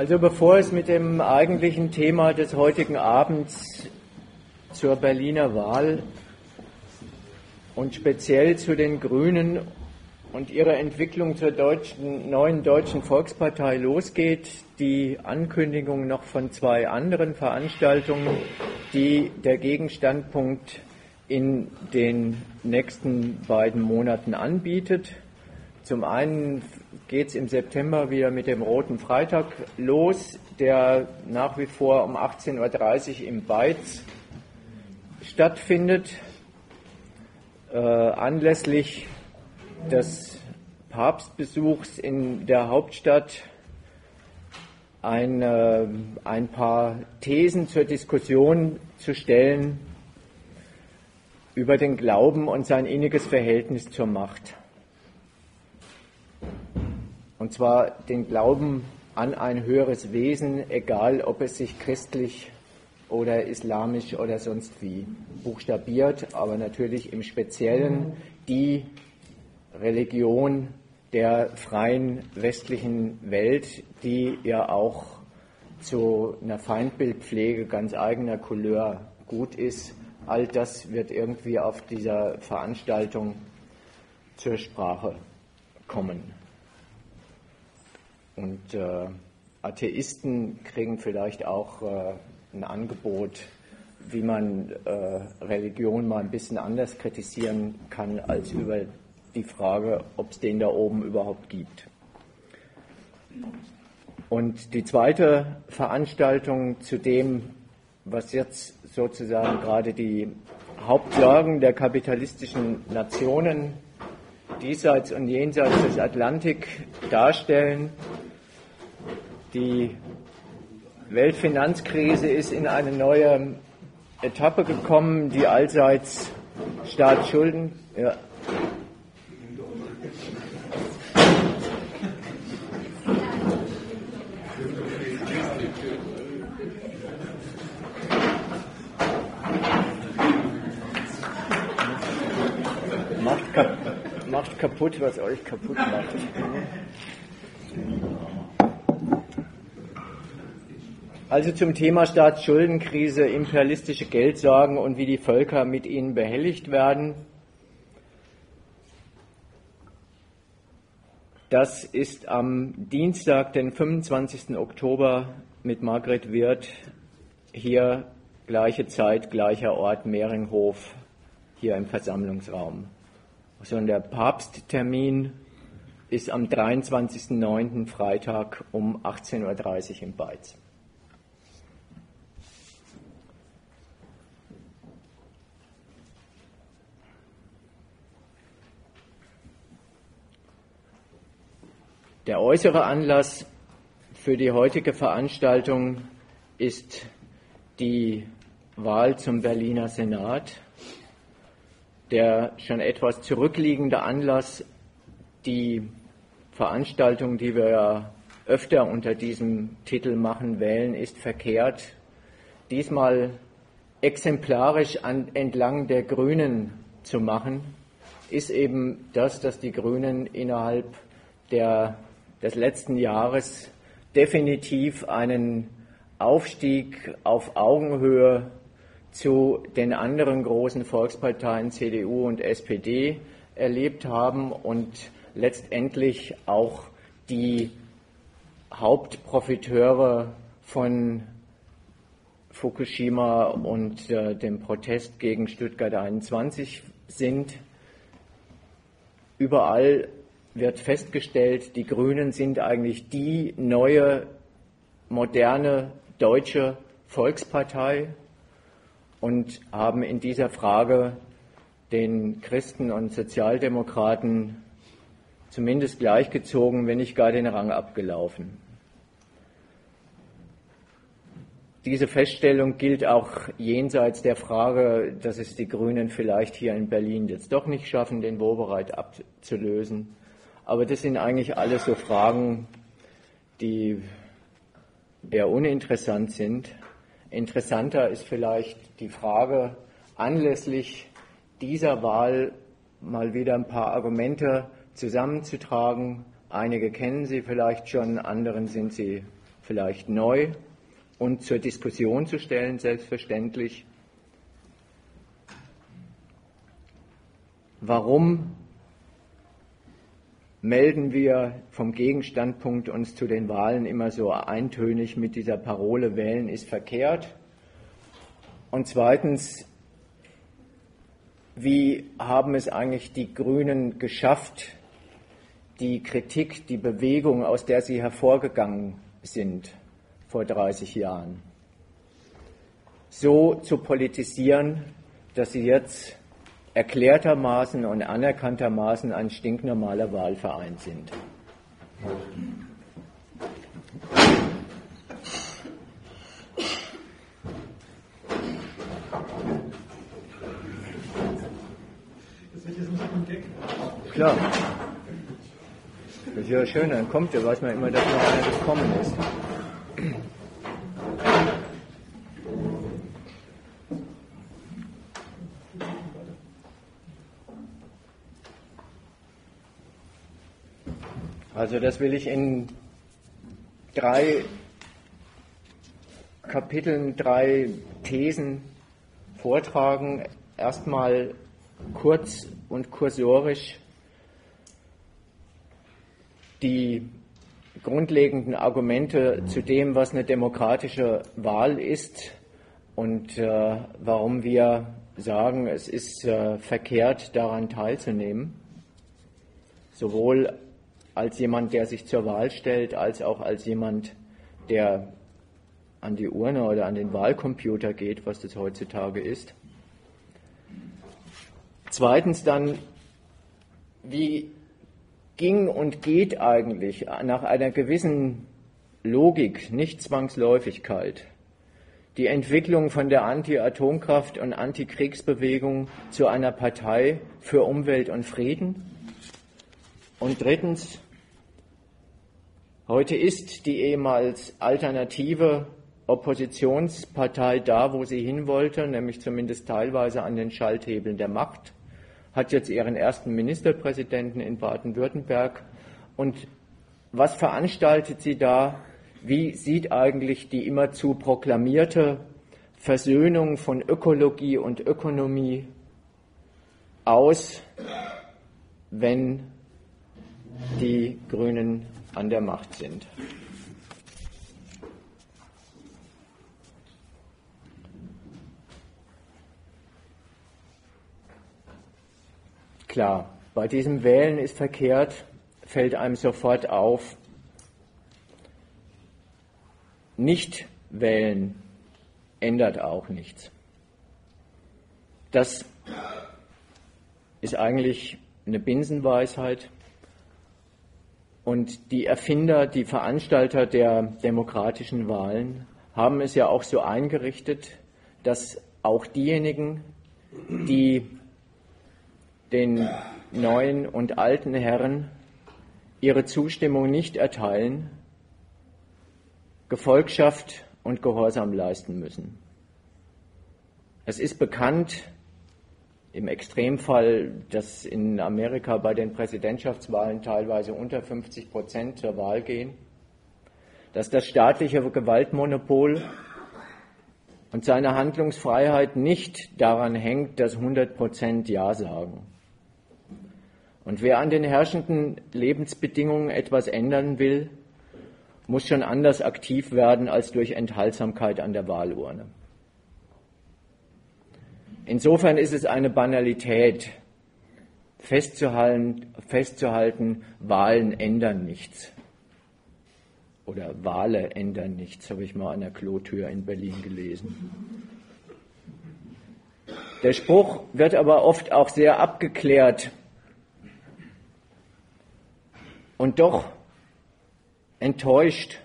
Also bevor es mit dem eigentlichen Thema des heutigen Abends zur Berliner Wahl und speziell zu den Grünen und ihrer Entwicklung zur deutschen, neuen deutschen Volkspartei losgeht, die Ankündigung noch von zwei anderen Veranstaltungen, die der Gegenstandpunkt in den nächsten beiden Monaten anbietet. Zum einen geht es im September wieder mit dem Roten Freitag los, der nach wie vor um 18.30 Uhr im Beiz stattfindet. Äh, anlässlich des Papstbesuchs in der Hauptstadt ein, äh, ein paar Thesen zur Diskussion zu stellen über den Glauben und sein inniges Verhältnis zur Macht. Und zwar den Glauben an ein höheres Wesen, egal ob es sich christlich oder islamisch oder sonst wie buchstabiert, aber natürlich im Speziellen die Religion der freien westlichen Welt, die ja auch zu einer Feindbildpflege ganz eigener Couleur gut ist. All das wird irgendwie auf dieser Veranstaltung zur Sprache kommen. Und äh, Atheisten kriegen vielleicht auch äh, ein Angebot, wie man äh, Religion mal ein bisschen anders kritisieren kann als über die Frage, ob es den da oben überhaupt gibt. Und die zweite Veranstaltung zu dem, was jetzt sozusagen gerade die Hauptsorgen der kapitalistischen Nationen diesseits und jenseits des Atlantik darstellen, die Weltfinanzkrise ist in eine neue Etappe gekommen, die allseits Staatsschulden. Ja. Macht, macht kaputt, was euch kaputt macht. Also zum Thema Staatsschuldenkrise, imperialistische Geldsorgen und wie die Völker mit ihnen behelligt werden. Das ist am Dienstag, den 25. Oktober mit Margret Wirth hier gleiche Zeit, gleicher Ort, Mehringhof, hier im Versammlungsraum. So, und der Papsttermin ist am 23.09. Freitag um 18.30 Uhr im Beiz. Der äußere Anlass für die heutige Veranstaltung ist die Wahl zum Berliner Senat. Der schon etwas zurückliegende Anlass, die Veranstaltung, die wir ja öfter unter diesem Titel machen, wählen, ist verkehrt. Diesmal exemplarisch an, entlang der Grünen zu machen, ist eben das, dass die Grünen innerhalb der des letzten Jahres definitiv einen Aufstieg auf Augenhöhe zu den anderen großen Volksparteien CDU und SPD erlebt haben und letztendlich auch die Hauptprofiteure von Fukushima und äh, dem Protest gegen Stuttgart 21 sind. Überall wird festgestellt, die Grünen sind eigentlich die neue, moderne deutsche Volkspartei und haben in dieser Frage den Christen und Sozialdemokraten zumindest gleichgezogen, wenn nicht gar den Rang abgelaufen. Diese Feststellung gilt auch jenseits der Frage, dass es die Grünen vielleicht hier in Berlin jetzt doch nicht schaffen, den Wobereit abzulösen. Aber das sind eigentlich alles so Fragen, die eher uninteressant sind. Interessanter ist vielleicht die Frage, anlässlich dieser Wahl mal wieder ein paar Argumente zusammenzutragen. Einige kennen Sie vielleicht schon, anderen sind sie vielleicht neu und zur Diskussion zu stellen, selbstverständlich. Warum melden wir vom Gegenstandpunkt uns zu den Wahlen immer so eintönig mit dieser Parole Wählen ist verkehrt? Und zweitens, wie haben es eigentlich die Grünen geschafft, die Kritik, die Bewegung, aus der sie hervorgegangen sind vor 30 Jahren, so zu politisieren, dass sie jetzt erklärtermaßen und anerkanntermaßen ein stinknormaler Wahlverein sind. Klar. Das ist ja schön, dann kommt ja, weiß man immer, dass noch einer gekommen ist. Also das will ich in drei Kapiteln, drei Thesen vortragen. Erstmal kurz und kursorisch die grundlegenden Argumente zu dem, was eine demokratische Wahl ist und äh, warum wir sagen, es ist äh, verkehrt, daran teilzunehmen. Sowohl als jemand, der sich zur Wahl stellt, als auch als jemand, der an die Urne oder an den Wahlcomputer geht, was das heutzutage ist. Zweitens dann, wie ging und geht eigentlich nach einer gewissen Logik, nicht Zwangsläufigkeit, die Entwicklung von der Anti-Atomkraft- und Antikriegsbewegung zu einer Partei für Umwelt und Frieden? Und drittens, heute ist die ehemals alternative Oppositionspartei da, wo sie hin wollte, nämlich zumindest teilweise an den Schalthebeln der Macht hat jetzt ihren ersten Ministerpräsidenten in Baden-Württemberg. Und was veranstaltet sie da? Wie sieht eigentlich die immerzu proklamierte Versöhnung von Ökologie und Ökonomie aus, wenn die Grünen an der Macht sind? Klar, bei diesem Wählen ist verkehrt, fällt einem sofort auf, nicht wählen ändert auch nichts. Das ist eigentlich eine Binsenweisheit. Und die Erfinder, die Veranstalter der demokratischen Wahlen haben es ja auch so eingerichtet, dass auch diejenigen, die den neuen und alten Herren ihre Zustimmung nicht erteilen, Gefolgschaft und Gehorsam leisten müssen. Es ist bekannt, im Extremfall, dass in Amerika bei den Präsidentschaftswahlen teilweise unter 50 Prozent zur Wahl gehen, dass das staatliche Gewaltmonopol und seine Handlungsfreiheit nicht daran hängt, dass 100 Prozent Ja sagen. Und wer an den herrschenden Lebensbedingungen etwas ändern will, muss schon anders aktiv werden als durch Enthaltsamkeit an der Wahlurne. Insofern ist es eine Banalität, festzuhalten, festzuhalten, Wahlen ändern nichts. Oder Wale ändern nichts, habe ich mal an der Klotür in Berlin gelesen. Der Spruch wird aber oft auch sehr abgeklärt und doch enttäuscht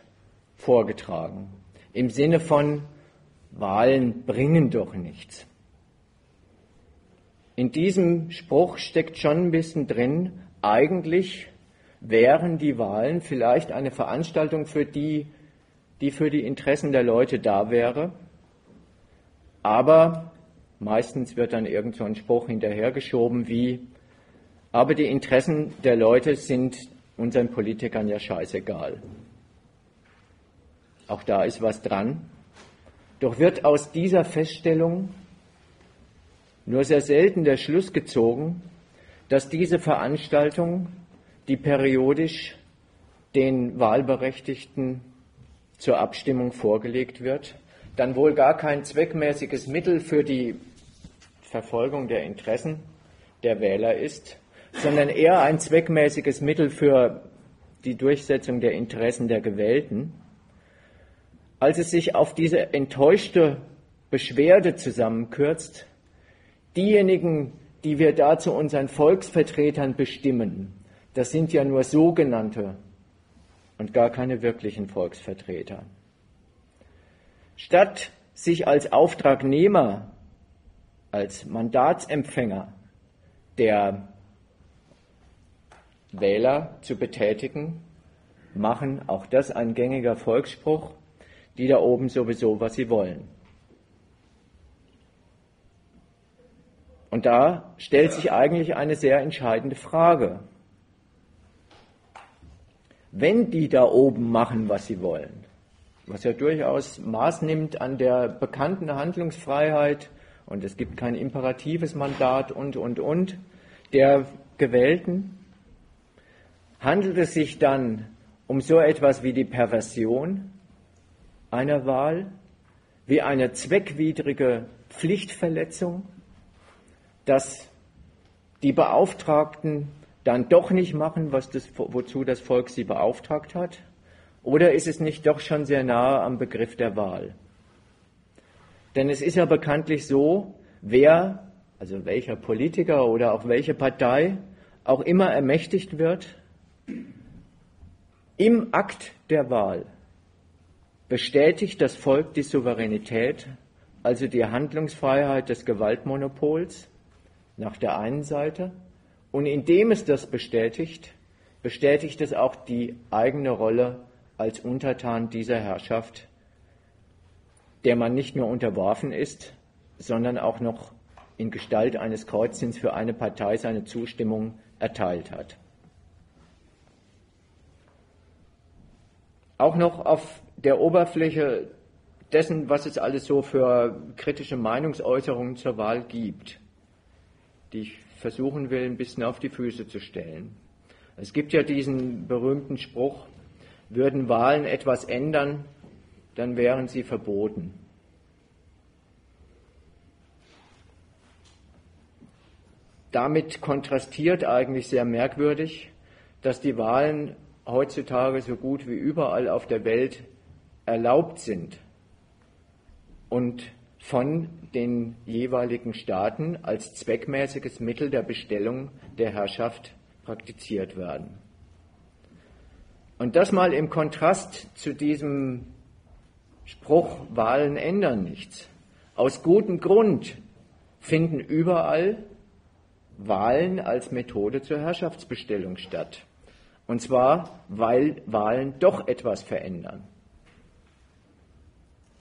vorgetragen. Im Sinne von, Wahlen bringen doch nichts. In diesem Spruch steckt schon ein bisschen drin, eigentlich wären die Wahlen vielleicht eine Veranstaltung für die, die für die Interessen der Leute da wäre, aber meistens wird dann irgend so ein Spruch hinterhergeschoben wie, aber die Interessen der Leute sind unseren Politikern ja scheißegal. auch da ist was dran. Doch wird aus dieser Feststellung nur sehr selten der Schluss gezogen, dass diese Veranstaltung, die periodisch den Wahlberechtigten zur Abstimmung vorgelegt wird, dann wohl gar kein zweckmäßiges Mittel für die Verfolgung der Interessen der Wähler ist, sondern eher ein zweckmäßiges Mittel für die Durchsetzung der Interessen der Gewählten, als es sich auf diese enttäuschte Beschwerde zusammenkürzt, diejenigen, die wir da zu unseren Volksvertretern bestimmen, das sind ja nur sogenannte und gar keine wirklichen Volksvertreter. Statt sich als Auftragnehmer, als Mandatsempfänger der Wähler zu betätigen, machen, auch das ein gängiger Volksspruch, die da oben sowieso, was sie wollen. Und da stellt sich eigentlich eine sehr entscheidende Frage. Wenn die da oben machen, was sie wollen, was ja durchaus Maß nimmt an der bekannten Handlungsfreiheit, und es gibt kein imperatives Mandat und, und, und, der Gewählten, handelt es sich dann um so etwas wie die Perversion einer Wahl, wie eine zweckwidrige Pflichtverletzung, dass die Beauftragten dann doch nicht machen, was das, wozu das Volk sie beauftragt hat? Oder ist es nicht doch schon sehr nahe am Begriff der Wahl? Denn es ist ja bekanntlich so, wer, also welcher Politiker oder auch welche Partei auch immer ermächtigt wird, im Akt der Wahl bestätigt das Volk die Souveränität, also die Handlungsfreiheit des Gewaltmonopols nach der einen Seite, und indem es das bestätigt, bestätigt es auch die eigene Rolle als Untertan dieser Herrschaft, der man nicht nur unterworfen ist, sondern auch noch in Gestalt eines Kreuzchens für eine Partei seine Zustimmung erteilt hat. Auch noch auf der Oberfläche dessen, was es alles so für kritische Meinungsäußerungen zur Wahl gibt, die ich versuchen will, ein bisschen auf die Füße zu stellen. Es gibt ja diesen berühmten Spruch, würden Wahlen etwas ändern, dann wären sie verboten. Damit kontrastiert eigentlich sehr merkwürdig, dass die Wahlen heutzutage so gut wie überall auf der Welt erlaubt sind und von den jeweiligen Staaten als zweckmäßiges Mittel der Bestellung der Herrschaft praktiziert werden. Und das mal im Kontrast zu diesem Spruch, Wahlen ändern nichts. Aus gutem Grund finden überall Wahlen als Methode zur Herrschaftsbestellung statt. Und zwar, weil Wahlen doch etwas verändern.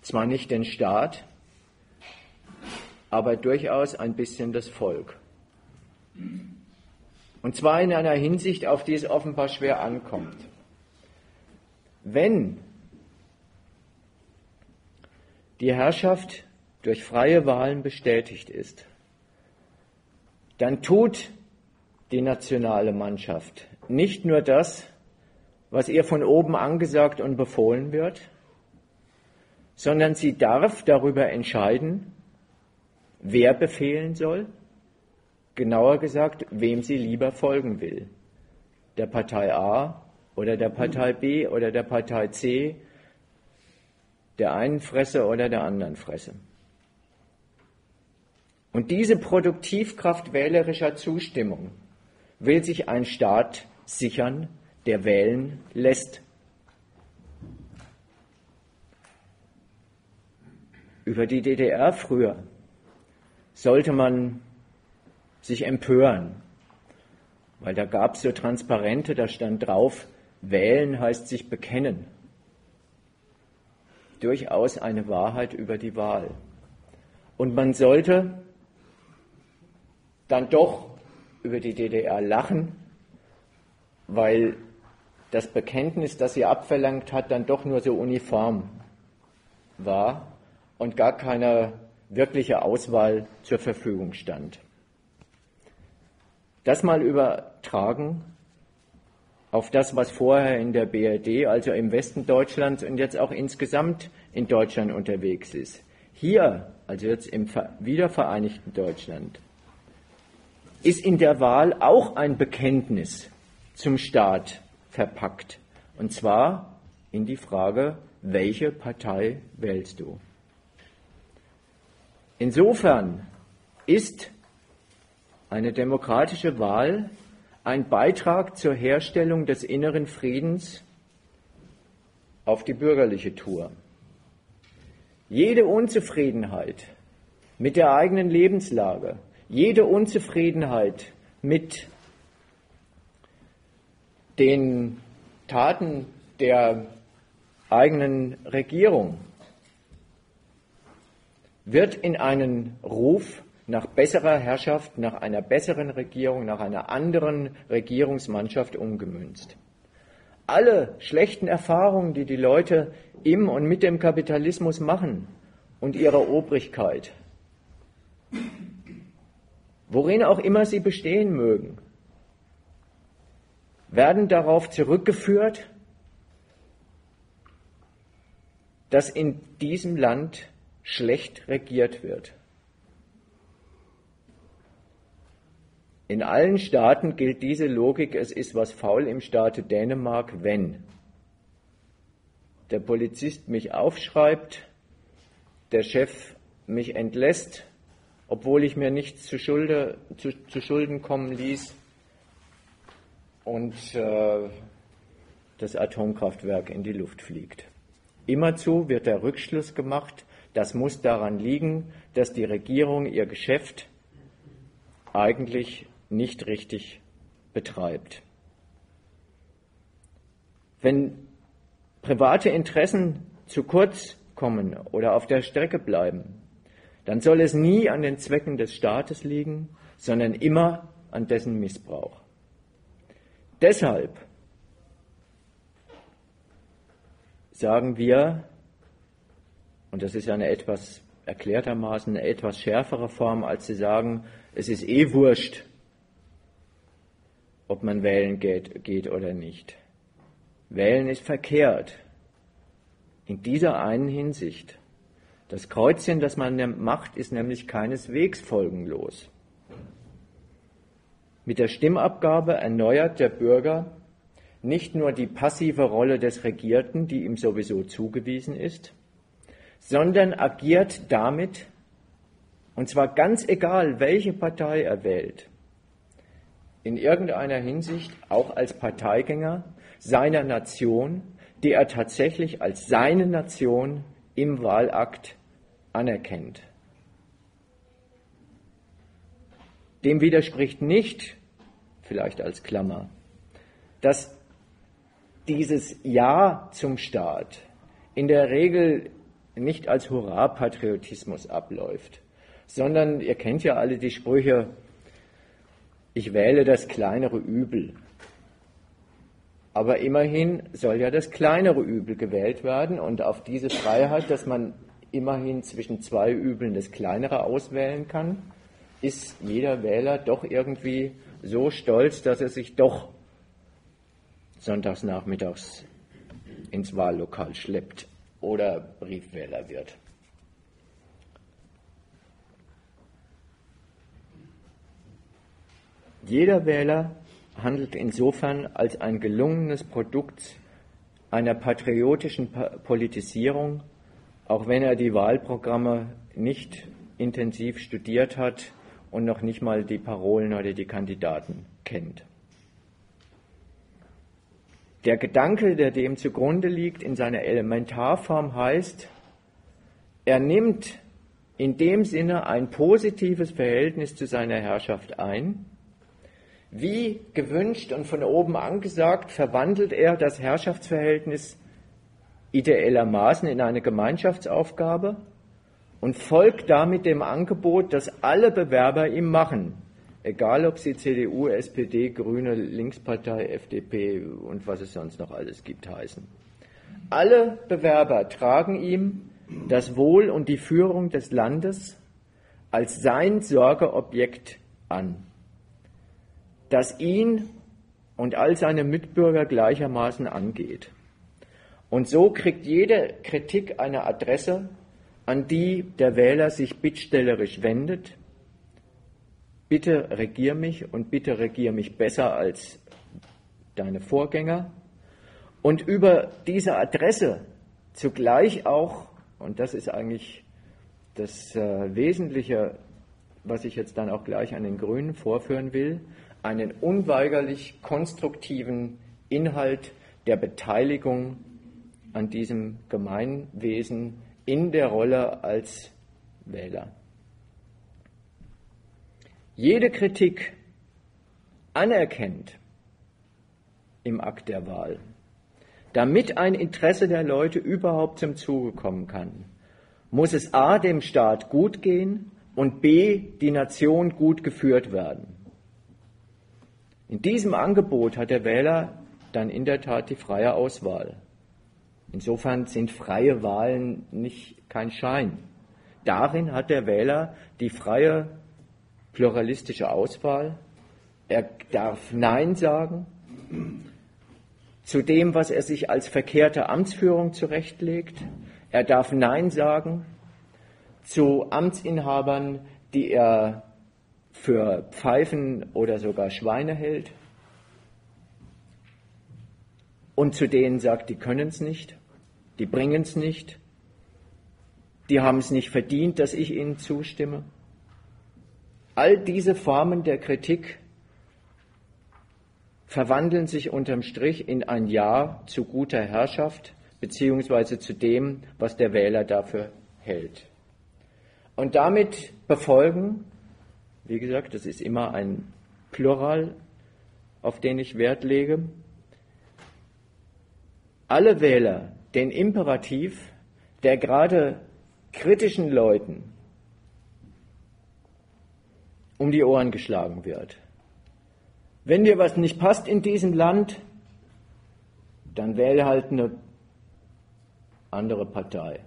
Zwar nicht den Staat, aber durchaus ein bisschen das Volk. Und zwar in einer Hinsicht, auf die es offenbar schwer ankommt. Wenn die Herrschaft durch freie Wahlen bestätigt ist, dann tut die nationale Mannschaft nicht nur das, was ihr von oben angesagt und befohlen wird, sondern sie darf darüber entscheiden, wer befehlen soll, genauer gesagt, wem sie lieber folgen will. Der Partei A oder der Partei B oder der Partei C, der einen Fresse oder der anderen Fresse. Und diese Produktivkraft wählerischer Zustimmung will sich ein Staat sichern, der wählen lässt. Über die DDR früher sollte man sich empören, weil da gab es so Transparente, da stand drauf, wählen heißt sich bekennen. Durchaus eine Wahrheit über die Wahl. Und man sollte dann doch über die DDR lachen, weil das Bekenntnis, das sie abverlangt hat, dann doch nur so uniform war und gar keine wirkliche Auswahl zur Verfügung stand. Das mal übertragen auf das, was vorher in der BRD, also im Westen Deutschlands und jetzt auch insgesamt in Deutschland unterwegs ist. Hier, also jetzt im wiedervereinigten Deutschland, ist in der Wahl auch ein Bekenntnis zum Staat verpackt. Und zwar in die Frage, welche Partei wählst du? Insofern ist eine demokratische Wahl ein Beitrag zur Herstellung des inneren Friedens auf die bürgerliche Tour. Jede Unzufriedenheit mit der eigenen Lebenslage, jede Unzufriedenheit mit den Taten der eigenen Regierung wird in einen Ruf nach besserer Herrschaft, nach einer besseren Regierung, nach einer anderen Regierungsmannschaft umgemünzt. Alle schlechten Erfahrungen, die die Leute im und mit dem Kapitalismus machen und ihrer Obrigkeit, worin auch immer sie bestehen mögen, werden darauf zurückgeführt, dass in diesem Land schlecht regiert wird. In allen Staaten gilt diese Logik, es ist was faul im Staate Dänemark, wenn der Polizist mich aufschreibt, der Chef mich entlässt, obwohl ich mir nichts zu, Schulde, zu, zu Schulden kommen ließ und äh, das Atomkraftwerk in die Luft fliegt. Immerzu wird der Rückschluss gemacht, das muss daran liegen, dass die Regierung ihr Geschäft eigentlich nicht richtig betreibt. Wenn private Interessen zu kurz kommen oder auf der Strecke bleiben, dann soll es nie an den Zwecken des Staates liegen, sondern immer an dessen Missbrauch. Deshalb sagen wir, und das ist ja eine etwas erklärtermaßen eine etwas schärfere Form, als zu sagen, es ist eh wurscht, ob man wählen geht, geht oder nicht. Wählen ist verkehrt. In dieser einen Hinsicht. Das Kreuzchen, das man macht, ist nämlich keineswegs folgenlos. Mit der Stimmabgabe erneuert der Bürger nicht nur die passive Rolle des Regierten, die ihm sowieso zugewiesen ist, sondern agiert damit, und zwar ganz egal, welche Partei er wählt, in irgendeiner Hinsicht auch als Parteigänger seiner Nation, die er tatsächlich als seine Nation im Wahlakt anerkennt. Dem widerspricht nicht, vielleicht als Klammer, dass dieses Ja zum Staat in der Regel nicht als Hurra-Patriotismus abläuft, sondern ihr kennt ja alle die Sprüche, ich wähle das kleinere Übel. Aber immerhin soll ja das kleinere Übel gewählt werden und auf diese Freiheit, dass man immerhin zwischen zwei Übeln das kleinere auswählen kann, ist jeder Wähler doch irgendwie so stolz, dass er sich doch sonntags nachmittags ins Wahllokal schleppt oder Briefwähler wird. Jeder Wähler handelt insofern als ein gelungenes Produkt einer patriotischen Politisierung, auch wenn er die Wahlprogramme nicht intensiv studiert hat und noch nicht mal die Parolen oder die Kandidaten kennt. Der Gedanke, der dem zugrunde liegt, in seiner Elementarform heißt, er nimmt in dem Sinne ein positives Verhältnis zu seiner Herrschaft ein. Wie gewünscht und von oben angesagt, verwandelt er das Herrschaftsverhältnis ideellermaßen in eine Gemeinschaftsaufgabe und folgt damit dem Angebot, das alle Bewerber ihm machen. Egal, ob sie CDU, SPD, Grüne, Linkspartei, FDP und was es sonst noch alles gibt heißen. Alle Bewerber tragen ihm das Wohl und die Führung des Landes als sein Sorgeobjekt an, das ihn und all seine Mitbürger gleichermaßen angeht. Und so kriegt jede Kritik eine Adresse, an die der Wähler sich bittstellerisch wendet bitte regier mich und bitte regier mich besser als deine Vorgänger. Und über diese Adresse zugleich auch, und das ist eigentlich das äh, Wesentliche, was ich jetzt dann auch gleich an den Grünen vorführen will, einen unweigerlich konstruktiven Inhalt der Beteiligung an diesem Gemeinwesen in der Rolle als Wähler jede Kritik anerkennt im Akt der Wahl, damit ein Interesse der Leute überhaupt zum Zuge kommen kann, muss es a dem Staat gut gehen und b die Nation gut geführt werden. In diesem Angebot hat der Wähler dann in der Tat die freie Auswahl. Insofern sind freie Wahlen nicht kein Schein. Darin hat der Wähler die freie pluralistische Auswahl. Er darf Nein sagen zu dem, was er sich als verkehrte Amtsführung zurechtlegt. Er darf Nein sagen zu Amtsinhabern, die er für Pfeifen oder sogar Schweine hält. Und zu denen sagt, die können es nicht, die bringen es nicht, die haben es nicht verdient, dass ich ihnen zustimme. All diese Formen der Kritik verwandeln sich unterm Strich in ein Ja zu guter Herrschaft beziehungsweise zu dem, was der Wähler dafür hält. Und damit befolgen, wie gesagt, das ist immer ein Plural, auf den ich Wert lege, alle Wähler den Imperativ, der gerade kritischen Leuten um die Ohren geschlagen wird. Wenn dir was nicht passt in diesem Land, dann wähle halt eine andere Partei.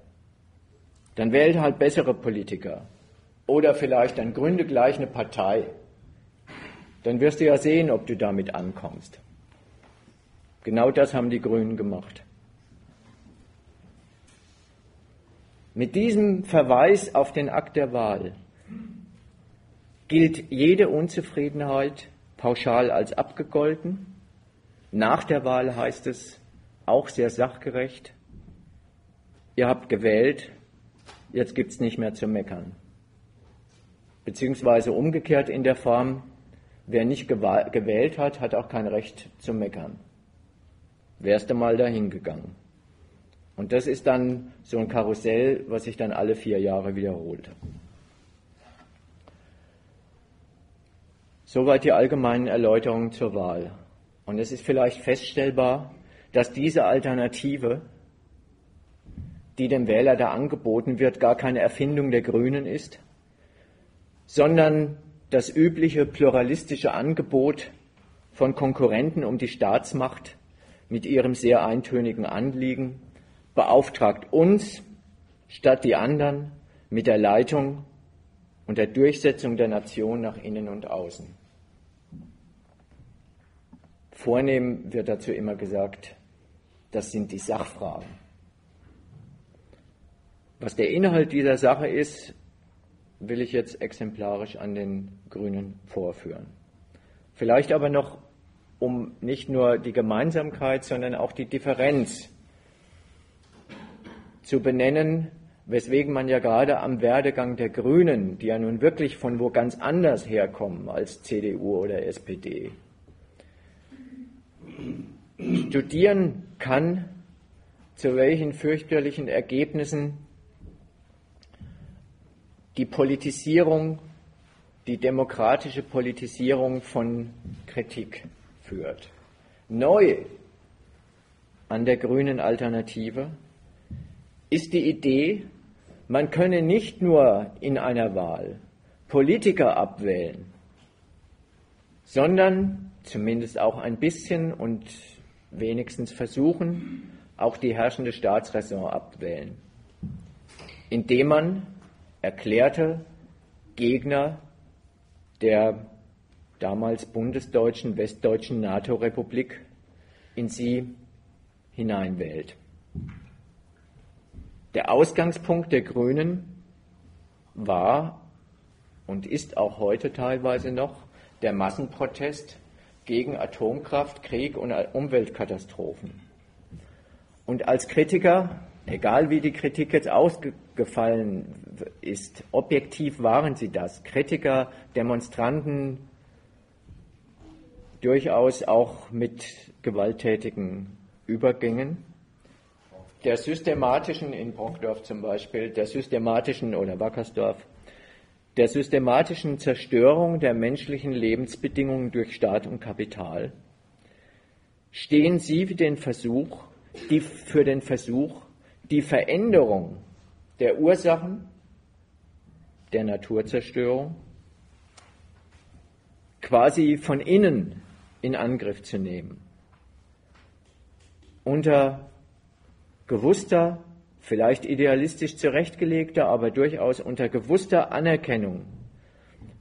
Dann wähle halt bessere Politiker. Oder vielleicht dann gründe gleich eine Partei. Dann wirst du ja sehen, ob du damit ankommst. Genau das haben die Grünen gemacht. Mit diesem Verweis auf den Akt der Wahl gilt jede Unzufriedenheit pauschal als abgegolten. Nach der Wahl heißt es auch sehr sachgerecht, ihr habt gewählt, jetzt gibt es nicht mehr zu meckern. Beziehungsweise umgekehrt in der Form, wer nicht gewählt hat, hat auch kein Recht zu meckern. Wärst du mal dahin gegangen. Und das ist dann so ein Karussell, was sich dann alle vier Jahre wiederholt. Soweit die allgemeinen Erläuterungen zur Wahl. Und es ist vielleicht feststellbar, dass diese Alternative, die dem Wähler da angeboten wird, gar keine Erfindung der Grünen ist, sondern das übliche pluralistische Angebot von Konkurrenten um die Staatsmacht mit ihrem sehr eintönigen Anliegen beauftragt uns statt die anderen mit der Leitung und der Durchsetzung der Nation nach innen und außen. Vornehm wird dazu immer gesagt, das sind die Sachfragen. Was der Inhalt dieser Sache ist, will ich jetzt exemplarisch an den Grünen vorführen. Vielleicht aber noch, um nicht nur die Gemeinsamkeit, sondern auch die Differenz zu benennen, weswegen man ja gerade am Werdegang der Grünen, die ja nun wirklich von wo ganz anders herkommen als CDU oder SPD, studieren kann, zu welchen fürchterlichen Ergebnissen die Politisierung, die demokratische Politisierung von Kritik führt. Neu an der grünen Alternative ist die Idee, man könne nicht nur in einer Wahl Politiker abwählen, sondern zumindest auch ein bisschen und wenigstens versuchen, auch die herrschende Staatsräson abwählen, indem man erklärte Gegner der damals bundesdeutschen, westdeutschen NATO-Republik in sie hineinwählt. Der Ausgangspunkt der Grünen war und ist auch heute teilweise noch der Massenprotest gegen Atomkraft, Krieg und Umweltkatastrophen. Und als Kritiker, egal wie die Kritik jetzt ausgefallen ist, objektiv waren sie das. Kritiker, Demonstranten, durchaus auch mit gewalttätigen Übergängen. Der systematischen, in Brockdorf zum Beispiel, der systematischen oder Wackersdorf, der systematischen Zerstörung der menschlichen Lebensbedingungen durch Staat und Kapital, stehen Sie den Versuch, die, für den Versuch, die Veränderung der Ursachen der Naturzerstörung quasi von innen in Angriff zu nehmen. Unter gewusster, vielleicht idealistisch zurechtgelegter, aber durchaus unter gewusster Anerkennung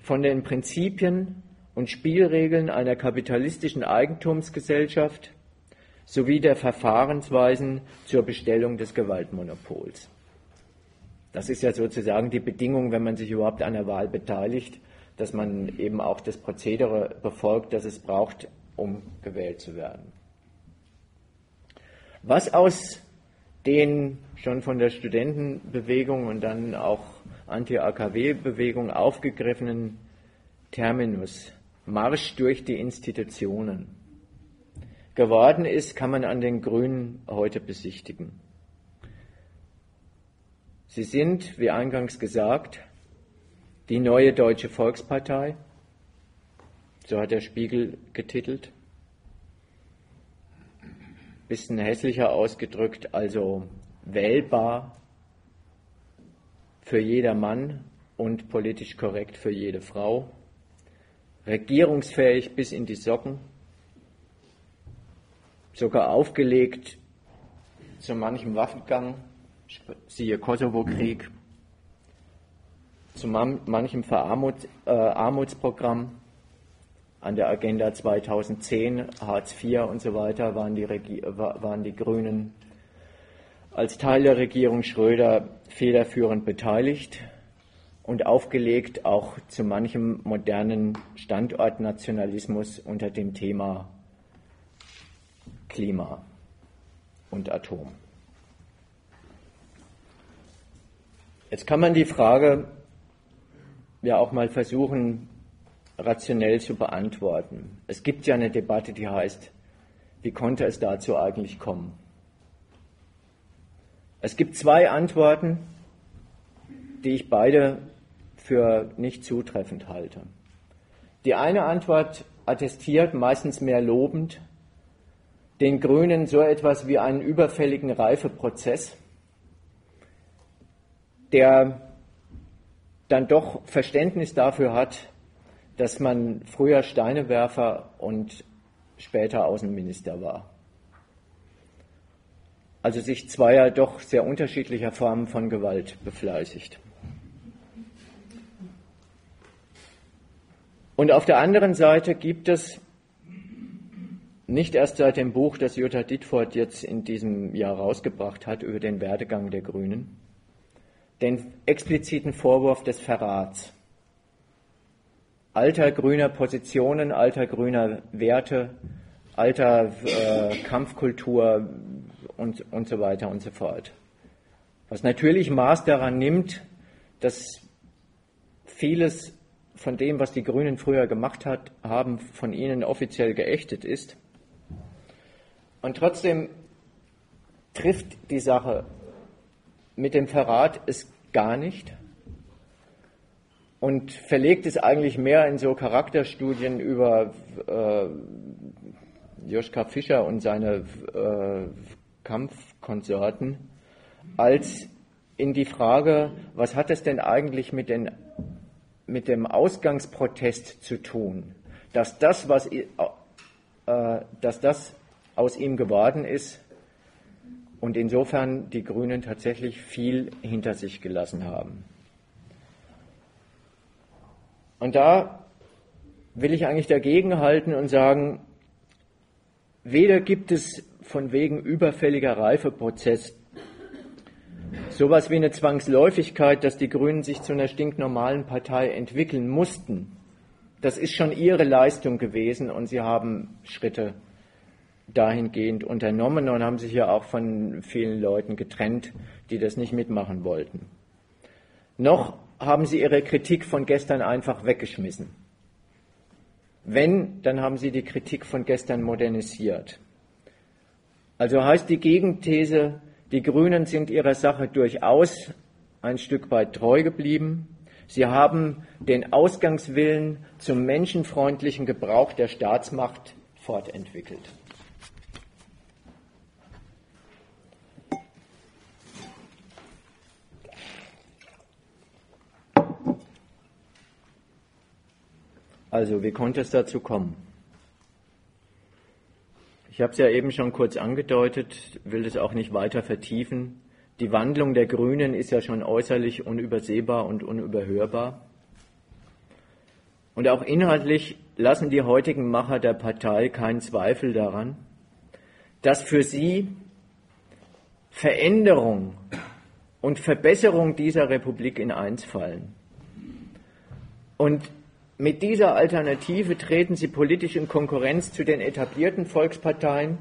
von den Prinzipien und Spielregeln einer kapitalistischen Eigentumsgesellschaft sowie der Verfahrensweisen zur Bestellung des Gewaltmonopols. Das ist ja sozusagen die Bedingung, wenn man sich überhaupt an der Wahl beteiligt, dass man eben auch das Prozedere befolgt, das es braucht, um gewählt zu werden. Was aus den schon von der Studentenbewegung und dann auch Anti-AKW-Bewegung aufgegriffenen Terminus Marsch durch die Institutionen geworden ist, kann man an den Grünen heute besichtigen. Sie sind, wie eingangs gesagt, die neue Deutsche Volkspartei, so hat der Spiegel getitelt. Bisschen hässlicher ausgedrückt, also wählbar für jeder Mann und politisch korrekt für jede Frau, regierungsfähig bis in die Socken, sogar aufgelegt zu manchem Waffengang, siehe Kosovo-Krieg, zu manchem Verarmutsprogramm äh, an der Agenda 2010, Hartz IV und so weiter waren die, waren die Grünen als Teil der Regierung Schröder federführend beteiligt und aufgelegt auch zu manchem modernen Standortnationalismus unter dem Thema Klima und Atom. Jetzt kann man die Frage ja auch mal versuchen, rationell zu beantworten. Es gibt ja eine Debatte, die heißt, wie konnte es dazu eigentlich kommen? Es gibt zwei Antworten, die ich beide für nicht zutreffend halte. Die eine Antwort attestiert meistens mehr lobend den Grünen so etwas wie einen überfälligen Reifeprozess, der dann doch Verständnis dafür hat, dass man früher Steinewerfer und später Außenminister war. Also sich zweier doch sehr unterschiedlicher Formen von Gewalt befleißigt. Und auf der anderen Seite gibt es nicht erst seit dem Buch, das Jutta Dittfort jetzt in diesem Jahr rausgebracht hat über den Werdegang der Grünen, den expliziten Vorwurf des Verrats alter grüner Positionen, alter grüner Werte, alter äh, Kampfkultur und, und so weiter und so fort. Was natürlich Maß daran nimmt, dass vieles von dem, was die Grünen früher gemacht hat, haben, von ihnen offiziell geächtet ist. Und trotzdem trifft die Sache mit dem Verrat es gar nicht und verlegt es eigentlich mehr in so Charakterstudien über äh, Joschka Fischer und seine äh, Kampfkonsorten, als in die Frage, was hat es denn eigentlich mit, den, mit dem Ausgangsprotest zu tun? dass das, was, äh, dass das aus ihm geworden ist und insofern die Grünen tatsächlich viel hinter sich gelassen haben. Und da will ich eigentlich dagegenhalten und sagen, weder gibt es von wegen überfälliger Reifeprozess sowas wie eine Zwangsläufigkeit, dass die Grünen sich zu einer stinknormalen Partei entwickeln mussten. Das ist schon ihre Leistung gewesen und sie haben Schritte dahingehend unternommen und haben sich ja auch von vielen Leuten getrennt, die das nicht mitmachen wollten. Noch haben sie ihre Kritik von gestern einfach weggeschmissen. Wenn, dann haben sie die Kritik von gestern modernisiert. Also heißt die Gegenthese, die Grünen sind ihrer Sache durchaus ein Stück weit treu geblieben. Sie haben den Ausgangswillen zum menschenfreundlichen Gebrauch der Staatsmacht fortentwickelt. Also, wie konnte es dazu kommen? Ich habe es ja eben schon kurz angedeutet, will es auch nicht weiter vertiefen. Die Wandlung der Grünen ist ja schon äußerlich unübersehbar und unüberhörbar. Und auch inhaltlich lassen die heutigen Macher der Partei keinen Zweifel daran, dass für sie Veränderung und Verbesserung dieser Republik in eins fallen. Und mit dieser Alternative treten sie politisch in Konkurrenz zu den etablierten Volksparteien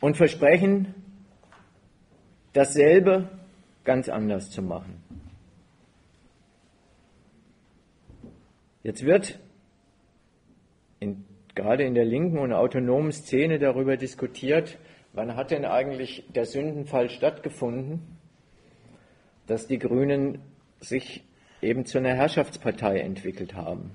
und versprechen, dasselbe ganz anders zu machen. Jetzt wird in, gerade in der linken und autonomen Szene darüber diskutiert, wann hat denn eigentlich der Sündenfall stattgefunden, dass die Grünen sich eben zu einer Herrschaftspartei entwickelt haben.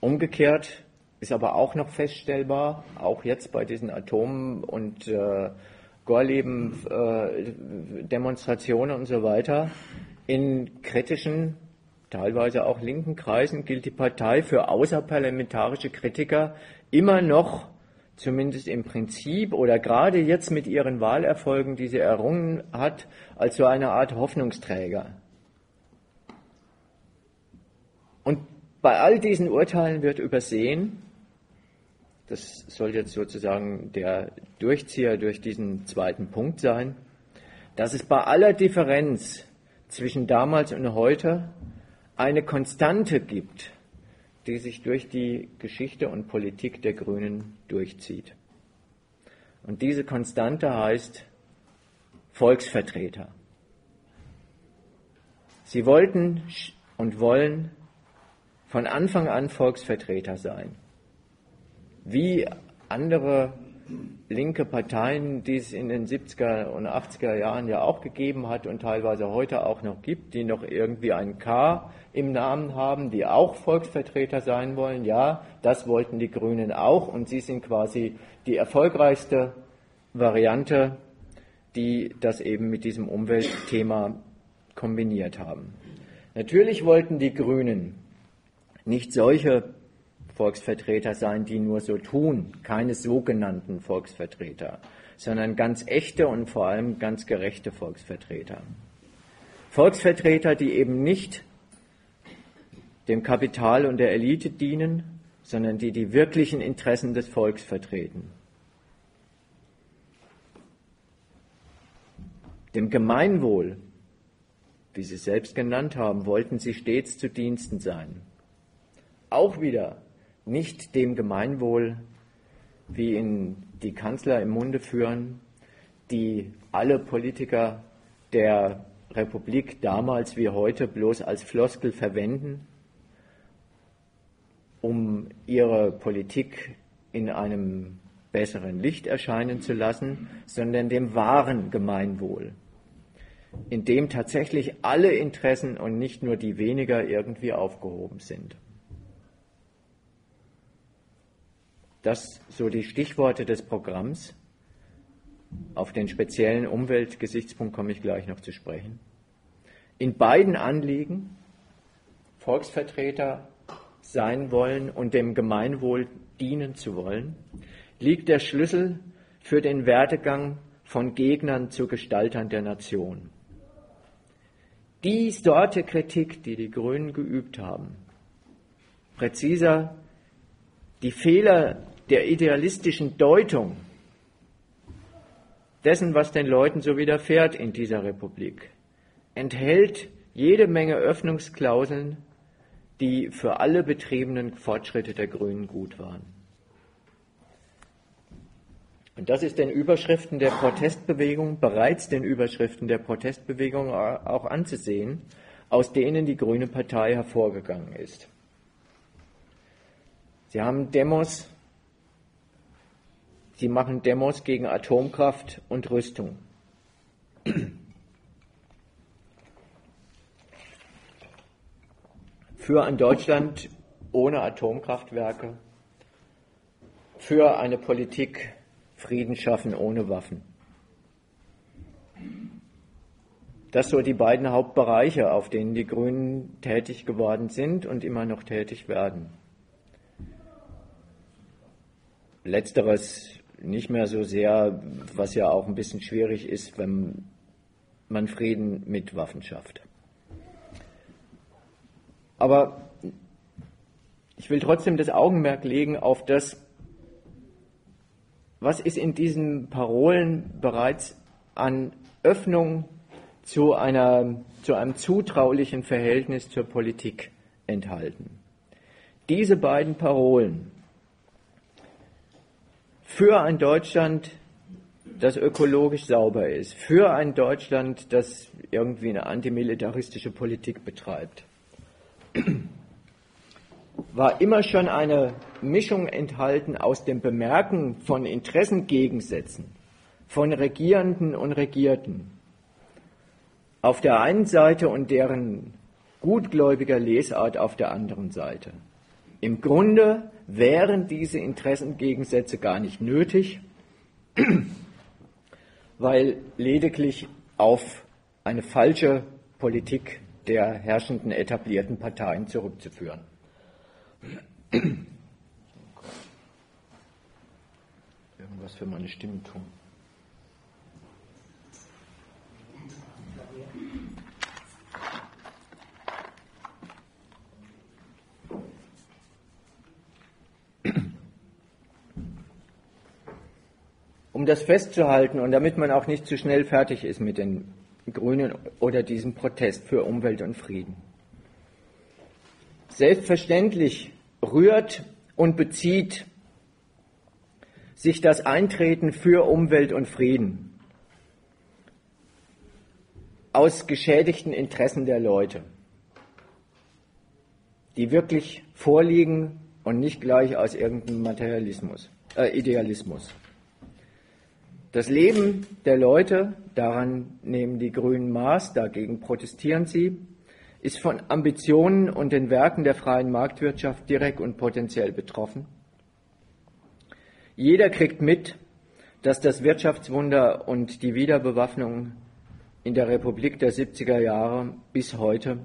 Umgekehrt ist aber auch noch feststellbar, auch jetzt bei diesen Atom- und äh, Gorleben-Demonstrationen äh, und so weiter, in kritischen, teilweise auch linken Kreisen gilt die Partei für außerparlamentarische Kritiker immer noch, zumindest im Prinzip oder gerade jetzt mit ihren Wahlerfolgen, die sie errungen hat, als so eine Art Hoffnungsträger. Und bei all diesen Urteilen wird übersehen, das soll jetzt sozusagen der Durchzieher durch diesen zweiten Punkt sein, dass es bei aller Differenz zwischen damals und heute eine Konstante gibt, die sich durch die Geschichte und Politik der Grünen durchzieht. Und diese Konstante heißt Volksvertreter. Sie wollten und wollen von Anfang an Volksvertreter sein. Wie andere linke Parteien, die es in den 70er und 80er Jahren ja auch gegeben hat und teilweise heute auch noch gibt, die noch irgendwie ein K im Namen haben, die auch Volksvertreter sein wollen. Ja, das wollten die Grünen auch und sie sind quasi die erfolgreichste Variante, die das eben mit diesem Umweltthema kombiniert haben. Natürlich wollten die Grünen nicht solche Volksvertreter sein, die nur so tun, keine sogenannten Volksvertreter, sondern ganz echte und vor allem ganz gerechte Volksvertreter. Volksvertreter, die eben nicht dem Kapital und der Elite dienen, sondern die die wirklichen Interessen des Volks vertreten. Dem Gemeinwohl, wie Sie selbst genannt haben, wollten sie stets zu Diensten sein auch wieder nicht dem Gemeinwohl, wie ihn die Kanzler im Munde führen, die alle Politiker der Republik damals wie heute bloß als Floskel verwenden, um ihre Politik in einem besseren Licht erscheinen zu lassen, sondern dem wahren Gemeinwohl, in dem tatsächlich alle Interessen und nicht nur die weniger irgendwie aufgehoben sind. Das so die Stichworte des Programms. Auf den speziellen Umweltgesichtspunkt komme ich gleich noch zu sprechen. In beiden Anliegen, Volksvertreter sein wollen und dem Gemeinwohl dienen zu wollen, liegt der Schlüssel für den Werdegang von Gegnern zu Gestaltern der Nation. Die Sorte Kritik, die die Grünen geübt haben, präziser die Fehler der idealistischen Deutung dessen, was den Leuten so widerfährt in dieser Republik, enthält jede Menge Öffnungsklauseln, die für alle betriebenen Fortschritte der Grünen gut waren. Und das ist den Überschriften der Protestbewegung, bereits den Überschriften der Protestbewegung auch anzusehen, aus denen die Grüne Partei hervorgegangen ist. Sie haben Demos, sie machen Demos gegen Atomkraft und Rüstung. Für ein Deutschland ohne Atomkraftwerke, für eine Politik Frieden schaffen ohne Waffen. Das so die beiden Hauptbereiche, auf denen die Grünen tätig geworden sind und immer noch tätig werden. Letzteres nicht mehr so sehr, was ja auch ein bisschen schwierig ist, wenn man Frieden mit Waffen schafft. Aber ich will trotzdem das Augenmerk legen auf das, was ist in diesen Parolen bereits an Öffnung zu, einer, zu einem zutraulichen Verhältnis zur Politik enthalten. Diese beiden Parolen für ein Deutschland, das ökologisch sauber ist, für ein Deutschland, das irgendwie eine antimilitaristische Politik betreibt, war immer schon eine Mischung enthalten aus dem Bemerken von Interessengegensätzen von Regierenden und Regierten. Auf der einen Seite und deren gutgläubiger Lesart auf der anderen Seite. Im Grunde wären diese Interessengegensätze gar nicht nötig, weil lediglich auf eine falsche Politik der herrschenden etablierten Parteien zurückzuführen. Irgendwas für meine Stimme tun. Um das festzuhalten und damit man auch nicht zu schnell fertig ist mit den Grünen oder diesem Protest für Umwelt und Frieden. Selbstverständlich rührt und bezieht sich das Eintreten für Umwelt und Frieden aus geschädigten Interessen der Leute, die wirklich vorliegen und nicht gleich aus irgendeinem Materialismus, äh, Idealismus. Das Leben der Leute, daran nehmen die Grünen Maß, dagegen protestieren sie, ist von Ambitionen und den Werken der freien Marktwirtschaft direkt und potenziell betroffen. Jeder kriegt mit, dass das Wirtschaftswunder und die Wiederbewaffnung in der Republik der 70er Jahre bis heute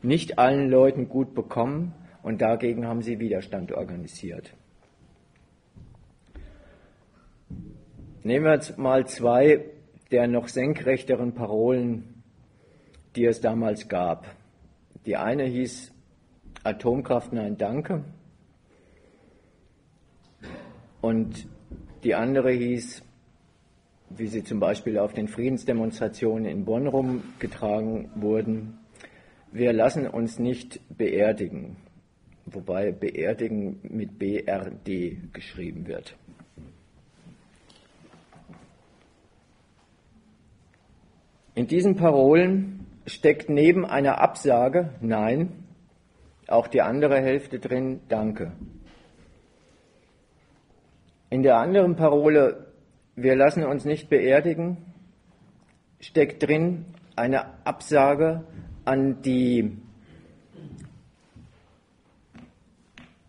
nicht allen Leuten gut bekommen und dagegen haben sie Widerstand organisiert. Nehmen wir jetzt mal zwei der noch senkrechteren Parolen, die es damals gab. Die eine hieß Atomkraft, nein, danke. Und die andere hieß, wie sie zum Beispiel auf den Friedensdemonstrationen in Bonn rumgetragen wurden, wir lassen uns nicht beerdigen, wobei beerdigen mit BRD geschrieben wird. In diesen Parolen steckt neben einer Absage Nein auch die andere Hälfte drin Danke. In der anderen Parole Wir lassen uns nicht beerdigen steckt drin eine Absage an die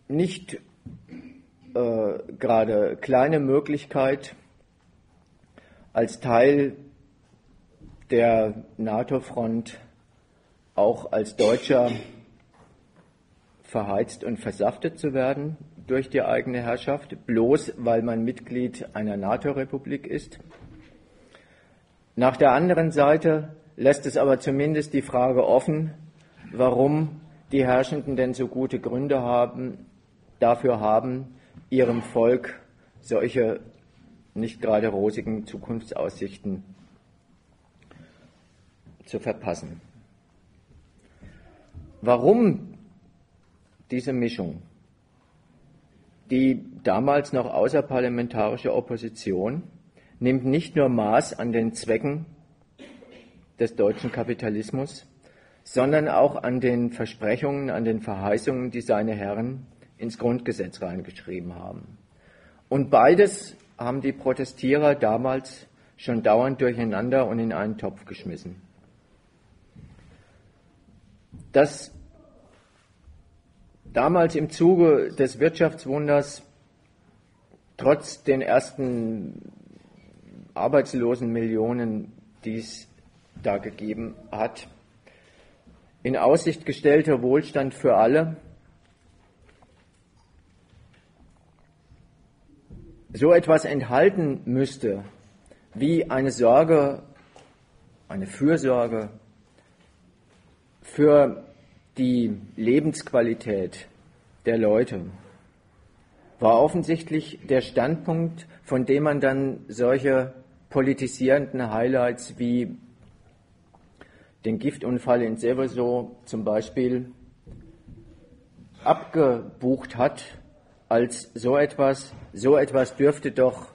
nicht äh, gerade kleine Möglichkeit, als Teil der NATO-Front auch als Deutscher verheizt und versaftet zu werden durch die eigene Herrschaft, bloß weil man Mitglied einer NATO-Republik ist. Nach der anderen Seite lässt es aber zumindest die Frage offen, warum die Herrschenden denn so gute Gründe haben, dafür haben, ihrem Volk solche nicht gerade rosigen Zukunftsaussichten zu verpassen. Warum diese Mischung? Die damals noch außerparlamentarische Opposition nimmt nicht nur Maß an den Zwecken des deutschen Kapitalismus, sondern auch an den Versprechungen, an den Verheißungen, die seine Herren ins Grundgesetz reingeschrieben haben. Und beides haben die Protestierer damals schon dauernd durcheinander und in einen Topf geschmissen. Dass damals im Zuge des Wirtschaftswunders trotz den ersten arbeitslosen Millionen, die es da gegeben hat, in Aussicht gestellter Wohlstand für alle, so etwas enthalten müsste, wie eine Sorge, eine Fürsorge für die Lebensqualität der Leute, war offensichtlich der Standpunkt, von dem man dann solche politisierenden Highlights wie den Giftunfall in Seveso zum Beispiel abgebucht hat als so etwas, so etwas dürfte doch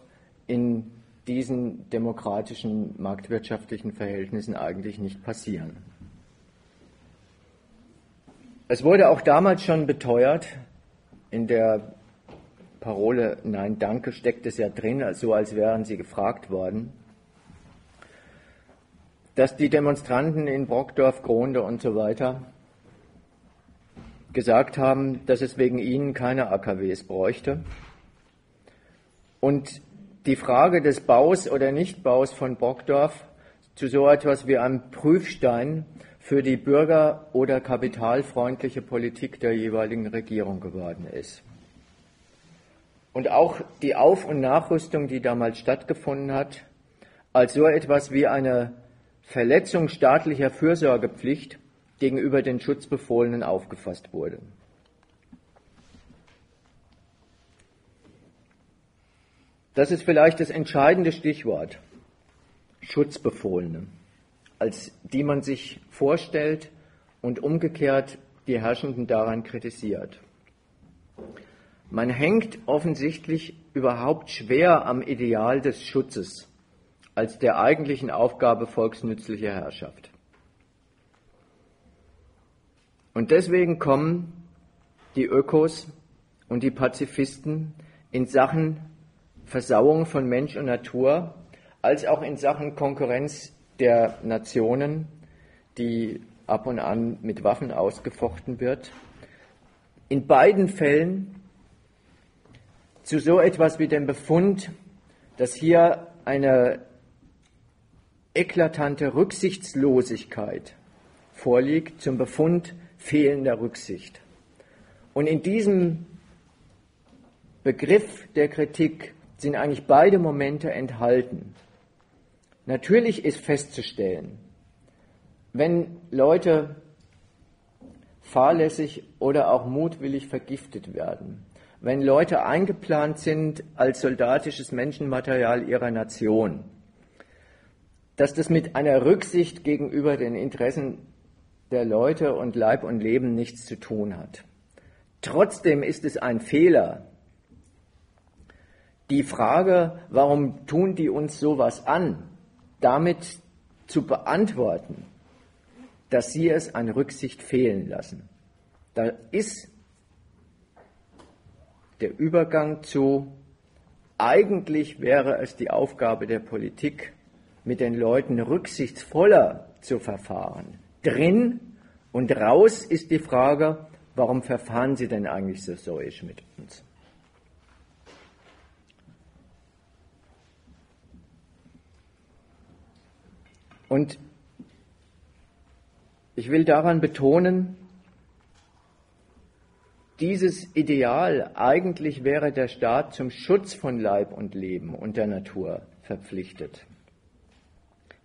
in diesen demokratischen marktwirtschaftlichen Verhältnissen eigentlich nicht passieren. Es wurde auch damals schon beteuert, in der Parole Nein, danke steckt es ja drin, so als wären sie gefragt worden, dass die Demonstranten in Brockdorf, Gronde und so weiter gesagt haben, dass es wegen ihnen keine AKWs bräuchte. Und die Frage des Baus oder Nichtbaus von Brockdorf zu so etwas wie einem Prüfstein für die bürger- oder kapitalfreundliche Politik der jeweiligen Regierung geworden ist. Und auch die Auf- und Nachrüstung, die damals stattgefunden hat, als so etwas wie eine Verletzung staatlicher Fürsorgepflicht gegenüber den Schutzbefohlenen aufgefasst wurde. Das ist vielleicht das entscheidende Stichwort, Schutzbefohlene, als die man sich vorstellt und umgekehrt die Herrschenden daran kritisiert. Man hängt offensichtlich überhaupt schwer am Ideal des Schutzes als der eigentlichen Aufgabe volksnützlicher Herrschaft. Und deswegen kommen die Ökos und die Pazifisten in Sachen Versauung von Mensch und Natur, als auch in Sachen Konkurrenz der Nationen, die ab und an mit Waffen ausgefochten wird, in beiden Fällen zu so etwas wie dem Befund, dass hier eine eklatante Rücksichtslosigkeit vorliegt zum Befund fehlender Rücksicht. Und in diesem Begriff der Kritik sind eigentlich beide Momente enthalten. Natürlich ist festzustellen, wenn Leute fahrlässig oder auch mutwillig vergiftet werden, wenn Leute eingeplant sind als soldatisches Menschenmaterial ihrer Nation, dass das mit einer Rücksicht gegenüber den Interessen der Leute und Leib und Leben nichts zu tun hat. Trotzdem ist es ein Fehler, die Frage, warum tun die uns sowas an, damit zu beantworten, dass sie es an Rücksicht fehlen lassen. Da ist der Übergang zu, eigentlich wäre es die Aufgabe der Politik, mit den Leuten rücksichtsvoller zu verfahren, drin und raus ist die Frage, warum verfahren Sie denn eigentlich so säuisch mit uns? Und ich will daran betonen, dieses Ideal, eigentlich wäre der Staat zum Schutz von Leib und Leben und der Natur verpflichtet,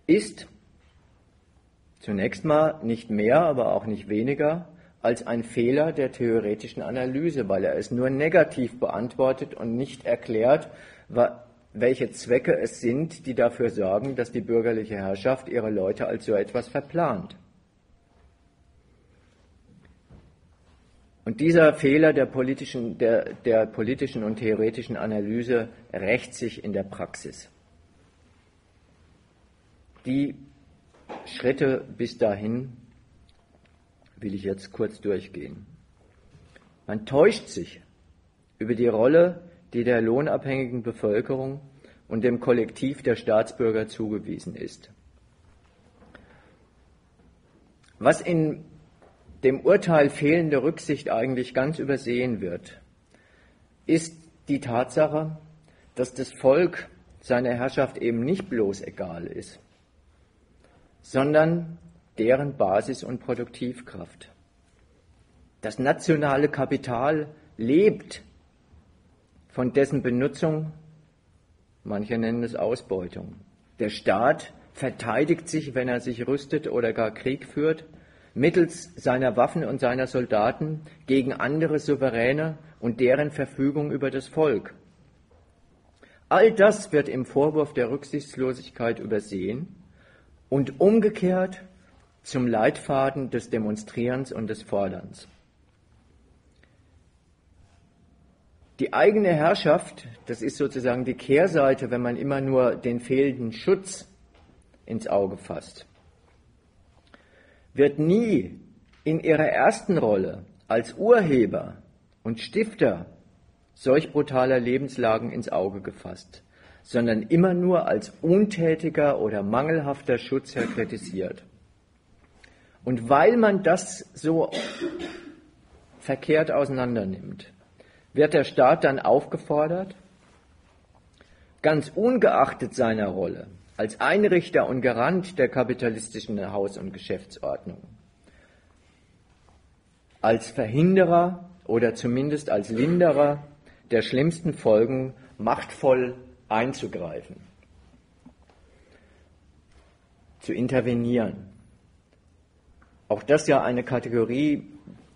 ist zunächst mal nicht mehr, aber auch nicht weniger als ein Fehler der theoretischen Analyse, weil er es nur negativ beantwortet und nicht erklärt, welche Zwecke es sind, die dafür sorgen, dass die bürgerliche Herrschaft ihre Leute als so etwas verplant. Und dieser Fehler der politischen, der, der politischen und theoretischen Analyse rächt sich in der Praxis. Die Schritte bis dahin will ich jetzt kurz durchgehen. Man täuscht sich über die Rolle, die der lohnabhängigen Bevölkerung und dem Kollektiv der Staatsbürger zugewiesen ist. Was in dem Urteil fehlende Rücksicht eigentlich ganz übersehen wird, ist die Tatsache, dass das Volk seiner Herrschaft eben nicht bloß egal ist, sondern deren Basis und Produktivkraft. Das nationale Kapital lebt von dessen Benutzung, manche nennen es Ausbeutung. Der Staat verteidigt sich, wenn er sich rüstet oder gar Krieg führt, mittels seiner Waffen und seiner Soldaten gegen andere Souveräne und deren Verfügung über das Volk. All das wird im Vorwurf der Rücksichtslosigkeit übersehen und umgekehrt zum Leitfaden des Demonstrierens und des Forderns. Die eigene Herrschaft, das ist sozusagen die Kehrseite, wenn man immer nur den fehlenden Schutz ins Auge fasst wird nie in ihrer ersten Rolle als Urheber und Stifter solch brutaler Lebenslagen ins Auge gefasst, sondern immer nur als untätiger oder mangelhafter Schutzherr kritisiert. Und weil man das so verkehrt auseinandernimmt, wird der Staat dann aufgefordert, ganz ungeachtet seiner Rolle, als Einrichter und Garant der kapitalistischen Haus- und Geschäftsordnung, als Verhinderer oder zumindest als Linderer der schlimmsten Folgen machtvoll einzugreifen, zu intervenieren. Auch das ja eine Kategorie,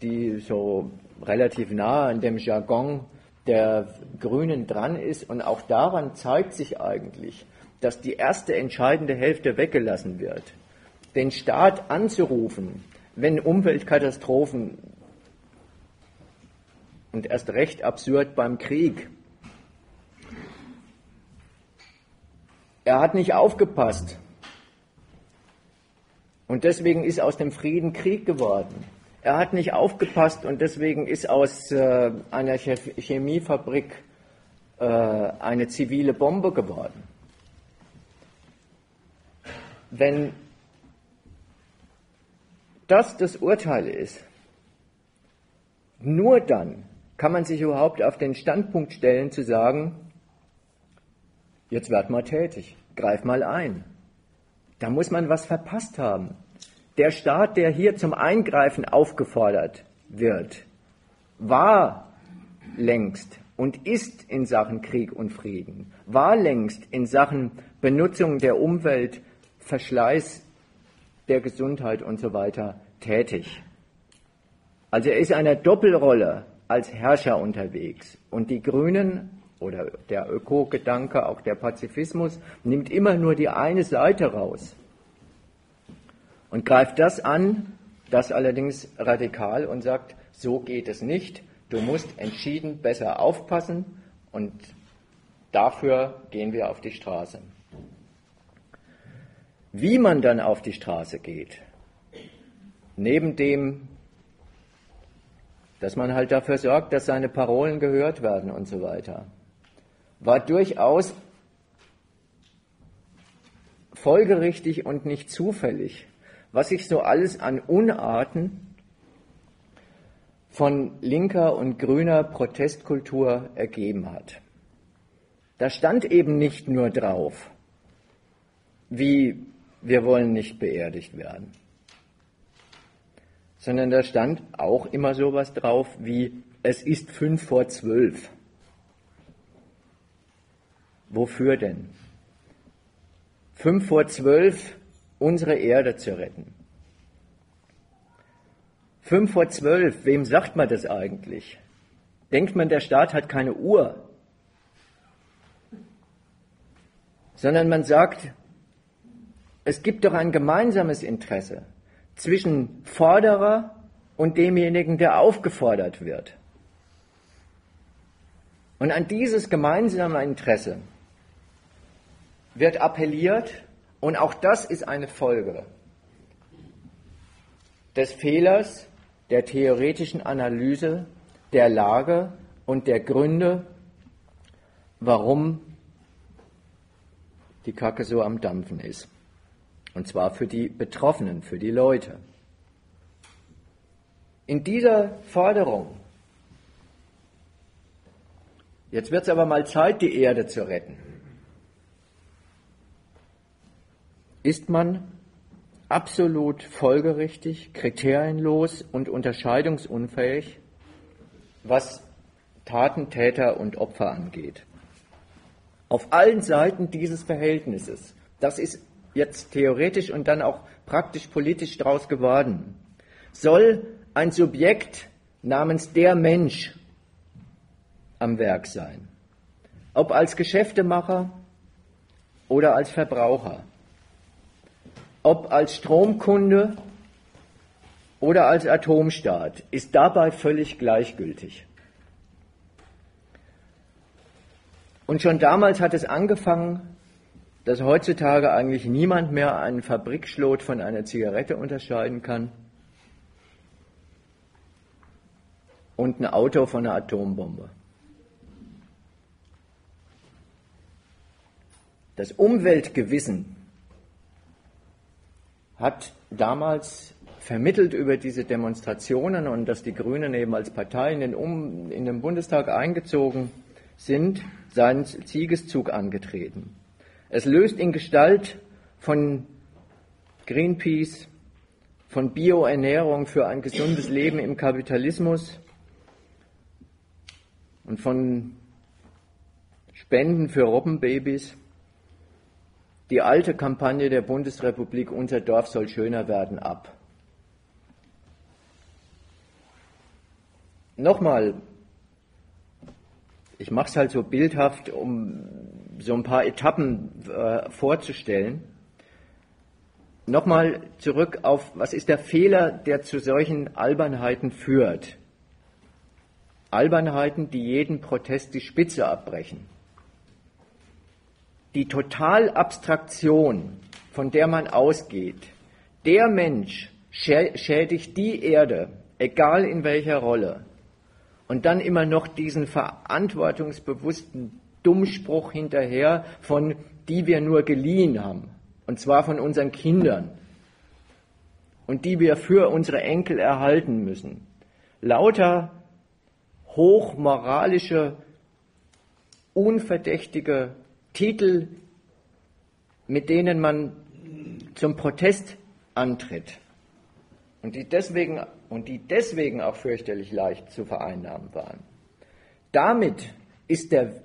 die so relativ nah an dem Jargon der Grünen dran ist und auch daran zeigt sich eigentlich, dass die erste entscheidende Hälfte weggelassen wird. Den Staat anzurufen, wenn Umweltkatastrophen und erst recht absurd beim Krieg. Er hat nicht aufgepasst. Und deswegen ist aus dem Frieden Krieg geworden. Er hat nicht aufgepasst und deswegen ist aus äh, einer Chemiefabrik äh, eine zivile Bombe geworden wenn das das Urteil ist, nur dann kann man sich überhaupt auf den Standpunkt stellen zu sagen, jetzt werd mal tätig, greif mal ein. Da muss man was verpasst haben. Der Staat, der hier zum Eingreifen aufgefordert wird, war längst und ist in Sachen Krieg und Frieden, war längst in Sachen Benutzung der Umwelt Verschleiß der Gesundheit und so weiter tätig. Also er ist in einer Doppelrolle als Herrscher unterwegs. Und die Grünen oder der Öko-Gedanke, auch der Pazifismus, nimmt immer nur die eine Seite raus und greift das an, das allerdings radikal und sagt, so geht es nicht, du musst entschieden besser aufpassen und dafür gehen wir auf die Straße. Wie man dann auf die Straße geht, neben dem, dass man halt dafür sorgt, dass seine Parolen gehört werden und so weiter, war durchaus folgerichtig und nicht zufällig, was sich so alles an Unarten von linker und grüner Protestkultur ergeben hat. Da stand eben nicht nur drauf, wie wir wollen nicht beerdigt werden. Sondern da stand auch immer sowas drauf wie, es ist fünf vor zwölf. Wofür denn? Fünf vor zwölf unsere Erde zu retten. Fünf vor zwölf, wem sagt man das eigentlich? Denkt man, der Staat hat keine Uhr? Sondern man sagt, es gibt doch ein gemeinsames Interesse zwischen Forderer und demjenigen, der aufgefordert wird. Und an dieses gemeinsame Interesse wird appelliert und auch das ist eine Folge des Fehlers der theoretischen Analyse der Lage und der Gründe, warum die Kacke so am Dampfen ist. Und zwar für die Betroffenen, für die Leute. In dieser Forderung, jetzt wird es aber mal Zeit, die Erde zu retten, ist man absolut folgerichtig, kriterienlos und unterscheidungsunfähig, was Taten, Täter und Opfer angeht. Auf allen Seiten dieses Verhältnisses, das ist jetzt theoretisch und dann auch praktisch politisch daraus geworden, soll ein Subjekt namens der Mensch am Werk sein. Ob als Geschäftemacher oder als Verbraucher ob als Stromkunde oder als Atomstaat, ist dabei völlig gleichgültig. Und schon damals hat es angefangen, dass heutzutage eigentlich niemand mehr einen Fabrikschlot von einer Zigarette unterscheiden kann und ein Auto von einer Atombombe. Das Umweltgewissen hat damals vermittelt über diese Demonstrationen und dass die Grünen eben als Partei in den, um, in den Bundestag eingezogen sind, seinen Siegeszug angetreten. Es löst in Gestalt von Greenpeace, von Bioernährung für ein gesundes Leben im Kapitalismus und von Spenden für Robbenbabys die alte Kampagne der Bundesrepublik Unser Dorf soll schöner werden ab. Nochmal, ich mache es halt so bildhaft, um so ein paar Etappen äh, vorzustellen. Nochmal zurück auf, was ist der Fehler, der zu solchen Albernheiten führt? Albernheiten, die jeden Protest die Spitze abbrechen die Totalabstraktion, von der man ausgeht, der Mensch schädigt die Erde, egal in welcher Rolle, und dann immer noch diesen verantwortungsbewussten Dummspruch hinterher, von die wir nur geliehen haben, und zwar von unseren Kindern, und die wir für unsere Enkel erhalten müssen. Lauter hochmoralische, unverdächtige Titel, mit denen man zum Protest antritt und die deswegen, und die deswegen auch fürchterlich leicht zu vereinnahmen waren. Damit ist der,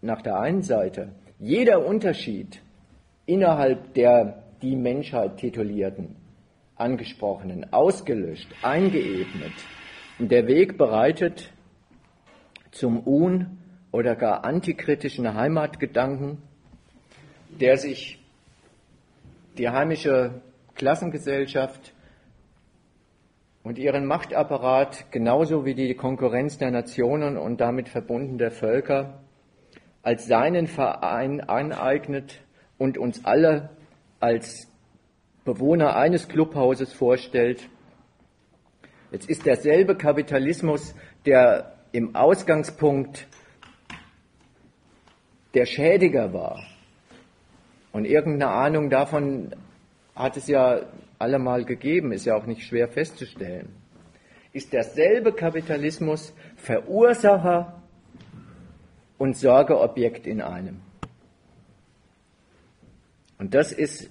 nach der einen Seite jeder Unterschied innerhalb der die Menschheit titulierten, angesprochenen, ausgelöscht, eingeebnet und der Weg bereitet zum Un- oder gar antikritischen Heimatgedanken, der sich die heimische Klassengesellschaft und ihren Machtapparat genauso wie die Konkurrenz der Nationen und damit verbunden der Völker als seinen Verein aneignet und uns alle als Bewohner eines Clubhauses vorstellt. Jetzt ist derselbe Kapitalismus, der im Ausgangspunkt der Schädiger war. Und irgendeine Ahnung davon hat es ja allemal gegeben, ist ja auch nicht schwer festzustellen. Ist derselbe Kapitalismus Verursacher und Sorgeobjekt in einem. Und das ist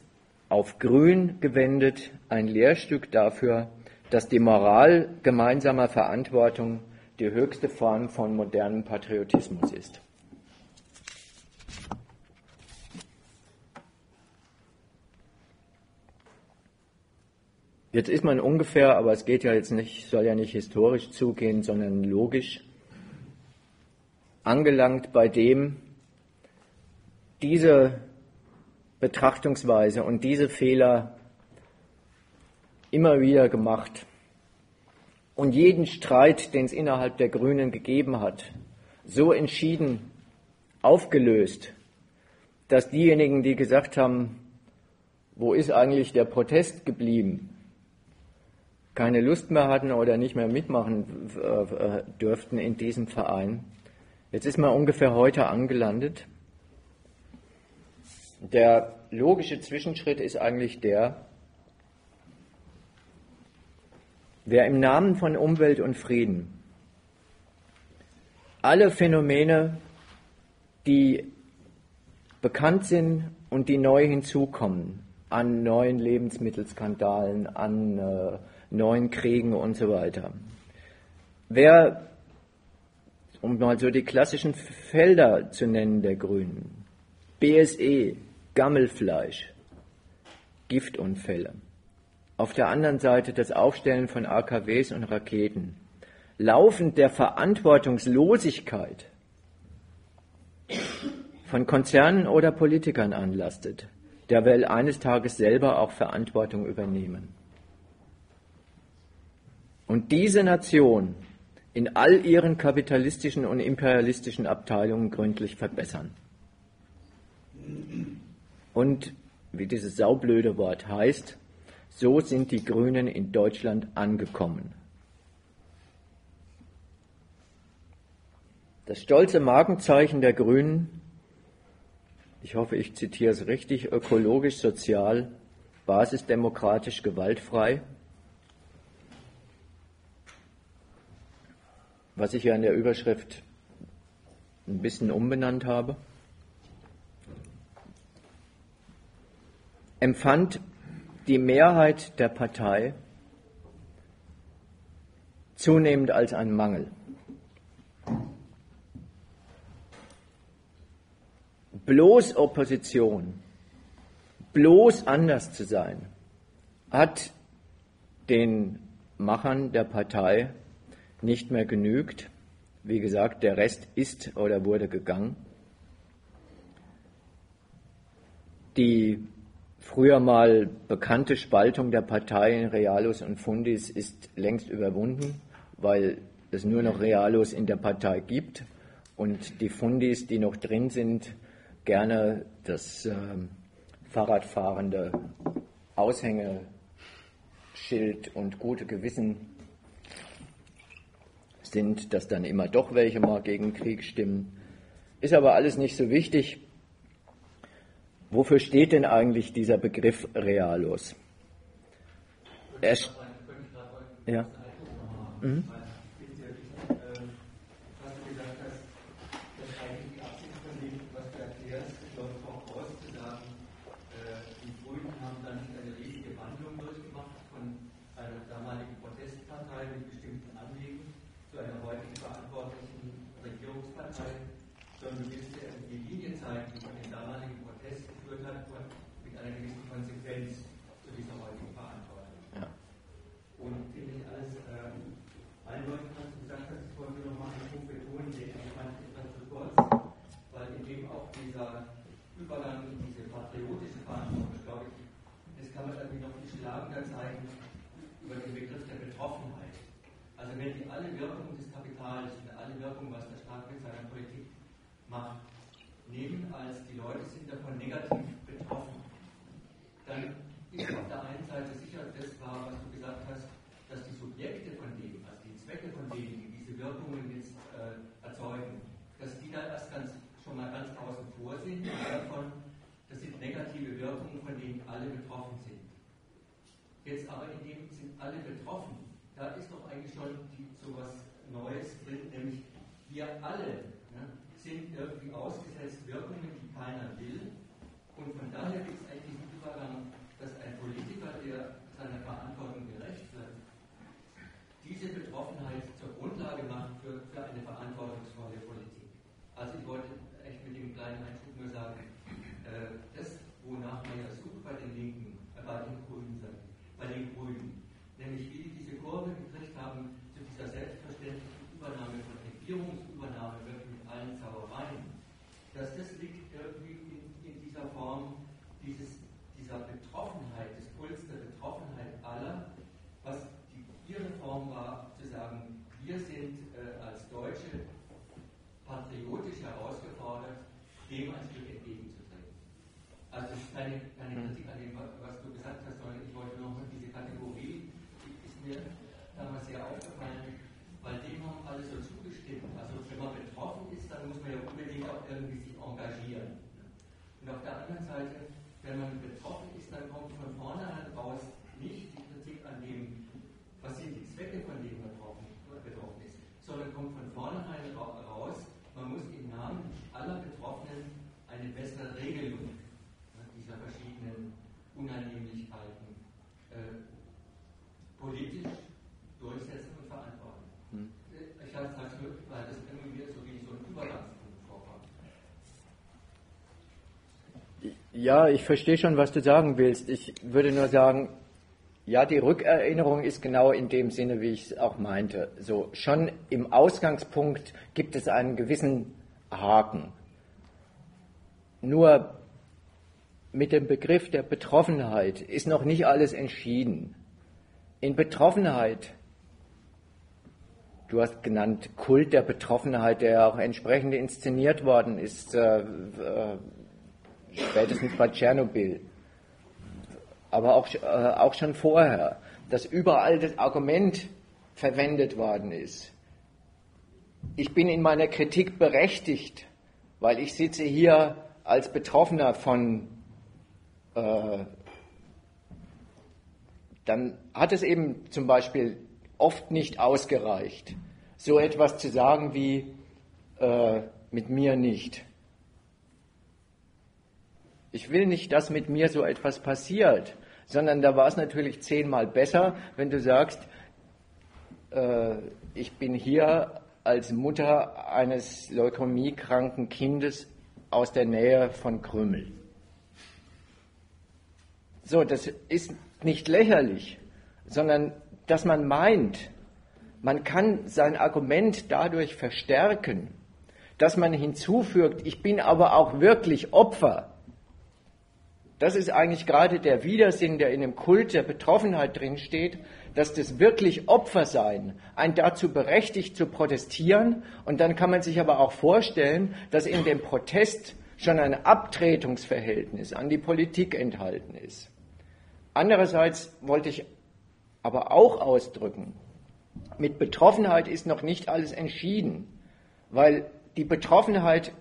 auf Grün gewendet ein Lehrstück dafür, dass die Moral gemeinsamer Verantwortung die höchste Form von modernem Patriotismus ist. Jetzt ist man ungefähr, aber es geht ja jetzt nicht, soll ja nicht historisch zugehen, sondern logisch angelangt bei dem, diese Betrachtungsweise und diese Fehler immer wieder gemacht und jeden Streit, den es innerhalb der Grünen gegeben hat, so entschieden aufgelöst, dass diejenigen, die gesagt haben, wo ist eigentlich der Protest geblieben, keine Lust mehr hatten oder nicht mehr mitmachen äh, dürften in diesem Verein. Jetzt ist man ungefähr heute angelandet. Der logische Zwischenschritt ist eigentlich der, wer im Namen von Umwelt und Frieden alle Phänomene, die bekannt sind und die neu hinzukommen, an neuen Lebensmittelskandalen, an äh, neuen Kriegen und so weiter. Wer, um mal so die klassischen Felder zu nennen der Grünen, BSE, Gammelfleisch, Giftunfälle. Auf der anderen Seite das Aufstellen von AKWs und Raketen. Laufend der Verantwortungslosigkeit von Konzernen oder Politikern anlastet, der will eines Tages selber auch Verantwortung übernehmen. Und diese Nation in all ihren kapitalistischen und imperialistischen Abteilungen gründlich verbessern. Und wie dieses saublöde Wort heißt, so sind die Grünen in Deutschland angekommen. Das stolze Markenzeichen der Grünen, ich hoffe, ich zitiere es richtig, ökologisch, sozial, basisdemokratisch, gewaltfrei, was ich ja in der Überschrift ein bisschen umbenannt habe. empfand die Mehrheit der Partei zunehmend als einen Mangel. Bloß Opposition, bloß anders zu sein, hat den Machern der Partei nicht mehr genügt. Wie gesagt, der Rest ist oder wurde gegangen. Die früher mal bekannte Spaltung der Partei in Realos und Fundis ist längst überwunden, weil es nur noch Realos in der Partei gibt und die Fundis, die noch drin sind, gerne das äh, Fahrradfahrende Aushängeschild und gute Gewissen sind, dass dann immer doch welche mal gegen Krieg stimmen. Ist aber alles nicht so wichtig. Wofür steht denn eigentlich dieser Begriff Realos? Er ja. Mhm. wenn die alle Wirkung des Kapitals und alle Wirkung, was der Staat mit seiner Politik macht, nehmen als die Leute sind davon negativ wir alle ne, sind irgendwie ausgesetzt Wirkungen, die keiner will. Und von daher gibt es eigentlich einen Übergang, dass ein Politiker, der seiner Verantwortung gerecht wird, diese Betroffenheit zur Grundlage macht für, für eine verantwortungsvolle Politik. Also ich wollte echt mit dem kleinen Einschub nur sagen, äh, das, wonach man ja sucht bei den Linken, äh, bei den Grünen, bei den Grünen, nämlich wie die diese Kurve gekriegt haben, Form dieses, dieser Betroffenheit, des Puls der Betroffenheit aller, was die, ihre Form war, zu sagen, wir sind äh, als Deutsche patriotisch herausgefordert, dem ein Stück entgegenzutreten. Also das ist keine, keine mhm. Kritik an dem, was du gesagt hast, sondern ich wollte nochmal diese Kategorie, die ist mir damals sehr aufgefallen, weil dem haben alle so zugestimmt. Also wenn man betroffen ist, dann muss man ja unbedingt auch irgendwie sich engagieren. Und auf der anderen Seite, wenn man betroffen ist, dann kommt von vornherein raus nicht die Kritik an dem, was sind die Zwecke von dem betroffen, betroffen ist, sondern kommt von vornherein raus, man muss im Namen aller Betroffenen eine bessere Regelung dieser verschiedenen Unannehmlichkeiten äh, politisch durchsetzen und verantworten. Hm. Ich habe es möglich, weil das irgendwie so wie so ein Übergangspunkt vorkommt. Ja, ich verstehe schon, was du sagen willst. Ich würde nur sagen, ja, die Rückerinnerung ist genau in dem Sinne, wie ich es auch meinte. So, schon im Ausgangspunkt gibt es einen gewissen Haken. Nur mit dem Begriff der Betroffenheit ist noch nicht alles entschieden. In Betroffenheit, du hast genannt Kult der Betroffenheit, der auch entsprechend inszeniert worden ist, äh, äh, spätestens bei Tschernobyl, aber auch, äh, auch schon vorher, dass überall das Argument verwendet worden ist. Ich bin in meiner Kritik berechtigt, weil ich sitze hier als Betroffener von äh, dann hat es eben zum Beispiel oft nicht ausgereicht, so etwas zu sagen wie äh, mit mir nicht. Ich will nicht, dass mit mir so etwas passiert, sondern da war es natürlich zehnmal besser, wenn du sagst, äh, ich bin hier als Mutter eines leukämiekranken Kindes aus der Nähe von Krümmel. So, das ist nicht lächerlich, sondern dass man meint, man kann sein Argument dadurch verstärken, dass man hinzufügt, ich bin aber auch wirklich Opfer. Das ist eigentlich gerade der Widersinn, der in dem Kult der Betroffenheit drinsteht, dass das wirklich Opfer sein, ein dazu berechtigt zu protestieren. Und dann kann man sich aber auch vorstellen, dass in dem Protest schon ein Abtretungsverhältnis an die Politik enthalten ist. Andererseits wollte ich aber auch ausdrücken, mit Betroffenheit ist noch nicht alles entschieden, weil die Betroffenheit,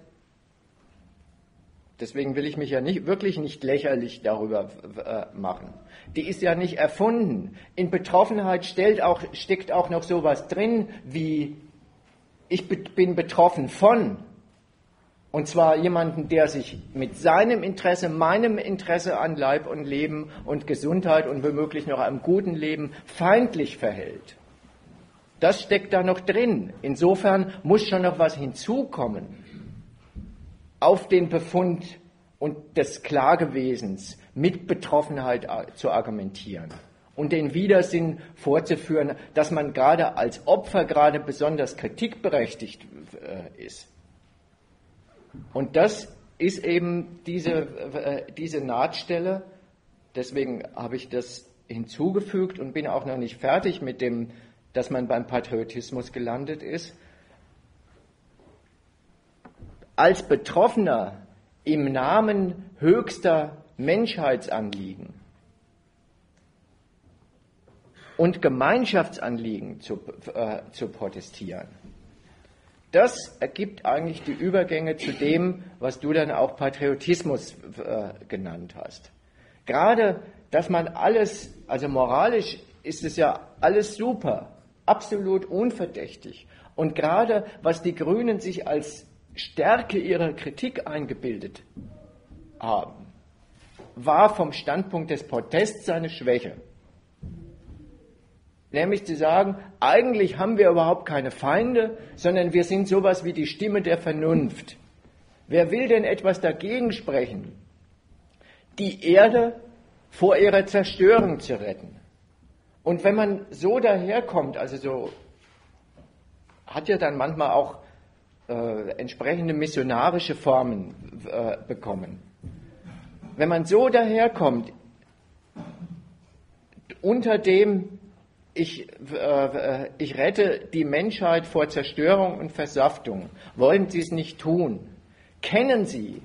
deswegen will ich mich ja nicht, wirklich nicht lächerlich darüber äh, machen, die ist ja nicht erfunden. In Betroffenheit auch, steckt auch noch sowas drin wie, ich bin betroffen von, und zwar jemanden, der sich mit seinem Interesse, meinem Interesse an Leib und Leben und Gesundheit und womöglich noch einem guten Leben feindlich verhält. Das steckt da noch drin. Insofern muss schon noch was hinzukommen auf den Befund und des Klagewesens mit Betroffenheit zu argumentieren und den Widersinn vorzuführen, dass man gerade als Opfer gerade besonders kritikberechtigt äh, ist. Und das ist eben diese, äh, diese Nahtstelle. Deswegen habe ich das hinzugefügt und bin auch noch nicht fertig mit dem, dass man beim Patriotismus gelandet ist. Als Betroffener im Namen höchster Menschheitsanliegen und Gemeinschaftsanliegen zu, äh, zu protestieren das ergibt eigentlich die Übergänge zu dem, was du dann auch Patriotismus äh, genannt hast. Gerade, dass man alles, also moralisch ist es ja alles super, absolut unverdächtig. Und gerade, was die Grünen sich als Stärke ihrer Kritik eingebildet haben, war vom Standpunkt des Protests seine Schwäche. Nämlich zu sagen, eigentlich haben wir überhaupt keine Feinde, sondern wir sind sowas wie die Stimme der Vernunft. Wer will denn etwas dagegen sprechen? Die Erde vor ihrer Zerstörung zu retten. Und wenn man so daherkommt, also so, hat ja dann manchmal auch äh, entsprechende missionarische Formen äh, bekommen. Wenn man so daherkommt, unter dem ich, äh, ich rette die Menschheit vor Zerstörung und Versaftung. Wollen Sie es nicht tun? Kennen Sie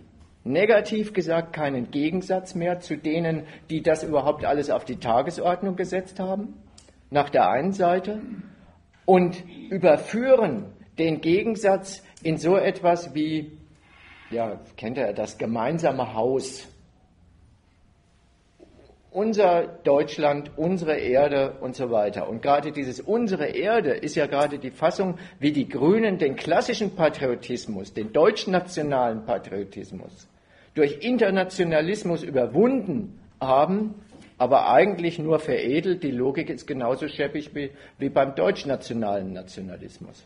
Negativ gesagt keinen Gegensatz mehr zu denen, die das überhaupt alles auf die Tagesordnung gesetzt haben, nach der einen Seite, und überführen den Gegensatz in so etwas wie, ja, kennt ihr das gemeinsame Haus unser Deutschland, unsere Erde und so weiter. Und gerade dieses unsere Erde ist ja gerade die Fassung, wie die Grünen den klassischen Patriotismus, den deutsch-nationalen Patriotismus durch Internationalismus überwunden haben, aber eigentlich nur veredelt. Die Logik ist genauso scheppig wie, wie beim deutsch-nationalen Nationalismus.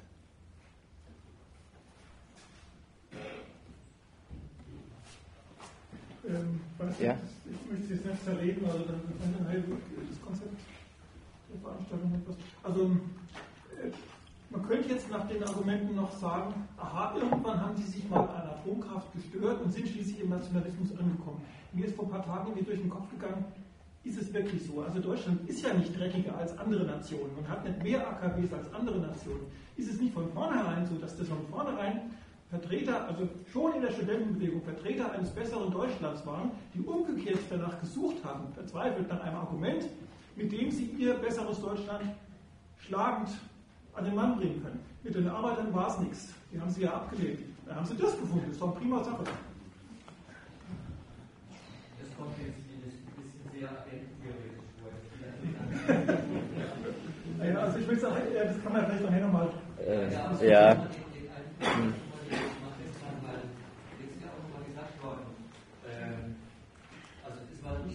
Ähm, ja? ich möchte es nicht zerreden, also dann das Konzept der Veranstaltung etwas. Also äh, man könnte jetzt nach den Argumenten noch sagen, aha, irgendwann haben sie sich mal an Atomkraft gestört und sind schließlich im Nationalismus angekommen. Mir ist vor ein paar Tagen mir durch den Kopf gegangen, ist es wirklich so? Also Deutschland ist ja nicht dreckiger als andere Nationen und hat nicht mehr AKWs als andere Nationen. Ist es nicht von vornherein so, dass das von vornherein Vertreter, also schon in der Studentenbewegung Vertreter eines besseren Deutschlands waren, die umgekehrt danach gesucht haben, verzweifelt nach einem Argument, mit dem sie ihr besseres Deutschland schlagend an den Mann bringen können. Mit den Arbeitern war es nichts. Die haben sie ja abgelehnt. Da haben sie das gefunden. Das ist doch eine prima Sache. Das kommt jetzt ein bisschen sehr theoretisch vor. ja, also ich will sagen, das kann man vielleicht nachher nochmal. Äh, ja.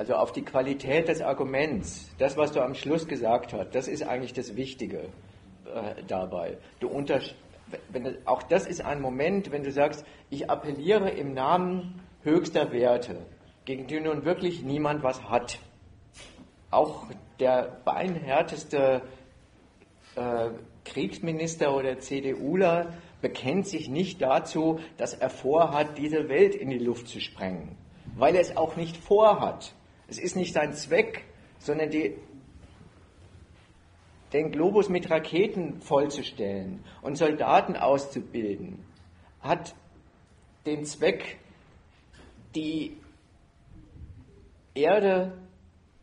also auf die Qualität des Arguments. Das, was du am Schluss gesagt hast, das ist eigentlich das Wichtige äh, dabei. Du unter, wenn, auch das ist ein Moment, wenn du sagst, ich appelliere im Namen höchster Werte, gegen die nun wirklich niemand was hat. Auch der beinhärteste äh, Kriegsminister oder CDUler bekennt sich nicht dazu, dass er vorhat, diese Welt in die Luft zu sprengen, weil er es auch nicht vorhat. Es ist nicht sein Zweck, sondern die, den Globus mit Raketen vollzustellen und Soldaten auszubilden, hat den Zweck, die Erde,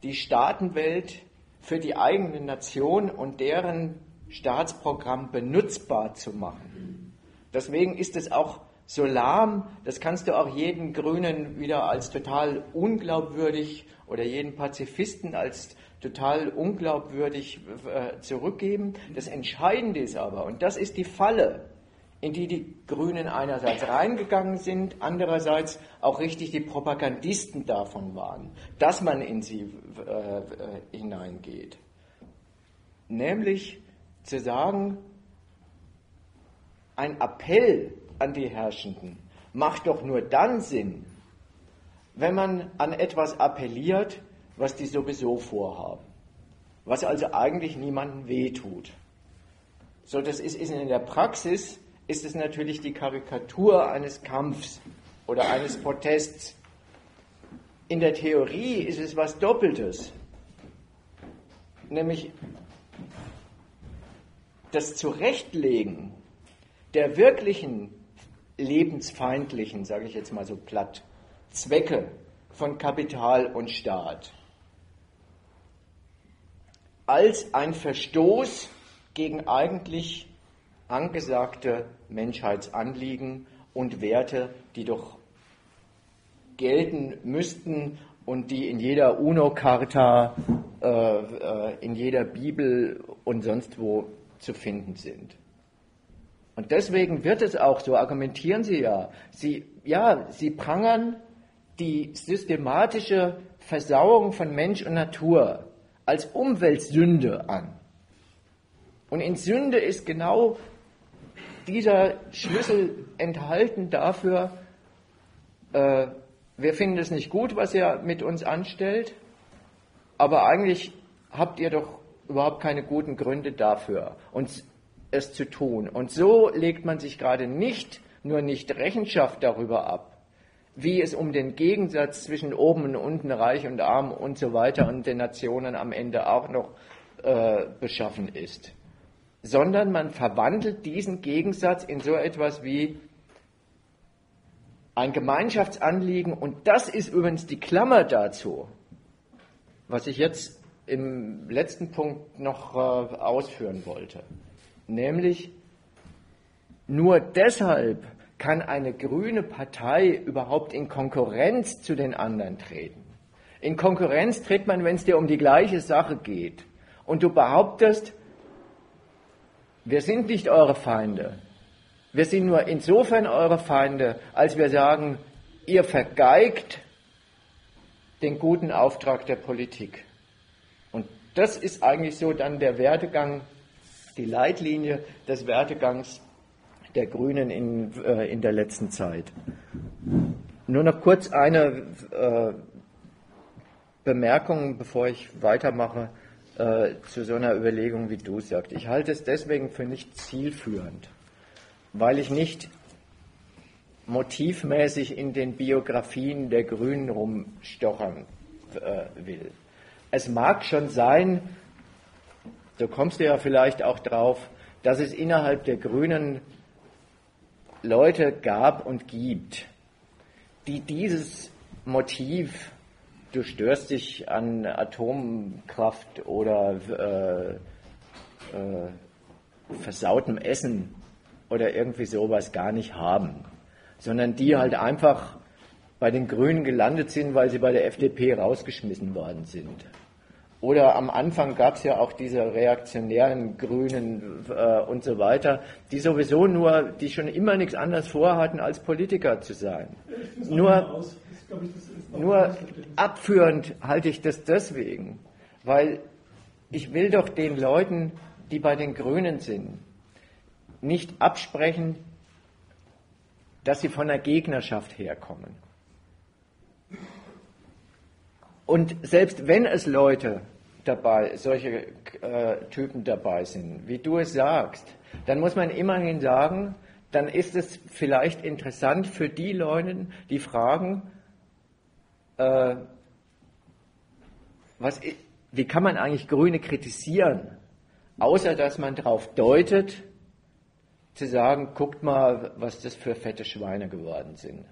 die Staatenwelt für die eigene Nation und deren Staatsprogramm benutzbar zu machen. Deswegen ist es auch so lahm, das kannst du auch jeden Grünen wieder als total unglaubwürdig oder jeden Pazifisten als total unglaubwürdig äh, zurückgeben. Das Entscheidende ist aber, und das ist die Falle, in die die Grünen einerseits reingegangen sind, andererseits auch richtig die Propagandisten davon waren, dass man in sie äh, äh, hineingeht. Nämlich zu sagen, ein Appell an die Herrschenden macht doch nur dann Sinn, wenn man an etwas appelliert, was die sowieso vorhaben, was also eigentlich niemandem wehtut. So, das ist, ist in der Praxis ist es natürlich die Karikatur eines Kampfs oder eines Protests. In der Theorie ist es was Doppeltes, nämlich das Zurechtlegen der wirklichen lebensfeindlichen, sage ich jetzt mal so platt, Zwecke von Kapital und Staat als ein Verstoß gegen eigentlich angesagte Menschheitsanliegen und Werte, die doch gelten müssten und die in jeder UNO-Charta, äh, äh, in jeder Bibel und sonst wo zu finden sind. Und deswegen wird es auch, so argumentieren Sie ja, Sie, ja, Sie prangern die systematische Versauerung von Mensch und Natur als Umweltsünde an. Und in Sünde ist genau dieser Schlüssel enthalten dafür, äh, wir finden es nicht gut, was ihr mit uns anstellt, aber eigentlich habt ihr doch überhaupt keine guten Gründe dafür, uns es zu tun. Und so legt man sich gerade nicht nur nicht Rechenschaft darüber ab, wie es um den Gegensatz zwischen oben und unten, reich und arm und so weiter und den Nationen am Ende auch noch äh, beschaffen ist, sondern man verwandelt diesen Gegensatz in so etwas wie ein Gemeinschaftsanliegen und das ist übrigens die Klammer dazu, was ich jetzt im letzten Punkt noch äh, ausführen wollte. Nämlich nur deshalb kann eine grüne Partei überhaupt in Konkurrenz zu den anderen treten. In Konkurrenz tritt man, wenn es dir um die gleiche Sache geht. Und du behauptest, wir sind nicht eure Feinde. Wir sind nur insofern eure Feinde, als wir sagen, ihr vergeigt den guten Auftrag der Politik. Und das ist eigentlich so dann der Werdegang die Leitlinie des Wertegangs der Grünen in, äh, in der letzten Zeit. Nur noch kurz eine äh, Bemerkung, bevor ich weitermache, äh, zu so einer Überlegung, wie du sagst. Ich halte es deswegen für nicht zielführend, weil ich nicht motivmäßig in den Biografien der Grünen rumstochern äh, will. Es mag schon sein, so kommst du ja vielleicht auch drauf, dass es innerhalb der Grünen Leute gab und gibt, die dieses Motiv, du störst dich an Atomkraft oder äh, äh, versautem Essen oder irgendwie sowas gar nicht haben, sondern die halt einfach bei den Grünen gelandet sind, weil sie bei der FDP rausgeschmissen worden sind. Oder am Anfang gab es ja auch diese reaktionären Grünen äh, und so weiter, die sowieso nur, die schon immer nichts anderes vorhatten, als Politiker zu sein. Nur, nur abführend halte ich das deswegen, weil ich will doch den Leuten, die bei den Grünen sind, nicht absprechen, dass sie von der Gegnerschaft herkommen. Und selbst wenn es Leute dabei, solche äh, Typen dabei sind, wie du es sagst, dann muss man immerhin sagen, dann ist es vielleicht interessant für die Leute, die fragen, äh, was, wie kann man eigentlich Grüne kritisieren, außer dass man darauf deutet, zu sagen, guckt mal, was das für fette Schweine geworden sind.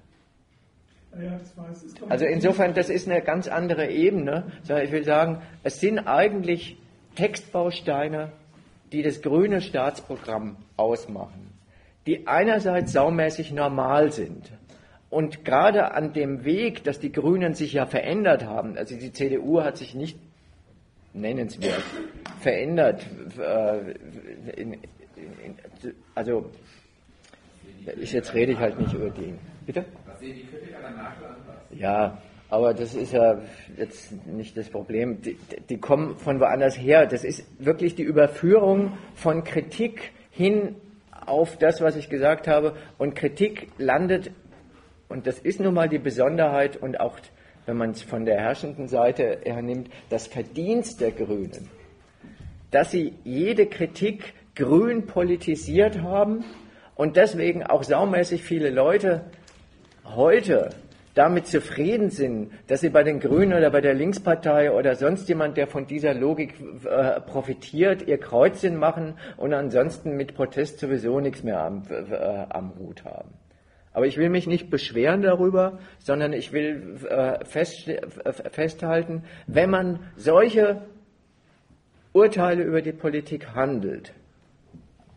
Also insofern, das ist eine ganz andere Ebene. Ich will sagen, es sind eigentlich Textbausteine, die das grüne Staatsprogramm ausmachen, die einerseits saumäßig normal sind. Und gerade an dem Weg, dass die Grünen sich ja verändert haben, also die CDU hat sich nicht nennenswert verändert. Äh, in, in, also jetzt rede ich halt nicht über die. Bitte? Sehen die Kritiker danach Ja, aber das ist ja jetzt nicht das Problem. Die, die, kommen von woanders her. Das ist wirklich die Überführung von Kritik hin auf das, was ich gesagt habe. Und Kritik landet, und das ist nun mal die Besonderheit und auch, wenn man es von der herrschenden Seite her nimmt, das Verdienst der Grünen, dass sie jede Kritik grün politisiert haben und deswegen auch saumäßig viele Leute heute damit zufrieden sind, dass sie bei den Grünen oder bei der Linkspartei oder sonst jemand, der von dieser Logik äh, profitiert, ihr Kreuzchen machen und ansonsten mit Protest sowieso nichts mehr am, äh, am Hut haben. Aber ich will mich nicht beschweren darüber, sondern ich will äh, fest, festhalten, wenn man solche Urteile über die Politik handelt,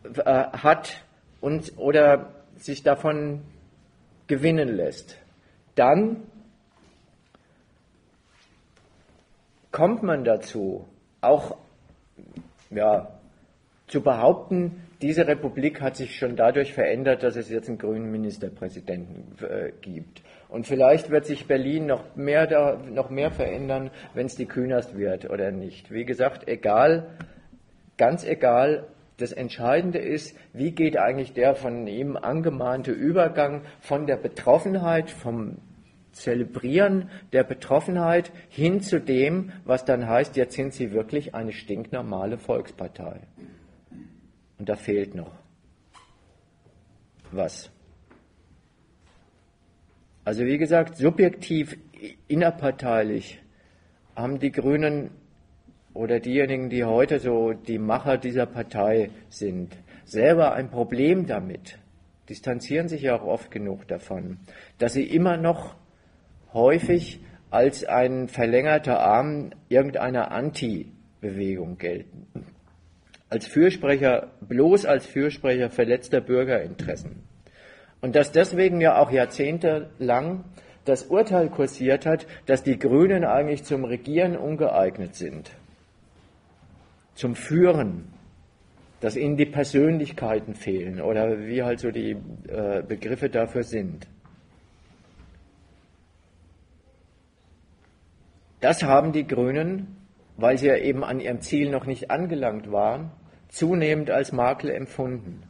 äh, hat und, oder sich davon gewinnen lässt, dann kommt man dazu, auch ja, zu behaupten, diese Republik hat sich schon dadurch verändert, dass es jetzt einen grünen Ministerpräsidenten äh, gibt. Und vielleicht wird sich Berlin noch mehr, da, noch mehr verändern, wenn es die Künast wird oder nicht. Wie gesagt, egal, ganz egal. Das Entscheidende ist, wie geht eigentlich der von ihm angemahnte Übergang von der Betroffenheit, vom Zelebrieren der Betroffenheit hin zu dem, was dann heißt, jetzt sind sie wirklich eine stinknormale Volkspartei. Und da fehlt noch was. Also wie gesagt, subjektiv, innerparteilich haben die Grünen oder diejenigen, die heute so die Macher dieser Partei sind, selber ein Problem damit, distanzieren sich ja auch oft genug davon, dass sie immer noch häufig als ein verlängerter Arm irgendeiner Anti-Bewegung gelten. Als Fürsprecher, bloß als Fürsprecher verletzter Bürgerinteressen. Und dass deswegen ja auch jahrzehntelang das Urteil kursiert hat, dass die Grünen eigentlich zum Regieren ungeeignet sind, zum Führen, dass ihnen die Persönlichkeiten fehlen oder wie halt so die äh, Begriffe dafür sind. Das haben die Grünen, weil sie ja eben an ihrem Ziel noch nicht angelangt waren, zunehmend als Makel empfunden.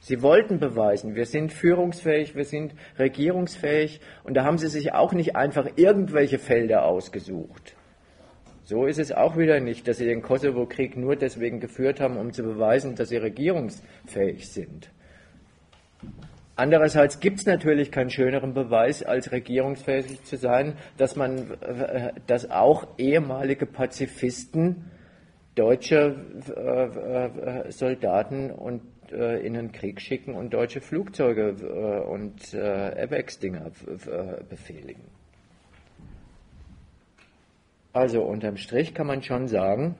Sie wollten beweisen, wir sind führungsfähig, wir sind regierungsfähig und da haben sie sich auch nicht einfach irgendwelche Felder ausgesucht. So ist es auch wieder nicht, dass sie den Kosovo-Krieg nur deswegen geführt haben, um zu beweisen, dass sie regierungsfähig sind. Andererseits gibt es natürlich keinen schöneren Beweis, als regierungsfähig zu sein, dass man, äh, dass auch ehemalige Pazifisten deutsche äh, äh, Soldaten und in den Krieg schicken und deutsche Flugzeuge und AWACS-Dinger befehligen. Also unterm Strich kann man schon sagen,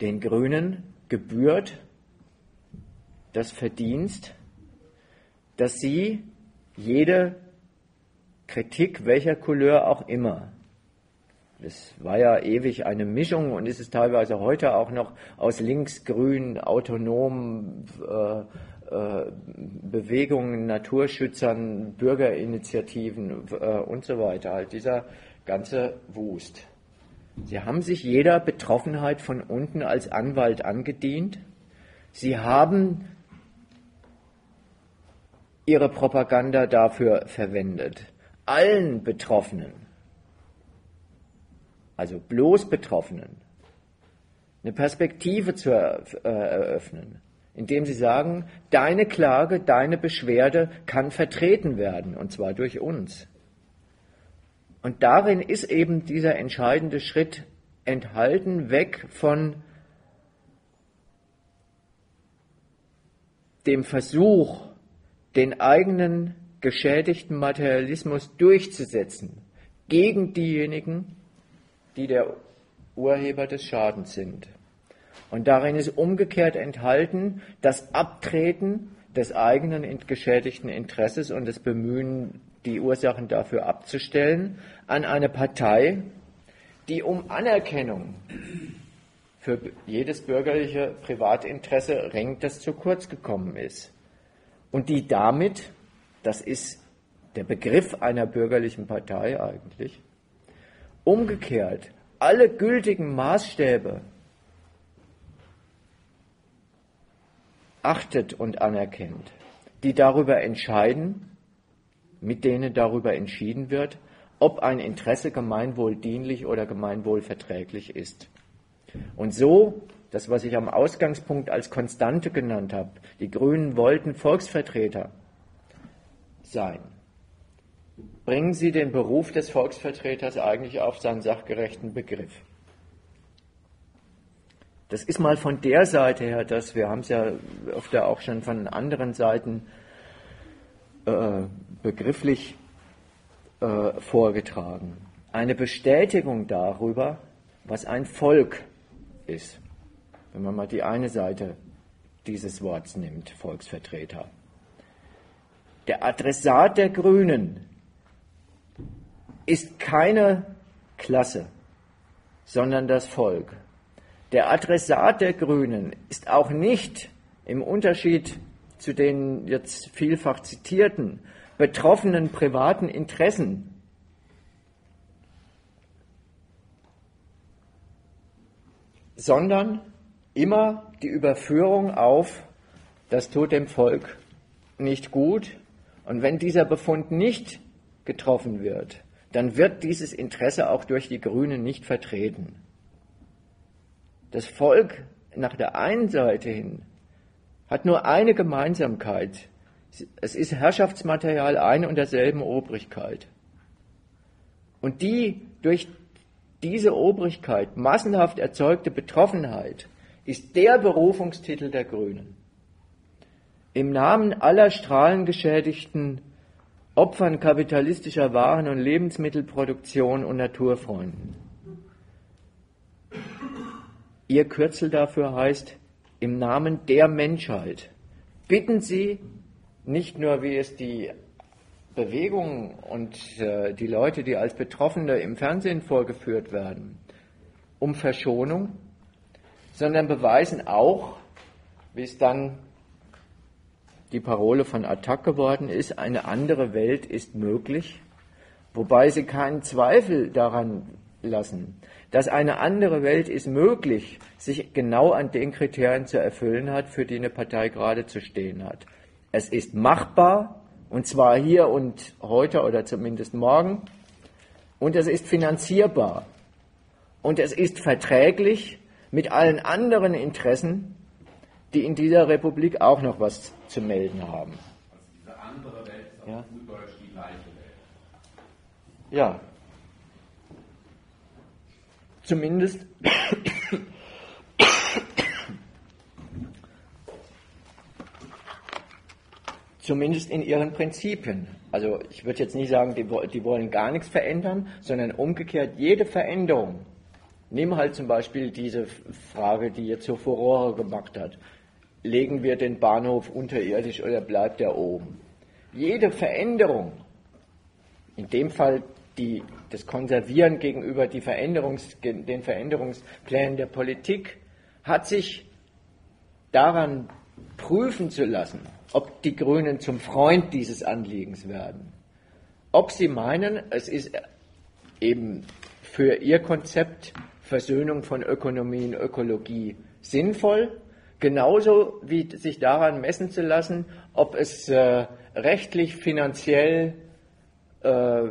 den Grünen gebührt das Verdienst, dass sie jede Kritik welcher Couleur auch immer, das war ja ewig eine Mischung und ist es teilweise heute auch noch aus links-grün, autonomen äh, äh, Bewegungen, Naturschützern, Bürgerinitiativen äh, und so weiter, halt dieser ganze Wust. Sie haben sich jeder Betroffenheit von unten als Anwalt angedient. Sie haben ihre Propaganda dafür verwendet. Allen Betroffenen, also bloß Betroffenen, eine Perspektive zu äh, eröffnen, indem sie sagen, deine Klage, deine Beschwerde kann vertreten werden, und zwar durch uns. Und darin ist eben dieser entscheidende Schritt enthalten, weg von dem Versuch, den eigenen geschädigten Materialismus durchzusetzen gegen diejenigen, die der Urheber des Schadens sind. Und darin ist umgekehrt enthalten das Abtreten des eigenen geschädigten Interesses und das Bemühen, die Ursachen dafür abzustellen, an eine Partei, die um Anerkennung für jedes bürgerliche Privatinteresse ringt, das zu kurz gekommen ist. Und die damit, das ist der Begriff einer bürgerlichen Partei eigentlich, umgekehrt alle gültigen Maßstäbe achtet und anerkennt, die darüber entscheiden, mit denen darüber entschieden wird, ob ein Interesse gemeinwohldienlich oder gemeinwohlverträglich ist. Und so das, was ich am Ausgangspunkt als Konstante genannt habe. Die Grünen wollten Volksvertreter sein. bringen Sie den Beruf des Volksvertreters eigentlich auf seinen sachgerechten Begriff. Das ist mal von der Seite her, dass wir haben es ja öfter auch schon von anderen Seiten äh, begrifflich äh, vorgetragen. Eine Bestätigung darüber, was ein Volk ist. Wenn man mal die eine Seite dieses Worts nimmt, Volksvertreter. Der Adressat der Grünen ist keine Klasse, sondern das Volk. Der Adressat der Grünen ist auch nicht im Unterschied zu den jetzt vielfach zitierten betroffenen privaten Interessen sondern immer die Überführung auf, das tut dem Volk nicht gut. Und wenn dieser Befund nicht getroffen wird, dann wird dieses Interesse auch durch die Grünen nicht vertreten. Das Volk nach der einen Seite hin hat nur eine Gemeinsamkeit. Es ist Herrschaftsmaterial einer und derselben Obrigkeit. Und die durch diese Obrigkeit, massenhaft erzeugte Betroffenheit, ist der Berufungstitel der Grünen. Im Namen aller strahlengeschädigten Opfern kapitalistischer Waren- und Lebensmittelproduktion und Naturfreunden. Ihr Kürzel dafür heißt, im Namen der Menschheit. Bitten Sie nicht nur, wie es die Bewegung und äh, die Leute, die als Betroffene im Fernsehen vorgeführt werden, um Verschonung, sondern beweisen auch, wie es dann die Parole von Attac geworden ist, eine andere Welt ist möglich, wobei sie keinen Zweifel daran lassen, dass eine andere Welt ist möglich, sich genau an den Kriterien zu erfüllen hat, für die eine Partei gerade zu stehen hat. Es ist machbar, und zwar hier und heute oder zumindest morgen. Und es ist finanzierbar. Und es ist verträglich mit allen anderen Interessen, die in dieser Republik auch noch was zu melden haben. Also diese andere Welt ist auf ja? gut Deutsch die gleiche Welt. Ja. Zumindest zumindest in ihren Prinzipien. Also ich würde jetzt nicht sagen, die, die, wollen gar nichts verändern, sondern umgekehrt jede Veränderung. Nimm halt zum Beispiel diese Frage, die jetzt so Furore gemacht hat. Legen wir den Bahnhof unterirdisch oder bleibt er oben? Jede Veränderung, in dem Fall die, das Konservieren gegenüber Veränderungs, den Veränderungsplänen der Politik, hat sich daran prüfen zu lassen, ob die Grünen zum Freund dieses Anliegens werden. Ob sie meinen, es ist eben für ihr Konzept Versöhnung von Ökonomie und Ökologie sinnvoll, genauso wie sich daran messen zu lassen, ob es äh, rechtlich, finanziell äh,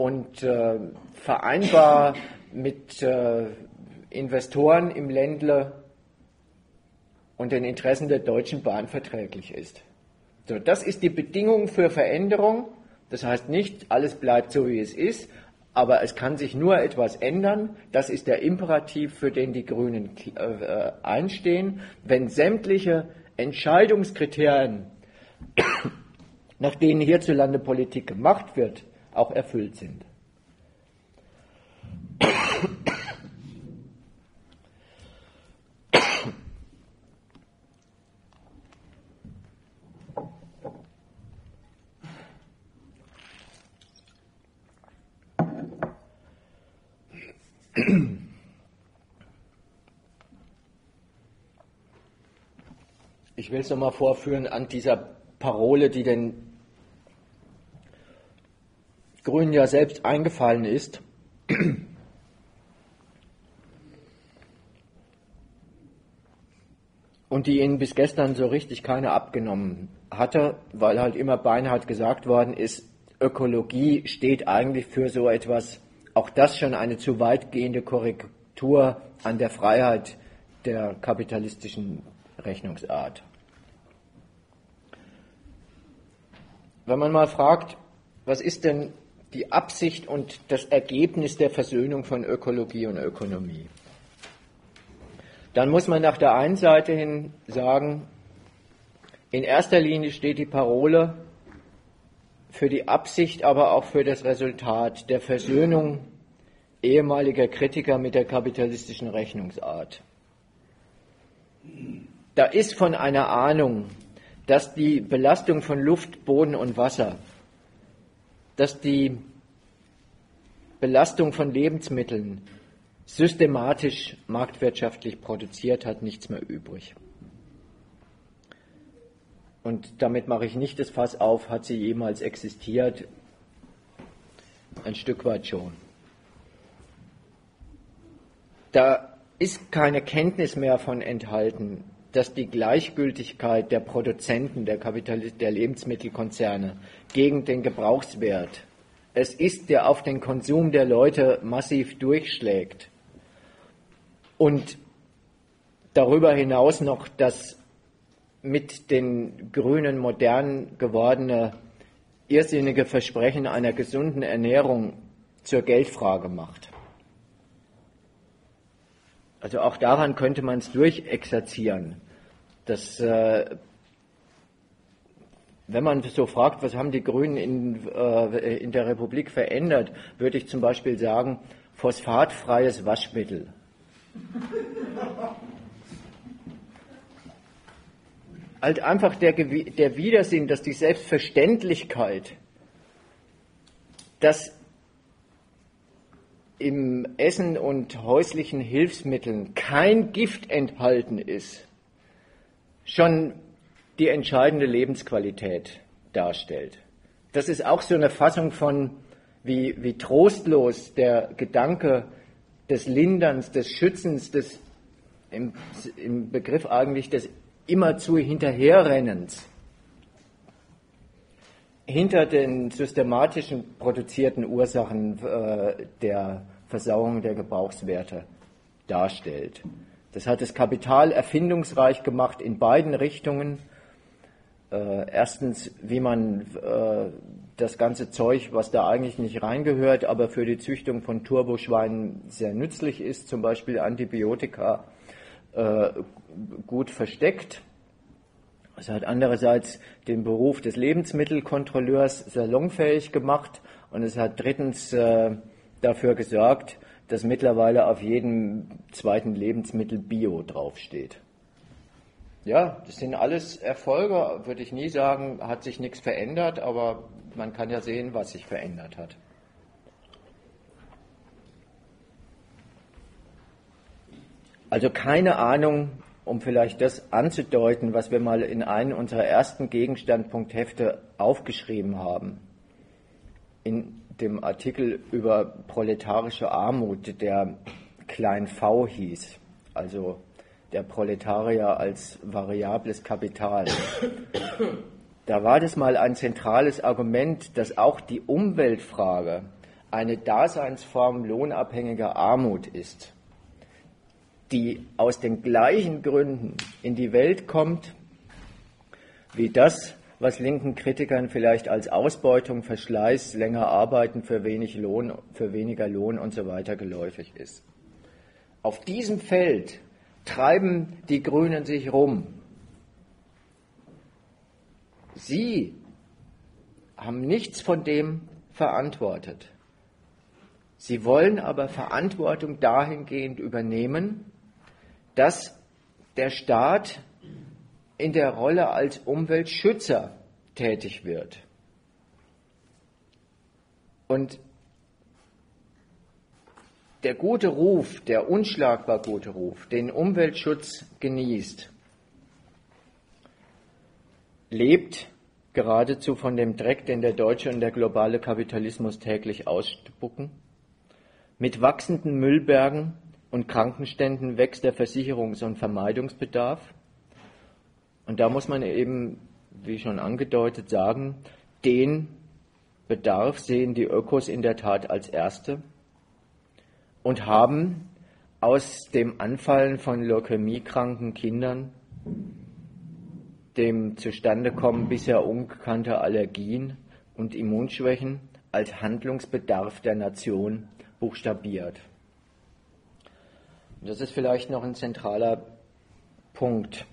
und äh, vereinbar mit äh, Investoren im Ländle und den Interessen der Deutschen Bahn verträglich ist. So, das ist die Bedingung für Veränderung. Das heißt nicht, alles bleibt so, wie es ist, aber es kann sich nur etwas ändern. Das ist der Imperativ, für den die Grünen äh, einstehen. Wenn sämtliche Entscheidungskriterien, nach denen hierzulande Politik gemacht wird, auch erfüllt sind. Ich will es nochmal vorführen an dieser Parole, die den Grünen ja selbst eingefallen ist. Und die ihnen bis gestern so richtig keine abgenommen hatte, weil halt immer beinhart gesagt worden ist, Ökologie steht eigentlich für so etwas auch das schon eine zu weitgehende Korrektur an der Freiheit der kapitalistischen Rechnungsart. Wenn man mal fragt, was ist denn die Absicht und das Ergebnis der Versöhnung von Ökologie und Ökonomie? Dann muss man nach der einen Seite hin sagen, in erster Linie steht die Parole für die Absicht, aber auch für das Resultat der Versöhnung ehemaliger Kritiker mit der kapitalistischen Rechnungsart. Da ist von einer Ahnung, dass die Belastung von Luft, Boden und Wasser, dass die Belastung von Lebensmitteln systematisch marktwirtschaftlich produziert hat, nichts mehr übrig. Und damit mache ich nicht das Fass auf, hat sie jemals existiert? Ein Stück weit schon. Da ist keine Kenntnis mehr von enthalten, dass die Gleichgültigkeit der Produzenten, der, Kapitalist der Lebensmittelkonzerne gegen den Gebrauchswert es ist, der auf den Konsum der Leute massiv durchschlägt. Und darüber hinaus noch das mit den Grünen modern gewordene irrsinnige Versprechen einer gesunden Ernährung zur Geldfrage macht. Also auch daran könnte man es durchexerzieren. Dass, äh, wenn man so fragt, was haben die Grünen in, äh, in der Republik verändert, würde ich zum Beispiel sagen, phosphatfreies Waschmittel. halt einfach der, der Widersinn, dass die Selbstverständlichkeit, dass im Essen und häuslichen Hilfsmitteln kein Gift enthalten ist, schon die entscheidende Lebensqualität darstellt. Das ist auch so eine Fassung von, wie, wie trostlos der Gedanke des Linderns, des Schützens, des im, im Begriff eigentlich des immerzu Hinterherrennens hinter den systematischen produzierten Ursachen äh, der Versauerung der Gebrauchswerte darstellt. Das hat das Kapital erfindungsreich gemacht in beiden Richtungen. Äh, erstens, wie man äh, das ganze Zeug, was da eigentlich nicht reingehört, aber für die Züchtung von Turboschweinen sehr nützlich ist, zum Beispiel Antibiotika, äh, gut versteckt. Es hat andererseits den Beruf des Lebensmittelkontrolleurs salonfähig gemacht und es hat drittens äh, dafür gesorgt, dass mittlerweile auf jedem zweiten Lebensmittel Bio draufsteht. Ja, das sind alles Erfolge, würde ich nie sagen, hat sich nichts verändert, aber man kann ja sehen, was sich verändert hat. Also keine Ahnung, um vielleicht das anzudeuten, was wir mal in einem unserer ersten Gegenstandpunkthefte aufgeschrieben haben. In dem Artikel über proletarische Armut, der Klein V hieß, also der Proletarier als variables Kapital. Da war das mal ein zentrales Argument, dass auch die Umweltfrage eine Daseinsform lohnabhängiger Armut ist die aus den gleichen Gründen in die Welt kommt, wie das, was linken Kritikern vielleicht als Ausbeutung, Verschleiß, länger arbeiten für wenig Lohn, für weniger Lohn und so weiter geläufig ist. Auf diesem Feld treiben die Grünen sich rum. Sie haben nichts von dem verantwortet. Sie wollen aber Verantwortung dahingehend übernehmen, dass der Staat in der Rolle als Umweltschützer tätig wird. Und der gute Ruf, der unschlagbar gute Ruf, den Umweltschutz genießt, lebt geradezu von dem Dreck, den der deutsche und der globale Kapitalismus täglich ausspucken, mit wachsenden Müllbergen und Krankenständen wächst der Versicherungs- und Vermeidungsbedarf. Und da muss man eben, wie schon angedeutet, sagen, den Bedarf sehen die Ökos in der Tat als erste und haben aus dem Anfallen von leukämiekranken Kindern, dem Zustandekommen bisher ungekannter Allergien und Immunschwächen als Handlungsbedarf der Nation buchstabiert. Das ist vielleicht noch ein zentraler Punkt,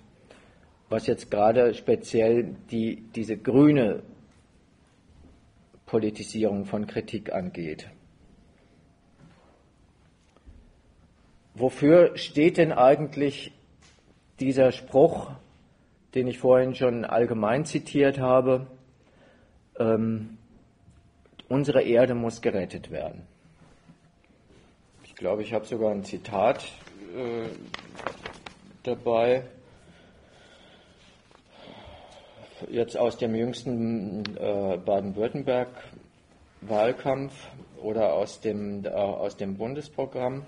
was jetzt gerade speziell die, diese grüne Politisierung von Kritik angeht. Wofür steht denn eigentlich dieser Spruch, den ich vorhin schon allgemein zitiert habe? Ähm, unsere Erde muss gerettet werden glaube, ich habe sogar ein Zitat äh, dabei. Jetzt aus dem jüngsten äh, Baden-Württemberg-Wahlkampf oder aus dem, äh, aus dem Bundesprogramm.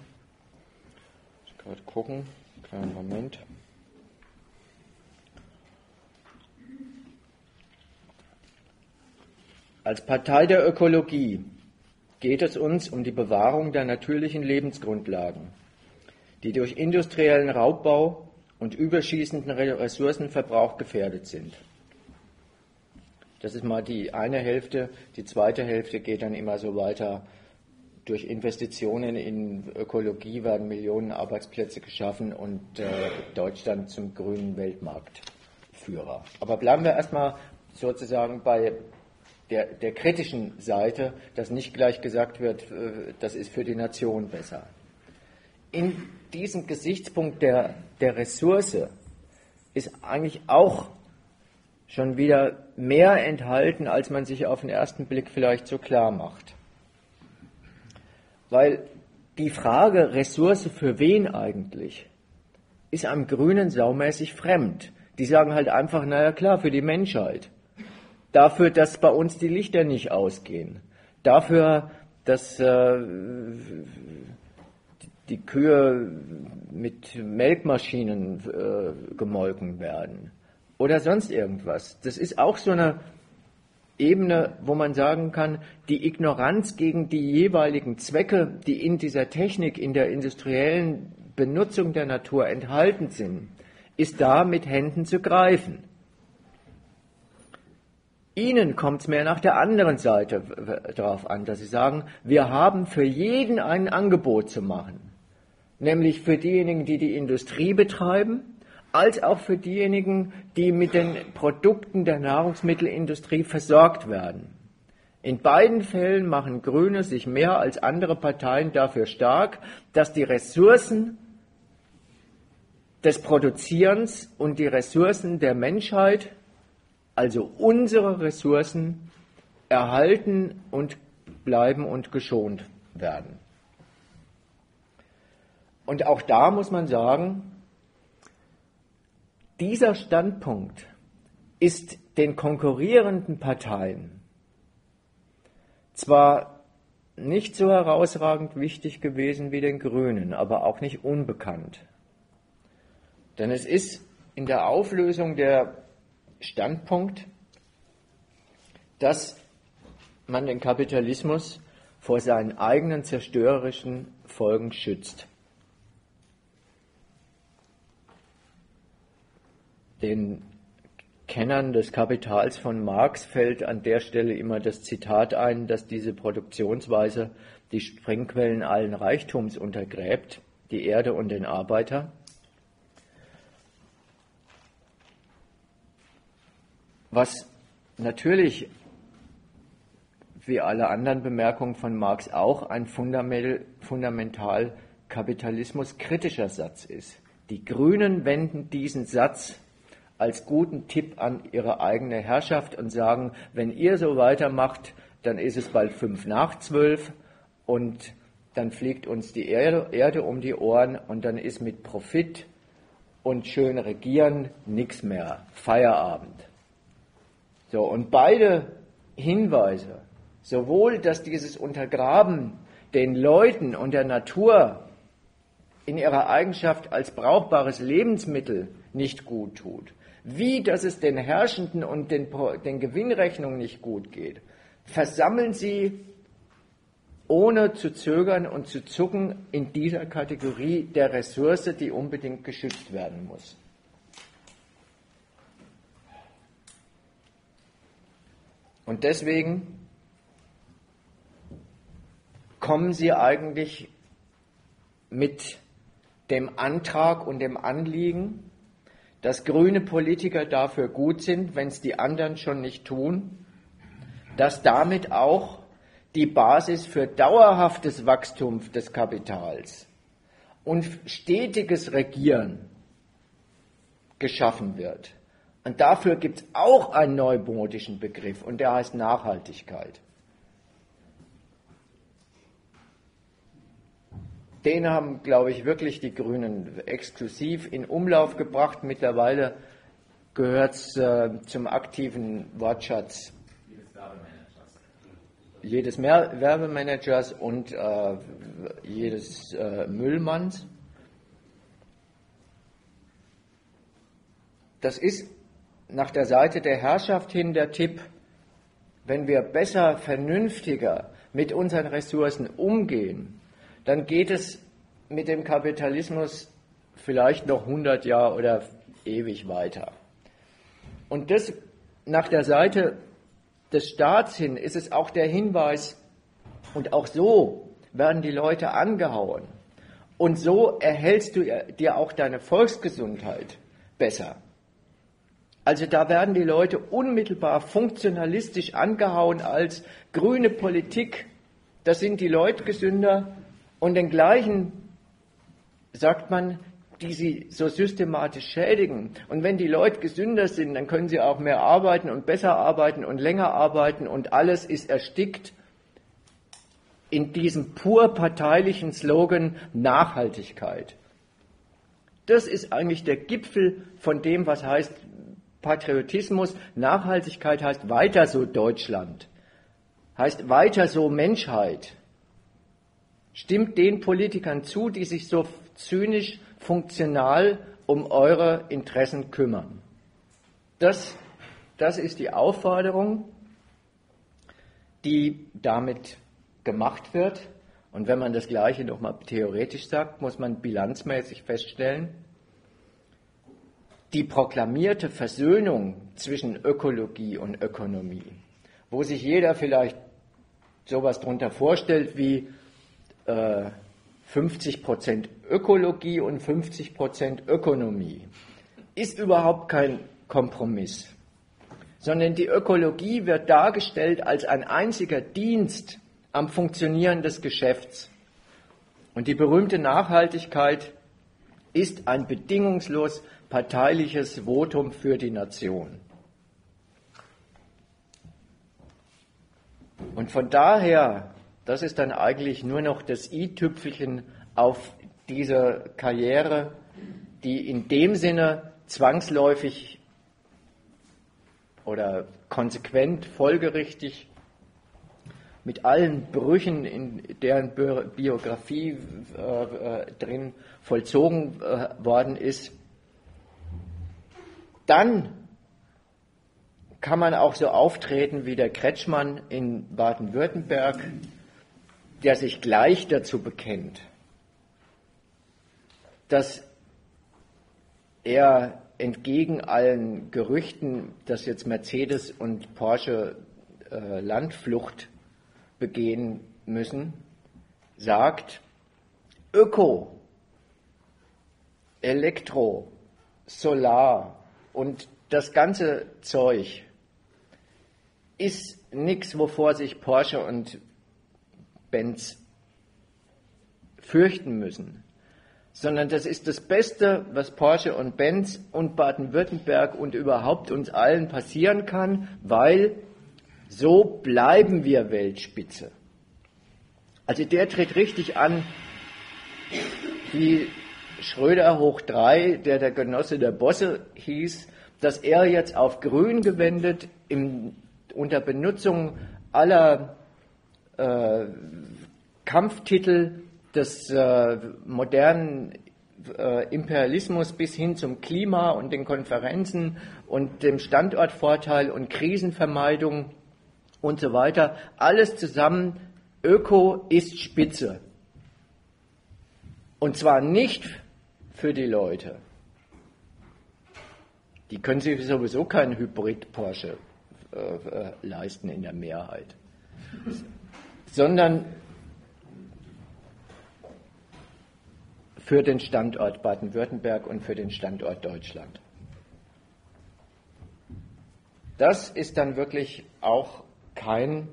Ich gerade gucken, kleinen Moment. Als Partei der Ökologie geht es uns um die Bewahrung der natürlichen Lebensgrundlagen, die durch industriellen Raubbau und überschießenden Ressourcenverbrauch gefährdet sind. Das ist mal die eine Hälfte. Die zweite Hälfte geht dann immer so weiter. Durch Investitionen in Ökologie werden Millionen Arbeitsplätze geschaffen und äh, Deutschland zum grünen Weltmarktführer. Aber bleiben wir erstmal sozusagen bei der, der kritischen Seite, dass nicht gleich gesagt wird, äh, das ist für die Nation besser. In diesem Gesichtspunkt der, der Ressource ist eigentlich auch schon wieder mehr enthalten, als man sich auf den ersten Blick vielleicht so klar macht. Weil die Frage Ressource für wen eigentlich ist am Grünen saumäßig fremd. Die sagen halt einfach, naja klar, für die Menschheit dafür, dass bei uns die Lichter nicht ausgehen, dafür, dass äh, die Kühe mit Melkmaschinen äh, gemolken werden oder sonst irgendwas. Das ist auch so eine Ebene, wo man sagen kann, die Ignoranz gegen die jeweiligen Zwecke, die in dieser Technik, in der industriellen Benutzung der Natur enthalten sind, ist da mit Händen zu greifen. Ihnen kommt es mehr nach der anderen Seite darauf an, dass Sie sagen, wir haben für jeden ein Angebot zu machen. Nämlich für diejenigen, die die Industrie betreiben, als auch für diejenigen, die mit den Produkten der Nahrungsmittelindustrie versorgt werden. In beiden Fällen machen Grüne sich mehr als andere Parteien dafür stark, dass die Ressourcen des Produzierens und die Ressourcen der Menschheit also unsere Ressourcen erhalten und bleiben und geschont werden. Und auch da muss man sagen, dieser Standpunkt ist den konkurrierenden Parteien zwar nicht so herausragend wichtig gewesen wie den Grünen, aber auch nicht unbekannt. Denn es ist in der Auflösung der Standpunkt, dass man den Kapitalismus vor seinen eigenen zerstörerischen Folgen schützt. Den Kennern des Kapitals von Marx fällt an der Stelle immer das Zitat ein, dass diese Produktionsweise die Springquellen allen Reichtums untergräbt, die Erde und den Arbeiter. Was natürlich wie alle anderen Bemerkungen von Marx auch ein fundamental kapitalismuskritischer Satz ist. Die Grünen wenden diesen Satz als guten Tipp an ihre eigene Herrschaft und sagen, wenn ihr so weitermacht, dann ist es bald fünf nach zwölf und dann fliegt uns die Erde, Erde um die Ohren und dann ist mit Profit und schön regieren nichts mehr. Feierabend. So, und beide Hinweise, sowohl, dass dieses Untergraben den Leuten und der Natur in ihrer Eigenschaft als brauchbares Lebensmittel nicht gut tut, wie dass es den Herrschenden und den, den Gewinnrechnungen nicht gut geht, versammeln sie ohne zu zögern und zu zucken in dieser Kategorie der Ressource, die unbedingt geschützt werden muss. Und deswegen kommen Sie eigentlich mit dem Antrag und dem Anliegen, dass grüne Politiker dafür gut sind, wenn es die anderen schon nicht tun, dass damit auch die Basis für dauerhaftes Wachstum des Kapitals und stetiges Regieren geschaffen wird. Und dafür gibt es auch einen neumodischen Begriff und der heißt Nachhaltigkeit. Den haben, glaube ich, wirklich die Grünen exklusiv in Umlauf gebracht. Mittlerweile gehört es äh, zum aktiven Wortschatz jedes Werbemanagers und äh, jedes äh, Müllmanns. Das ist nach der Seite der Herrschaft hin der Tipp, wenn wir besser, vernünftiger mit unseren Ressourcen umgehen, dann geht es mit dem Kapitalismus vielleicht noch 100 Jahre oder ewig weiter. Und das nach der Seite des Staats hin ist es auch der Hinweis, und auch so werden die Leute angehauen. Und so erhältst du dir auch deine Volksgesundheit besser. Also da werden die Leute unmittelbar funktionalistisch angehauen als grüne Politik. Da sind die Leute gesünder und den gleichen sagt man, die sie so systematisch schädigen. Und wenn die Leute gesünder sind, dann können sie auch mehr arbeiten und besser arbeiten und länger arbeiten und alles ist erstickt in diesem pur parteilichen Slogan Nachhaltigkeit. Das ist eigentlich der Gipfel von dem, was heißt Patriotismus. Nachhaltigkeit heißt weiter so Deutschland, heißt weiter so Menschheit. Stimmt den Politikern zu, die sich so zynisch funktional um eure Interessen kümmern. Das, das ist die Aufforderung, die damit gemacht wird. Und wenn man das Gleiche nochmal theoretisch sagt, muss man bilanzmäßig feststellen, die proklamierte Versöhnung zwischen Ökologie und Ökonomie, wo sich jeder vielleicht sowas darunter vorstellt wie äh, 50 Prozent Ökologie und 50 Prozent Ökonomie. Ist überhaupt kein Kompromiss, sondern die Ökologie wird dargestellt als ein einziger Dienst am Funktionieren des Geschäfts. Und die berühmte Nachhaltigkeit ist ein bedingungslos parteiliches Votum für die Nation. Und von daher das ist dann eigentlich nur noch das i-Tüpfelchen auf dieser Karriere, die in dem Sinne zwangsläufig oder konsequent, folgerichtig mit allen Brüchen in deren Biografie äh, äh, drin vollzogen äh, worden ist, dann kann man auch so auftreten wie der Kretschmann in Baden-Württemberg, der sich gleich dazu bekennt, dass er entgegen allen Gerüchten, dass jetzt Mercedes und Porsche äh, Landflucht begehen müssen, sagt, Öko, Elektro, Solar und das ganze Zeug ist nichts, wovor sich Porsche und Benz fürchten müssen, sondern das ist das Beste, was Porsche und Benz und Baden-Württemberg und überhaupt uns allen passieren kann, weil so bleiben wir Weltspitze. Also der tritt richtig an, wie Schröder hoch drei, der der Genosse der Bosse hieß, dass er jetzt auf Grün gewendet im, unter Benutzung aller äh, Kampftitel des äh, modernen äh, Imperialismus bis hin zum Klima und den Konferenzen und dem Standortvorteil und Krisenvermeidung und so weiter. Alles zusammen, Öko ist Spitze. Und zwar nicht für die Leute. Die können sich sowieso keinen Hybrid Porsche äh, leisten in der Mehrheit, sondern für den Standort Baden-Württemberg und für den Standort Deutschland. Das ist dann wirklich auch kein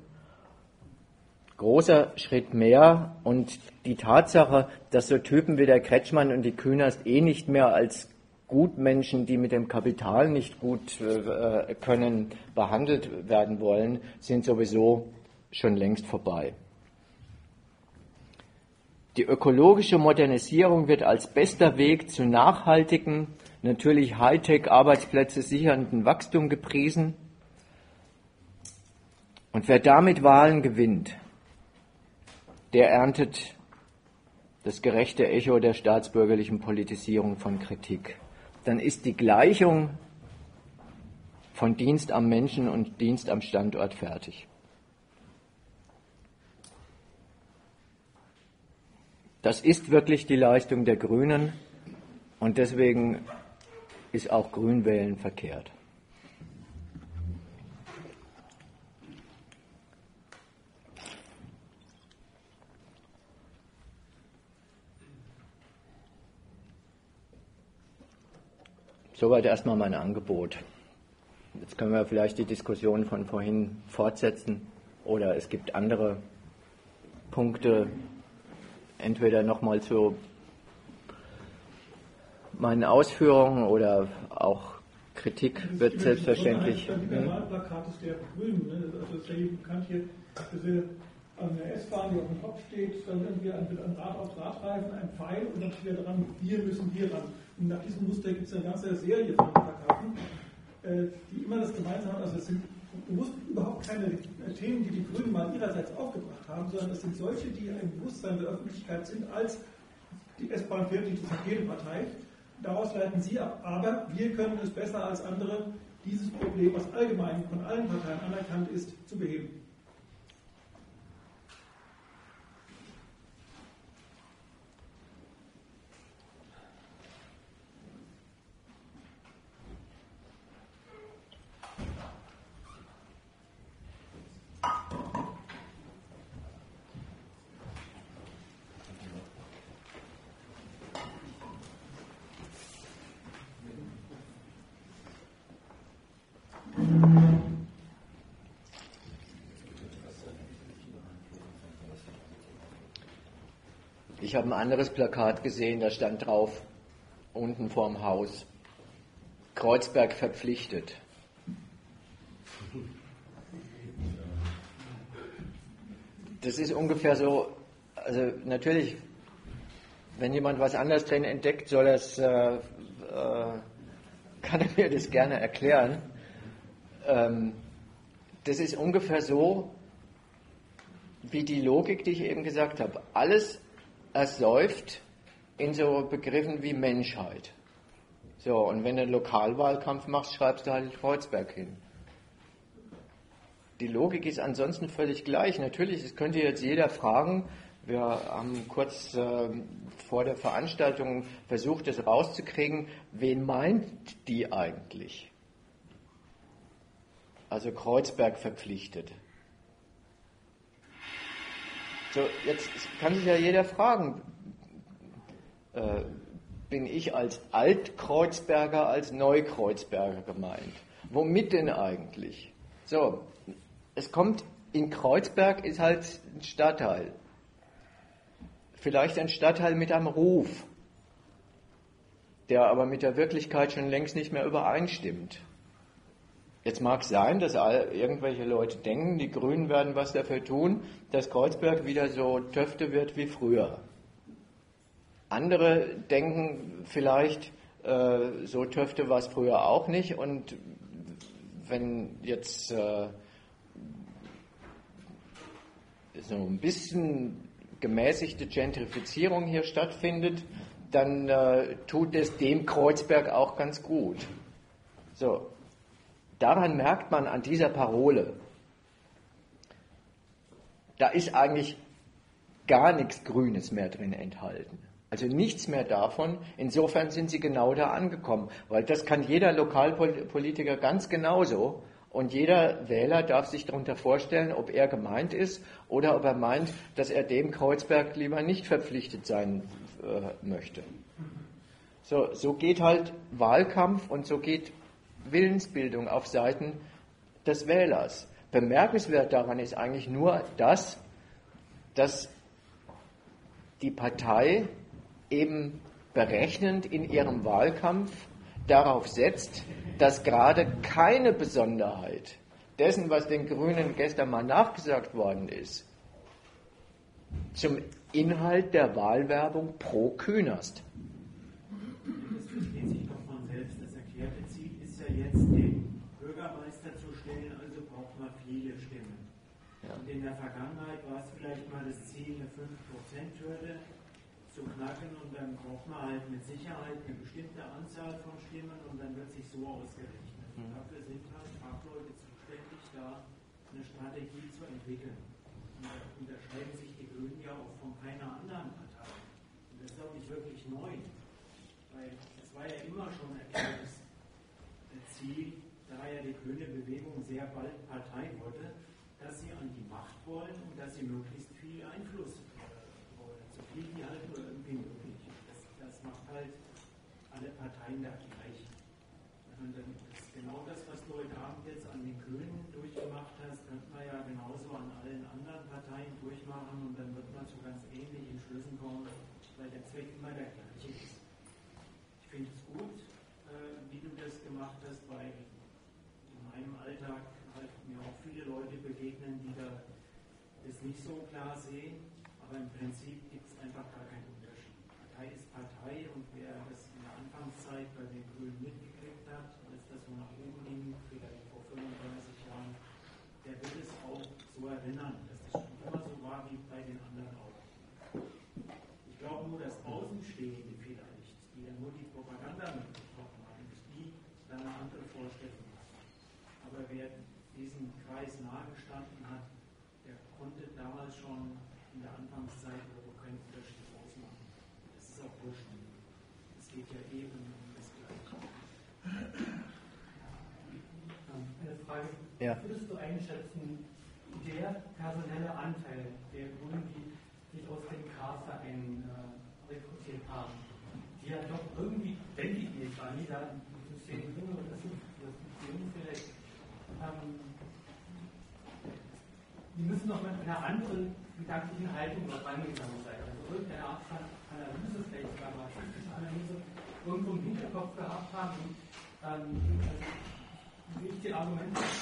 großer Schritt mehr und die Tatsache, dass so Typen wie der Kretschmann und die Künast eh nicht mehr als Gutmenschen, die mit dem Kapital nicht gut äh, können, behandelt werden wollen, sind sowieso schon längst vorbei. Die ökologische Modernisierung wird als bester Weg zu nachhaltigen, natürlich Hightech-Arbeitsplätze sichernden Wachstum gepriesen. Und wer damit Wahlen gewinnt, der erntet das gerechte Echo der staatsbürgerlichen Politisierung von Kritik. Dann ist die Gleichung von Dienst am Menschen und Dienst am Standort fertig. Das ist wirklich die Leistung der Grünen und deswegen ist auch Grünwählen verkehrt. Soweit erstmal mein Angebot. Jetzt können wir vielleicht die Diskussion von vorhin fortsetzen oder es gibt andere Punkte, entweder nochmal zu meinen Ausführungen oder auch Kritik wird selbstverständlich. Der Wahlplakat ist der Grünen, ne? also ist ja jedem bekannt hier, diese an der S-Bahn, die auf dem Kopf steht, dann irgendwie ein, ein Rad auf Radreifen, ein Pfeil und dann steht dran, wir müssen hier ran. Nach diesem Muster gibt es eine ganze Serie von Plakaten, äh, die immer das gemeinsam haben. Also es sind bewusst überhaupt keine äh, Themen, die die Grünen mal ihrerseits aufgebracht haben, sondern es sind solche, die im Bewusstsein der Öffentlichkeit sind, als die S-Bahn fährt die jede Partei. Daraus leiten sie ab. Aber wir können es besser als andere, dieses Problem, was allgemein von allen Parteien anerkannt ist, zu beheben. Ich habe ein anderes Plakat gesehen, da stand drauf, unten vorm Haus, Kreuzberg verpflichtet. Das ist ungefähr so, also natürlich, wenn jemand was anderes drin entdeckt, soll es, äh, äh, kann er mir das gerne erklären. Ähm, das ist ungefähr so, wie die Logik, die ich eben gesagt habe. Alles ersäuft in so Begriffen wie Menschheit. So, und wenn du einen Lokalwahlkampf machst, schreibst du halt Kreuzberg hin. Die Logik ist ansonsten völlig gleich. Natürlich, es könnte jetzt jeder fragen, wir haben kurz äh, vor der Veranstaltung versucht, das rauszukriegen, wen meint die eigentlich? Also Kreuzberg verpflichtet. So, jetzt kann sich ja jeder fragen, äh, bin ich als Altkreuzberger, als Neukreuzberger gemeint? Womit denn eigentlich? So, es kommt in Kreuzberg ist halt ein Stadtteil. Vielleicht ein Stadtteil mit einem Ruf, der aber mit der Wirklichkeit schon längst nicht mehr übereinstimmt. Jetzt mag es sein, dass irgendwelche Leute denken, die Grünen werden was dafür tun, dass Kreuzberg wieder so Töfte wird wie früher. Andere denken vielleicht, äh, so Töfte war es früher auch nicht und wenn jetzt äh, so ein bisschen gemäßigte Gentrifizierung hier stattfindet, dann äh, tut es dem Kreuzberg auch ganz gut. So, Daran merkt man an dieser Parole, da ist eigentlich gar nichts Grünes mehr drin enthalten. Also nichts mehr davon. Insofern sind sie genau da angekommen, weil das kann jeder Lokalpolitiker ganz genauso Und jeder Wähler darf sich darunter vorstellen, ob er gemeint ist oder ob er meint, dass er dem Kreuzberg lieber nicht verpflichtet sein äh, möchte. So, so geht halt Wahlkampf und so geht Willensbildung auf Seiten des Wählers. Bemerkenswert daran ist eigentlich nur das, dass die Partei eben berechnend in ihrem Wahlkampf darauf setzt, dass gerade keine Besonderheit dessen, was den Grünen gestern mal nachgesagt worden ist, zum Inhalt der Wahlwerbung pro Künast. Das versteht sich doch von selbst. Das erklärte Ziel ist ja jetzt, den Bürgermeister zu stellen, also braucht man viele Stimmen. Ja. Und in der Vergangenheit war es vielleicht mal das Ziel, eine 5%-Hürde zu knacken und dann braucht man halt mit Sicherheit eine bestimmte Anzahl von Stimmen und dann wird sich so ausgerechnet. Und mhm. dafür sind halt Fachleute zuständig, da eine Strategie zu entwickeln. Und da unterscheiden sich die Grünen ja auch von keiner anderen Partei. Und das ist auch nicht wirklich neu, weil es war ja immer schon erklärtes Ziel, da ja die grüne Bewegung sehr bald Partei wurde, dass sie an die Macht wollen und dass sie möglichst viel Einfluss liegen die halt nur irgendwie möglich. Das, das macht halt alle Parteien da gleich. Und dann ist genau das, was du heute Abend jetzt an den Grünen durchgemacht hast, könnte man ja genauso an allen anderen Parteien durchmachen und dann wird man zu ganz ähnlichen Schlüssen kommen, weil der Zweck immer der gleiche ist. Ich finde es gut, äh, wie du das gemacht hast, weil in meinem Alltag halt mir auch viele Leute begegnen, die da das nicht so klar sehen. Aber im Prinzip gibt es einfach gar keinen Unterschied. Partei ist Partei und wer das in der Anfangszeit bei den Grünen mitgekriegt hat, als das so nach oben ging, vielleicht vor 35 Jahren, der wird es auch so erinnern, dass das schon immer so war wie bei den anderen auch. Ich glaube nur, dass Außenstehende vielleicht, die ja nur die Propaganda mitbekommen haben, dass die dann eine andere Vorstellung haben. Aber wer diesem Kreis nahegestanden hat, der konnte damals schon in der Anfangszeit oder wo keinen Unterschied ausmachen. Das ist auch wurscht. Es geht ja eben um das Gleiche. Eine Frage. Ja. Würdest du einschätzen, der personelle Anteil der Grünen, die sich aus dem K-Verein äh, rekrutiert haben, die ja doch irgendwie, denke ich nicht, da System drin oder das System vielleicht, ähm, die müssen noch mit einer anderen gedanklichen Haltung noch reingegangen seid. Also irgendeine Art von Analyse, vielleicht sogar marxistische Analyse, irgendwo im Hinterkopf gehabt haben. Ähm, also, wie ich die Argumente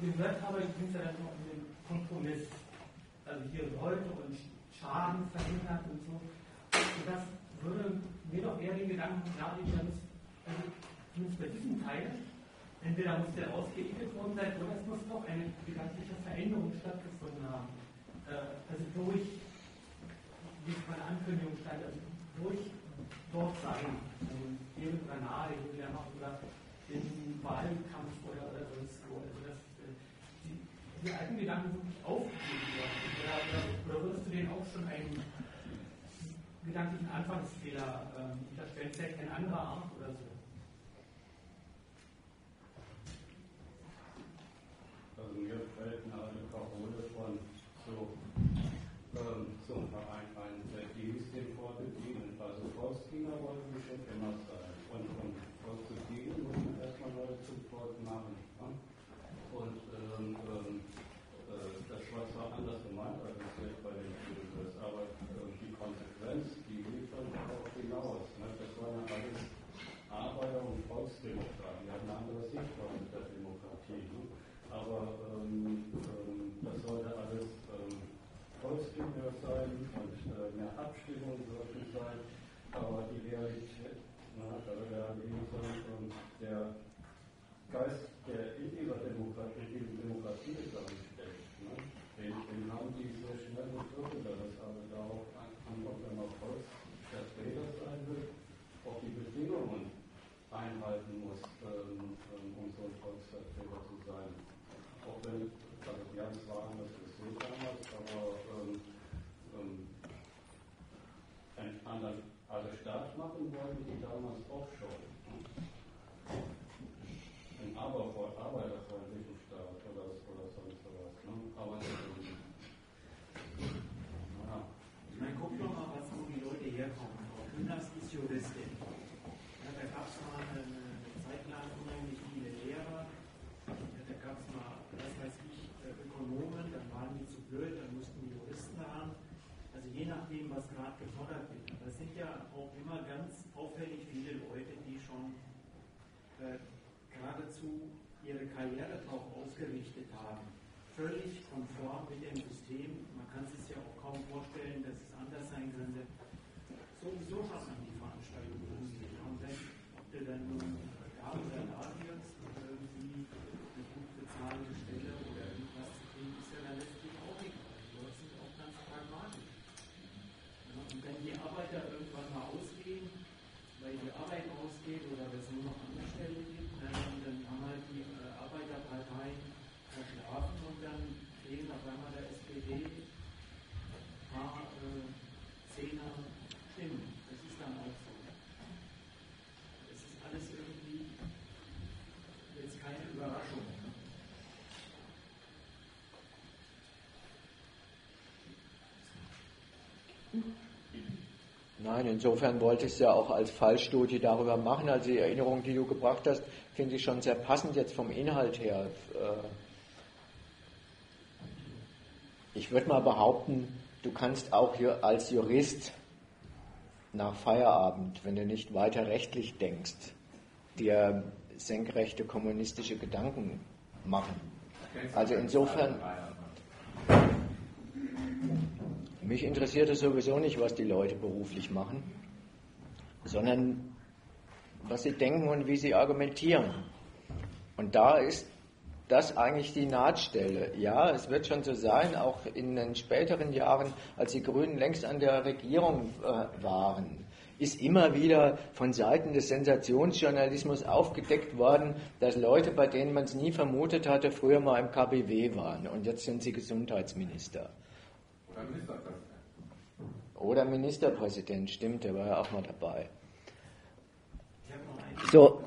gehört habe, ging es ja dann um den Kompromiss. Also hier Leute und Schaden verhindert und so. Und das würde mir doch eher den Gedanken nahelegen, also zumindest bei diesem Teil, entweder muss der ausgeebnet worden sein oder es muss doch eine gedankliche Veränderung stattgefunden haben. Äh, also durch, wie es meine Ankündigung stand, also durch dort sein, also eben Granade, die wir machen, oder den Wahlkampf oder, oder sonst wo. Also dass äh, die, alten Gedanken wirklich aufgegeben werden. Oder, würdest du denen auch schon einen gedanklichen Anfangsfehler ähm, unterstellen, vielleicht ein anderer Art oder so? Also mir fällt eine Parole von so, ähm, so ein Verein ein, der Dienst dem vorbedienen. Also Volksdiener wollen wir schon immer sein. Und, und Volk zu dienen muss man erstmal Leute zu Volk machen. Ne? Und ähm, ähm, äh, das war zwar anders gemeint, als es jetzt bei den Jugendlichen ist, aber äh, die Konsequenz, die lief dann auch hinaus. Ne? Das waren ja alles Arbeiter- und Volksdemokraten. Die hatten eine andere Sichtweise der Demokratie. Ne? Aber ähm, ähm, das sollte alles Volksgehör sein und äh, mehr Abstimmung sollte sein, aber die Realität, na, da wir und der Geist, der in dieser Demokratie, in dieser Demokratie steckt, ne, den, den haben die sehr schnell begriffen, dass es aber darauf ankommt, wenn man Volksvertreter sein will, auch die Bedingungen einhalten muss, ähm, ähm um so ein Volksvertreter zu sein. Auch wenn, also die haben zwar anders gesehen damals, aber ähm, ähm, anderen also Staat machen wollten die damals auch völlig konform mit dem System. Man kann sich ja auch kaum vorstellen, dass es anders sein könnte. Sowieso hat man die Veranstaltung positiv. Und dann, ob du dann nun äh, da oder da wirst, äh, irgendwie eine gut bezahlte Stelle oder irgendwas zu kriegen, ist ja dann letztlich auch egal. Die Leute sind auch ganz pragmatisch. Und wenn die Arbeiter irgendwann mal ausgehen, weil die Arbeit ausgeht oder weil es nur noch Nein, insofern wollte ich es ja auch als Fallstudie darüber machen. Also die Erinnerung, die du gebracht hast, finde ich schon sehr passend jetzt vom Inhalt her. Äh, ich würde mal behaupten, du kannst auch als Jurist nach Feierabend, wenn du nicht weiter rechtlich denkst, dir senkrechte kommunistische Gedanken machen. Also insofern. Mich interessiert es sowieso nicht, was die Leute beruflich machen, sondern was sie denken und wie sie argumentieren. Und da ist das eigentlich die Nahtstelle. Ja, es wird schon so sein, auch in den späteren Jahren, als die Grünen längst an der Regierung äh, waren, ist immer wieder von Seiten des Sensationsjournalismus aufgedeckt worden, dass Leute, bei denen man es nie vermutet hatte, früher mal im KBW waren und jetzt sind sie Gesundheitsminister. Oder Minister. Oder Ministerpräsident, stimmt, der war ja auch mal dabei. So,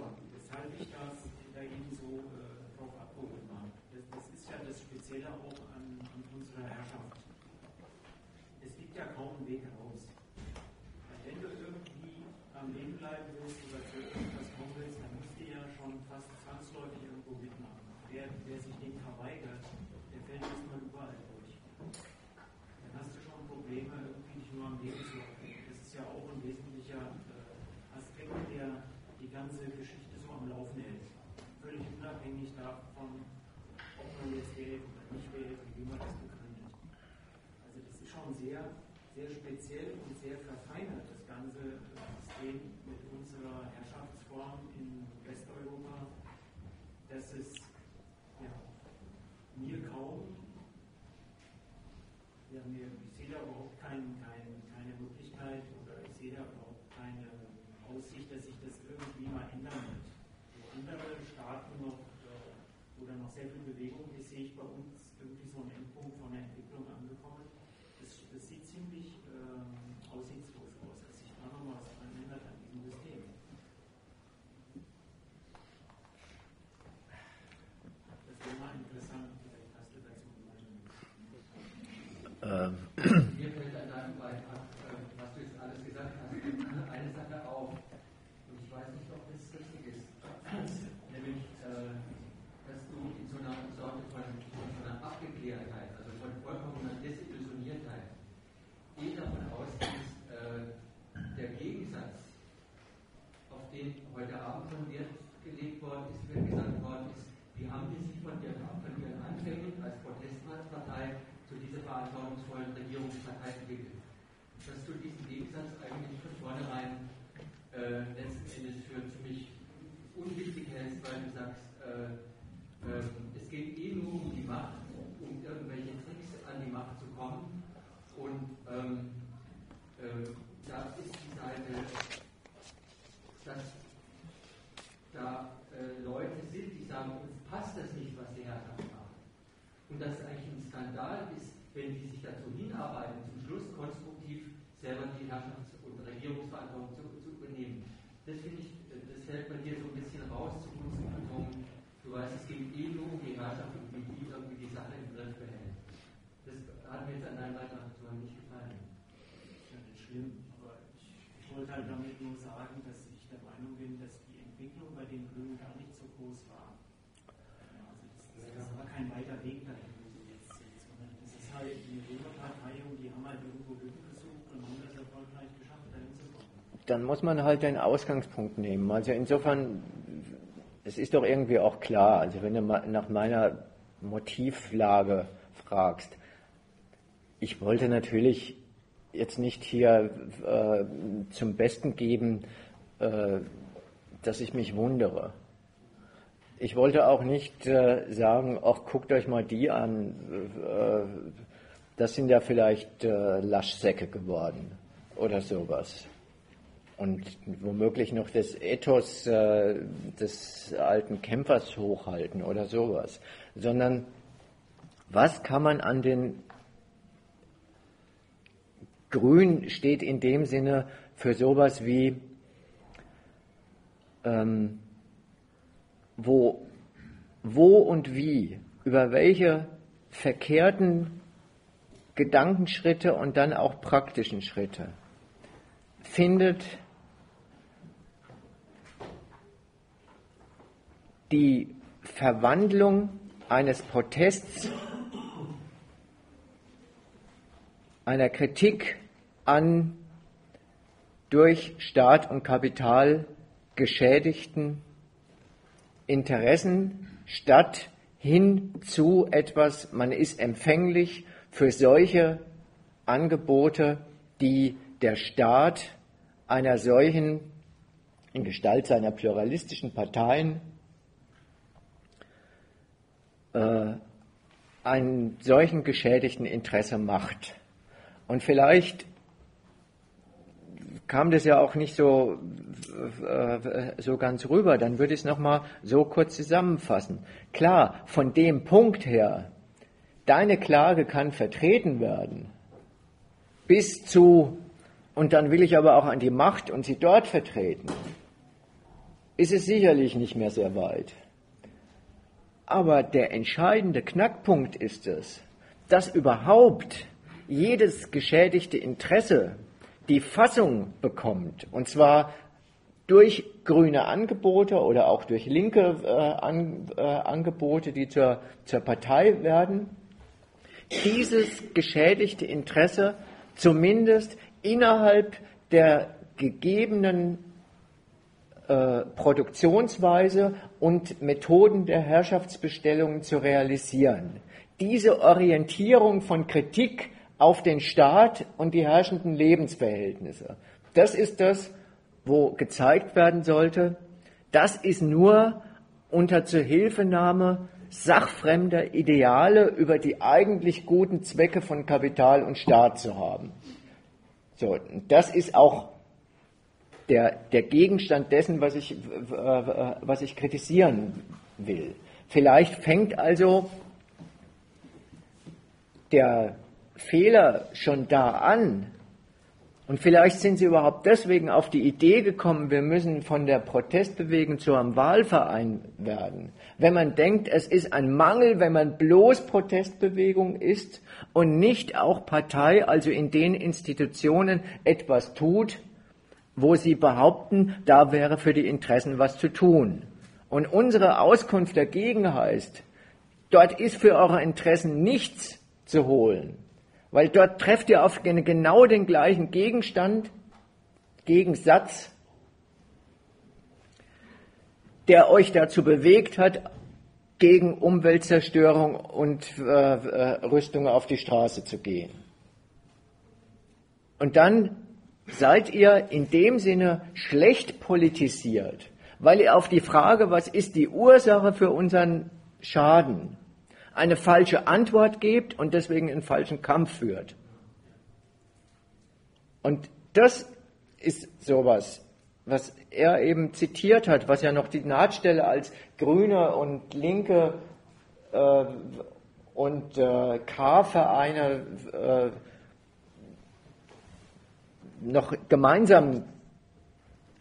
mit unserer Herrschaftsform in Westeuropa. das finde ich, das hält man hier so ein bisschen raus zu zugunsten von, du weißt, es gibt eh nur um die Herrschaft und wie die irgendwie die Sache im Griff behält. Das hat mir jetzt an deinem Beitrag nicht gefallen. Ja, das schlimm, aber ich wollte halt damit nur sagen, dass ich der Meinung bin, dass die Entwicklung bei den Grünen gar nicht so groß war. Also das, das war kein weiter Weg Dann muss man halt den Ausgangspunkt nehmen. Also insofern, es ist doch irgendwie auch klar, also wenn du nach meiner Motivlage fragst, ich wollte natürlich jetzt nicht hier äh, zum Besten geben, äh, dass ich mich wundere. Ich wollte auch nicht äh, sagen, ach, guckt euch mal die an, äh, das sind ja vielleicht äh, Laschsäcke geworden oder sowas. Und womöglich noch das Ethos äh, des alten Kämpfers hochhalten oder sowas. Sondern was kann man an den Grün steht in dem Sinne für sowas wie, ähm, wo, wo und wie, über welche verkehrten Gedankenschritte und dann auch praktischen Schritte findet die Verwandlung eines Protests einer Kritik an durch Staat und Kapital geschädigten Interessen statt hin zu etwas, man ist empfänglich für solche Angebote, die der Staat einer solchen, in Gestalt seiner pluralistischen Parteien, äh, einen solchen geschädigten Interesse macht. Und vielleicht kam das ja auch nicht so, äh, so ganz rüber, dann würde ich es nochmal so kurz zusammenfassen. Klar, von dem Punkt her, deine Klage kann vertreten werden, bis zu, und dann will ich aber auch an die Macht und sie dort vertreten, ist es sicherlich nicht mehr sehr weit. Aber der entscheidende Knackpunkt ist es, dass überhaupt jedes geschädigte Interesse die Fassung bekommt, und zwar durch grüne Angebote oder auch durch linke äh, an, äh, Angebote, die zur, zur Partei werden, dieses geschädigte Interesse zumindest innerhalb der gegebenen äh, Produktionsweise und Methoden der Herrschaftsbestellungen zu realisieren. Diese Orientierung von Kritik auf den Staat und die herrschenden Lebensverhältnisse. Das ist das, wo gezeigt werden sollte, das ist nur unter Zuhilfenahme sachfremder Ideale über die eigentlich guten Zwecke von Kapital und Staat zu haben. So, das ist auch der, der Gegenstand dessen, was ich, äh, was ich kritisieren will. Vielleicht fängt also der Fehler schon da an. Und vielleicht sind sie überhaupt deswegen auf die Idee gekommen, wir müssen von der Protestbewegung zu einem Wahlverein werden. Wenn man denkt, es ist ein Mangel, wenn man bloß Protestbewegung ist und nicht auch Partei, also in den Institutionen etwas tut, wo sie behaupten, da wäre für die Interessen was zu tun. Und unsere Auskunft dagegen heißt, dort ist für eure Interessen nichts zu holen. Weil dort trefft ihr auf genau den gleichen Gegenstand, Gegensatz, der euch dazu bewegt hat, gegen Umweltzerstörung und äh, äh, Rüstung auf die Straße zu gehen. Und dann seid ihr in dem Sinne schlecht politisiert, weil ihr auf die Frage, was ist die Ursache für unseren Schaden, eine falsche Antwort gebt und deswegen einen falschen Kampf führt. Und das ist sowas, was er eben zitiert hat, was ja noch die Nahtstelle als Grüne und Linke äh, und äh, K-Vereine äh, noch gemeinsam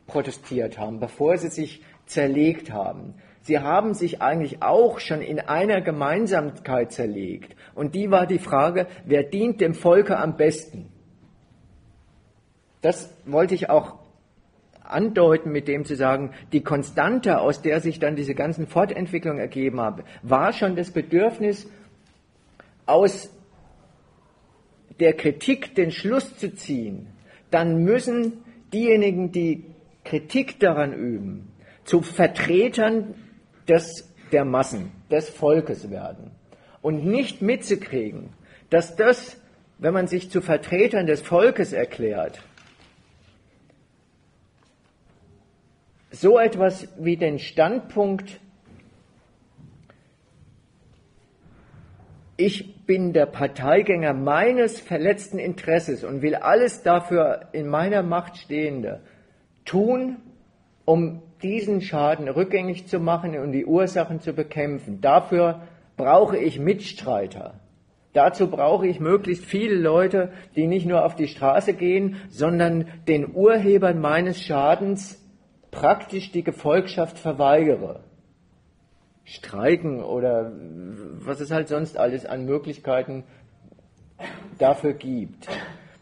protestiert haben, bevor sie sich zerlegt haben. Sie haben sich eigentlich auch schon in einer Gemeinsamkeit zerlegt. Und die war die Frage, wer dient dem Volke am besten? Das wollte ich auch andeuten, mit dem zu sagen, die Konstante, aus der sich dann diese ganzen Fortentwicklungen ergeben haben, war schon das Bedürfnis, aus der Kritik den Schluss zu ziehen, dann müssen diejenigen, die Kritik daran üben, zu Vertretern des, der Massen, des Volkes werden. Und nicht mitzukriegen, dass das, wenn man sich zu Vertretern des Volkes erklärt, so etwas wie den Standpunkt, ich bin der Parteigänger meines verletzten Interesses und will alles dafür in meiner Macht Stehende tun, um diesen Schaden rückgängig zu machen und die Ursachen zu bekämpfen. Dafür brauche ich Mitstreiter. Dazu brauche ich möglichst viele Leute, die nicht nur auf die Straße gehen, sondern den Urhebern meines Schadens praktisch die Gefolgschaft verweigere. Streiken oder was es halt sonst alles an Möglichkeiten dafür gibt.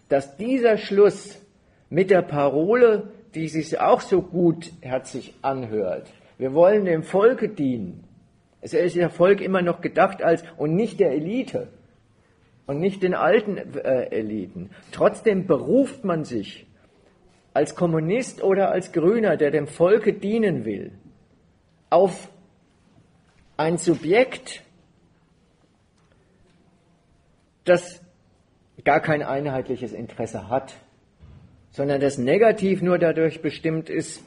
Dass dieser Schluss mit der Parole, die sich auch so gutherzig anhört, wir wollen dem Volke dienen. Es ist der Volk immer noch gedacht als und nicht der Elite und nicht den alten äh, Eliten. Trotzdem beruft man sich als Kommunist oder als Grüner, der dem Volke dienen will, auf ein Subjekt, das gar kein einheitliches Interesse hat, sondern das negativ nur dadurch bestimmt ist,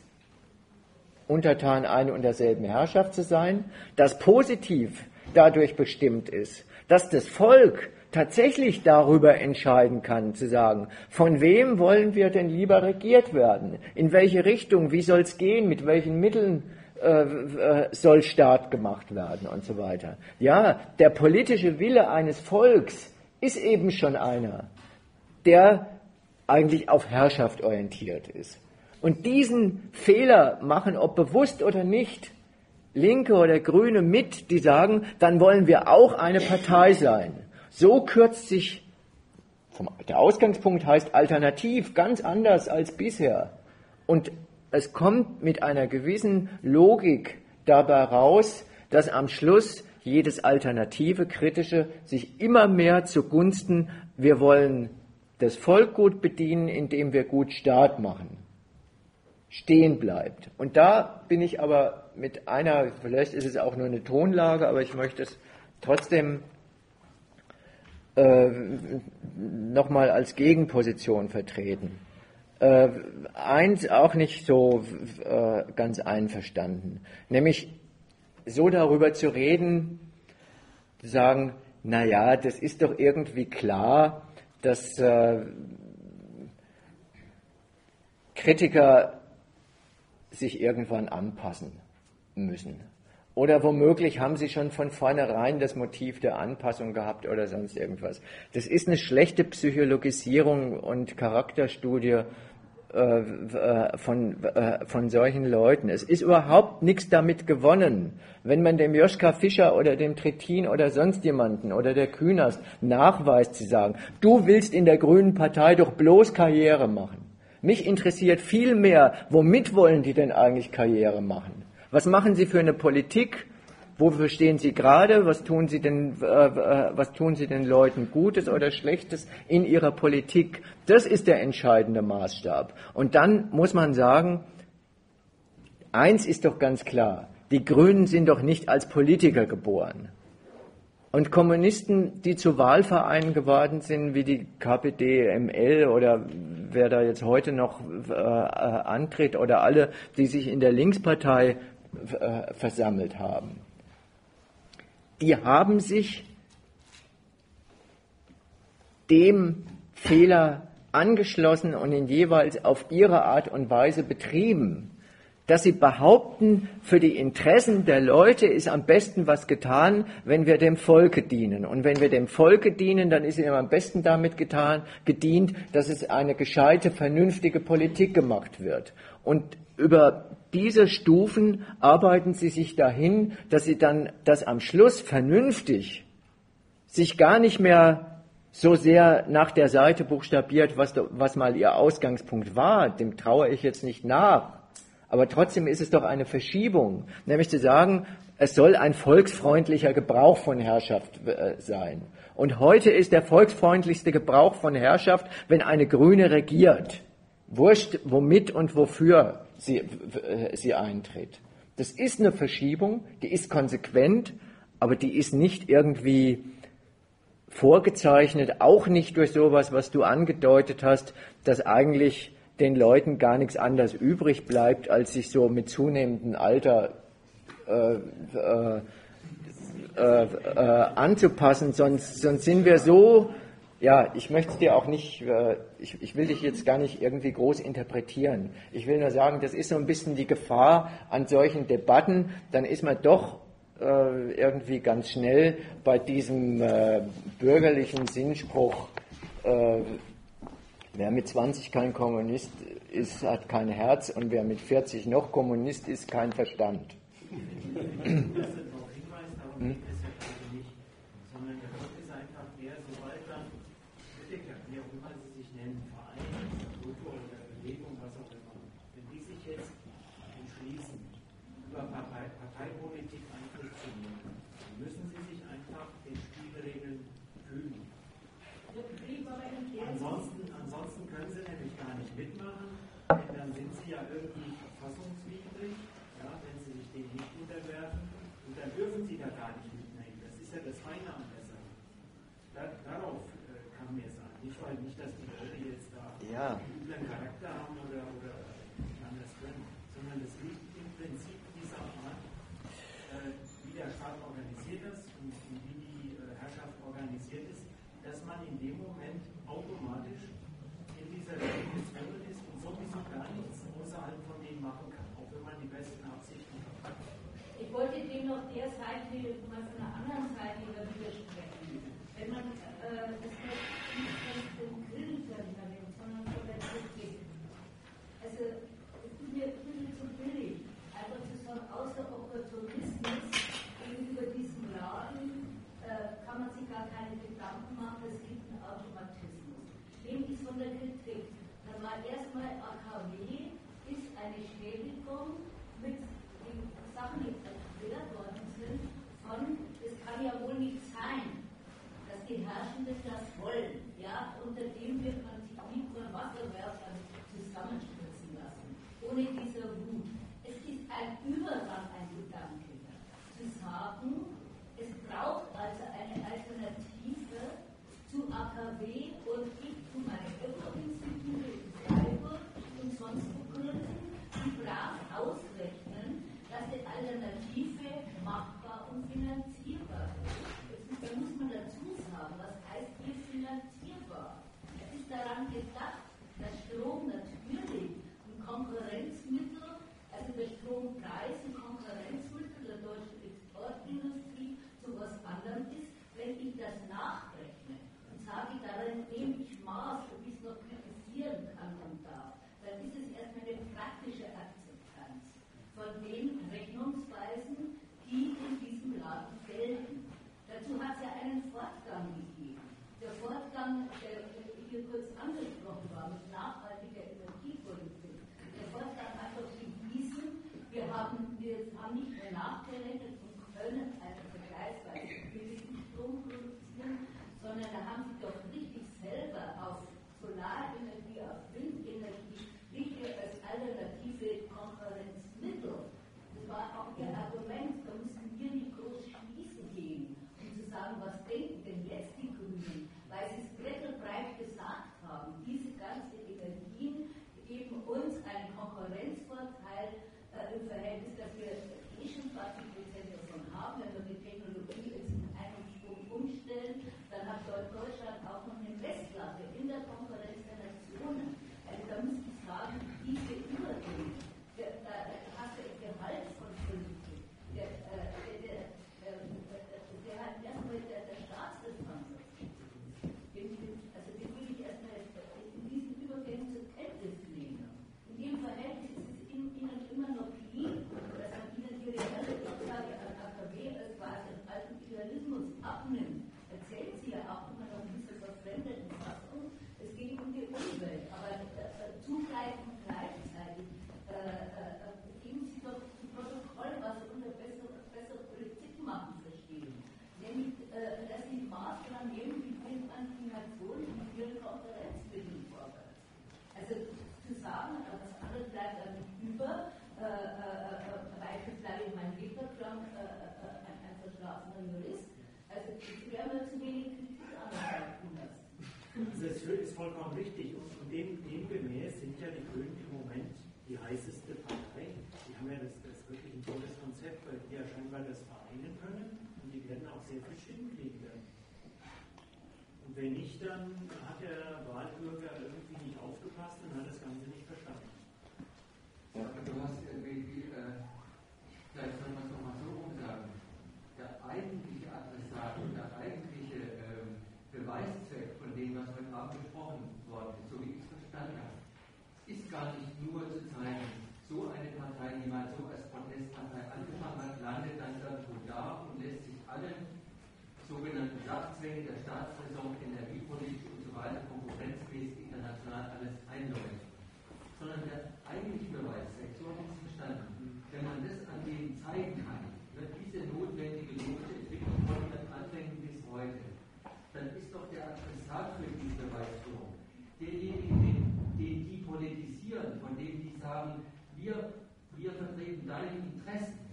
untertan eine und derselben Herrschaft zu sein, das positiv dadurch bestimmt ist, dass das Volk tatsächlich darüber entscheiden kann, zu sagen, von wem wollen wir denn lieber regiert werden? In welche Richtung? Wie soll es gehen? Mit welchen Mitteln soll Staat gemacht werden und so weiter? Ja, der politische Wille eines Volks ist eben schon einer, der eigentlich auf Herrschaft orientiert ist. Und diesen Fehler machen, ob bewusst oder nicht, Linke oder Grüne mit, die sagen, dann wollen wir auch eine Partei sein. So kürzt sich, der Ausgangspunkt heißt alternativ, ganz anders als bisher. Und es kommt mit einer gewissen Logik dabei raus, dass am Schluss jedes alternative, kritische sich immer mehr zugunsten, wir wollen das Volk gut bedienen, indem wir gut Staat machen, stehen bleibt. Und da bin ich aber mit einer, vielleicht ist es auch nur eine Tonlage, aber ich möchte es trotzdem äh, nochmal als Gegenposition vertreten. Äh, eins auch nicht so äh, ganz einverstanden, nämlich so darüber zu reden, zu sagen, naja, das ist doch irgendwie klar, dass äh, Kritiker sich irgendwann anpassen müssen. Oder womöglich haben sie schon von vornherein das Motiv der Anpassung gehabt oder sonst irgendwas. Das ist eine schlechte Psychologisierung und Charakterstudie von, äh, von solchen Leuten. Es ist überhaupt nichts damit gewonnen, wenn man dem Joschka Fischer oder dem Trittin oder sonst jemanden oder der Kühners nachweist, zu sagen, du willst in der Grünen Partei doch bloß Karriere machen. Mich interessiert viel mehr, womit wollen die denn eigentlich Karriere machen? Was machen Sie für eine Politik? Wofür stehen Sie gerade? Was tun Sie denn, äh, äh, was tun Sie den Leuten Gutes oder Schlechtes in Ihrer Politik? Das ist der entscheidende Maßstab. Und dann muss man sagen, eins ist doch ganz klar. Die Grünen sind doch nicht als Politiker geboren. Und Kommunisten, die zu Wahlvereinen geworden sind, wie die KPD, ML oder wer da jetzt heute noch äh, antritt oder alle, die sich in der Linkspartei äh, versammelt haben. Die haben sich dem Fehler angeschlossen und ihn jeweils auf ihre Art und Weise betrieben, dass sie behaupten, für die Interessen der Leute ist am besten was getan, wenn wir dem Volke dienen. Und wenn wir dem Volke dienen, dann ist ihnen am besten damit getan, gedient, dass es eine gescheite, vernünftige Politik gemacht wird. Und über dieser Stufen arbeiten sie sich dahin, dass sie dann das am Schluss vernünftig sich gar nicht mehr so sehr nach der Seite buchstabiert, was, was mal ihr Ausgangspunkt war. Dem traue ich jetzt nicht nach. Aber trotzdem ist es doch eine Verschiebung, nämlich zu sagen, es soll ein volksfreundlicher Gebrauch von Herrschaft äh, sein. Und heute ist der volksfreundlichste Gebrauch von Herrschaft, wenn eine Grüne regiert. Wurscht, womit und wofür sie, sie eintritt. Das ist eine Verschiebung, die ist konsequent, aber die ist nicht irgendwie vorgezeichnet, auch nicht durch sowas, was du angedeutet hast, dass eigentlich den Leuten gar nichts anderes übrig bleibt, als sich so mit zunehmendem Alter äh, äh, äh, äh, anzupassen, sonst, sonst sind wir so, ja, ich möchte dir auch nicht, äh, ich, ich will dich jetzt gar nicht irgendwie groß interpretieren. Ich will nur sagen, das ist so ein bisschen die Gefahr an solchen Debatten, dann ist man doch äh, irgendwie ganz schnell bei diesem bürgerlichen Sinnspruch, Wer mit 20 kein Kommunist ist, hat kein Herz und wer mit 40 noch Kommunist ist, kein Verstand. hm? Die heißeste Partei. Die haben ja das, das wirklich ein tolles Konzept, weil die ja scheinbar das vereinen können und die werden auch sehr viel Stimmen kriegen werden. Und wenn nicht, dann hat der Wahlbürger irgendwie nicht aufgepasst und hat das Ganze nicht verstanden. Ja, aber du hast irgendwie, äh, vielleicht soll man es nochmal so umsagen, der eigentliche Adressat und der eigentliche äh, Beweiszweck von dem, was heute Abend gesprochen worden ist, so wie ich es verstanden habe, gar nicht nur zu zeigen, so eine Partei, die mal so als Protestpartei angefangen hat, landet dann irgendwo da und lässt sich allen sogenannten Sachzwängen der Staatsräson, Energiepolitik und so weiter konkurrenzmäßig international alles einläuft. Sondern der eigentliche Beweiszweck, so habe ich es verstanden, wenn man das an denen zeigen kann, wird diese notwendige logische Entwicklung von ihren Anfängen bis heute, dann ist doch der Adressat für diese Beweisführung derjenige, den, den die politisieren, von die sagen, wir, wir vertreten deine Interessen.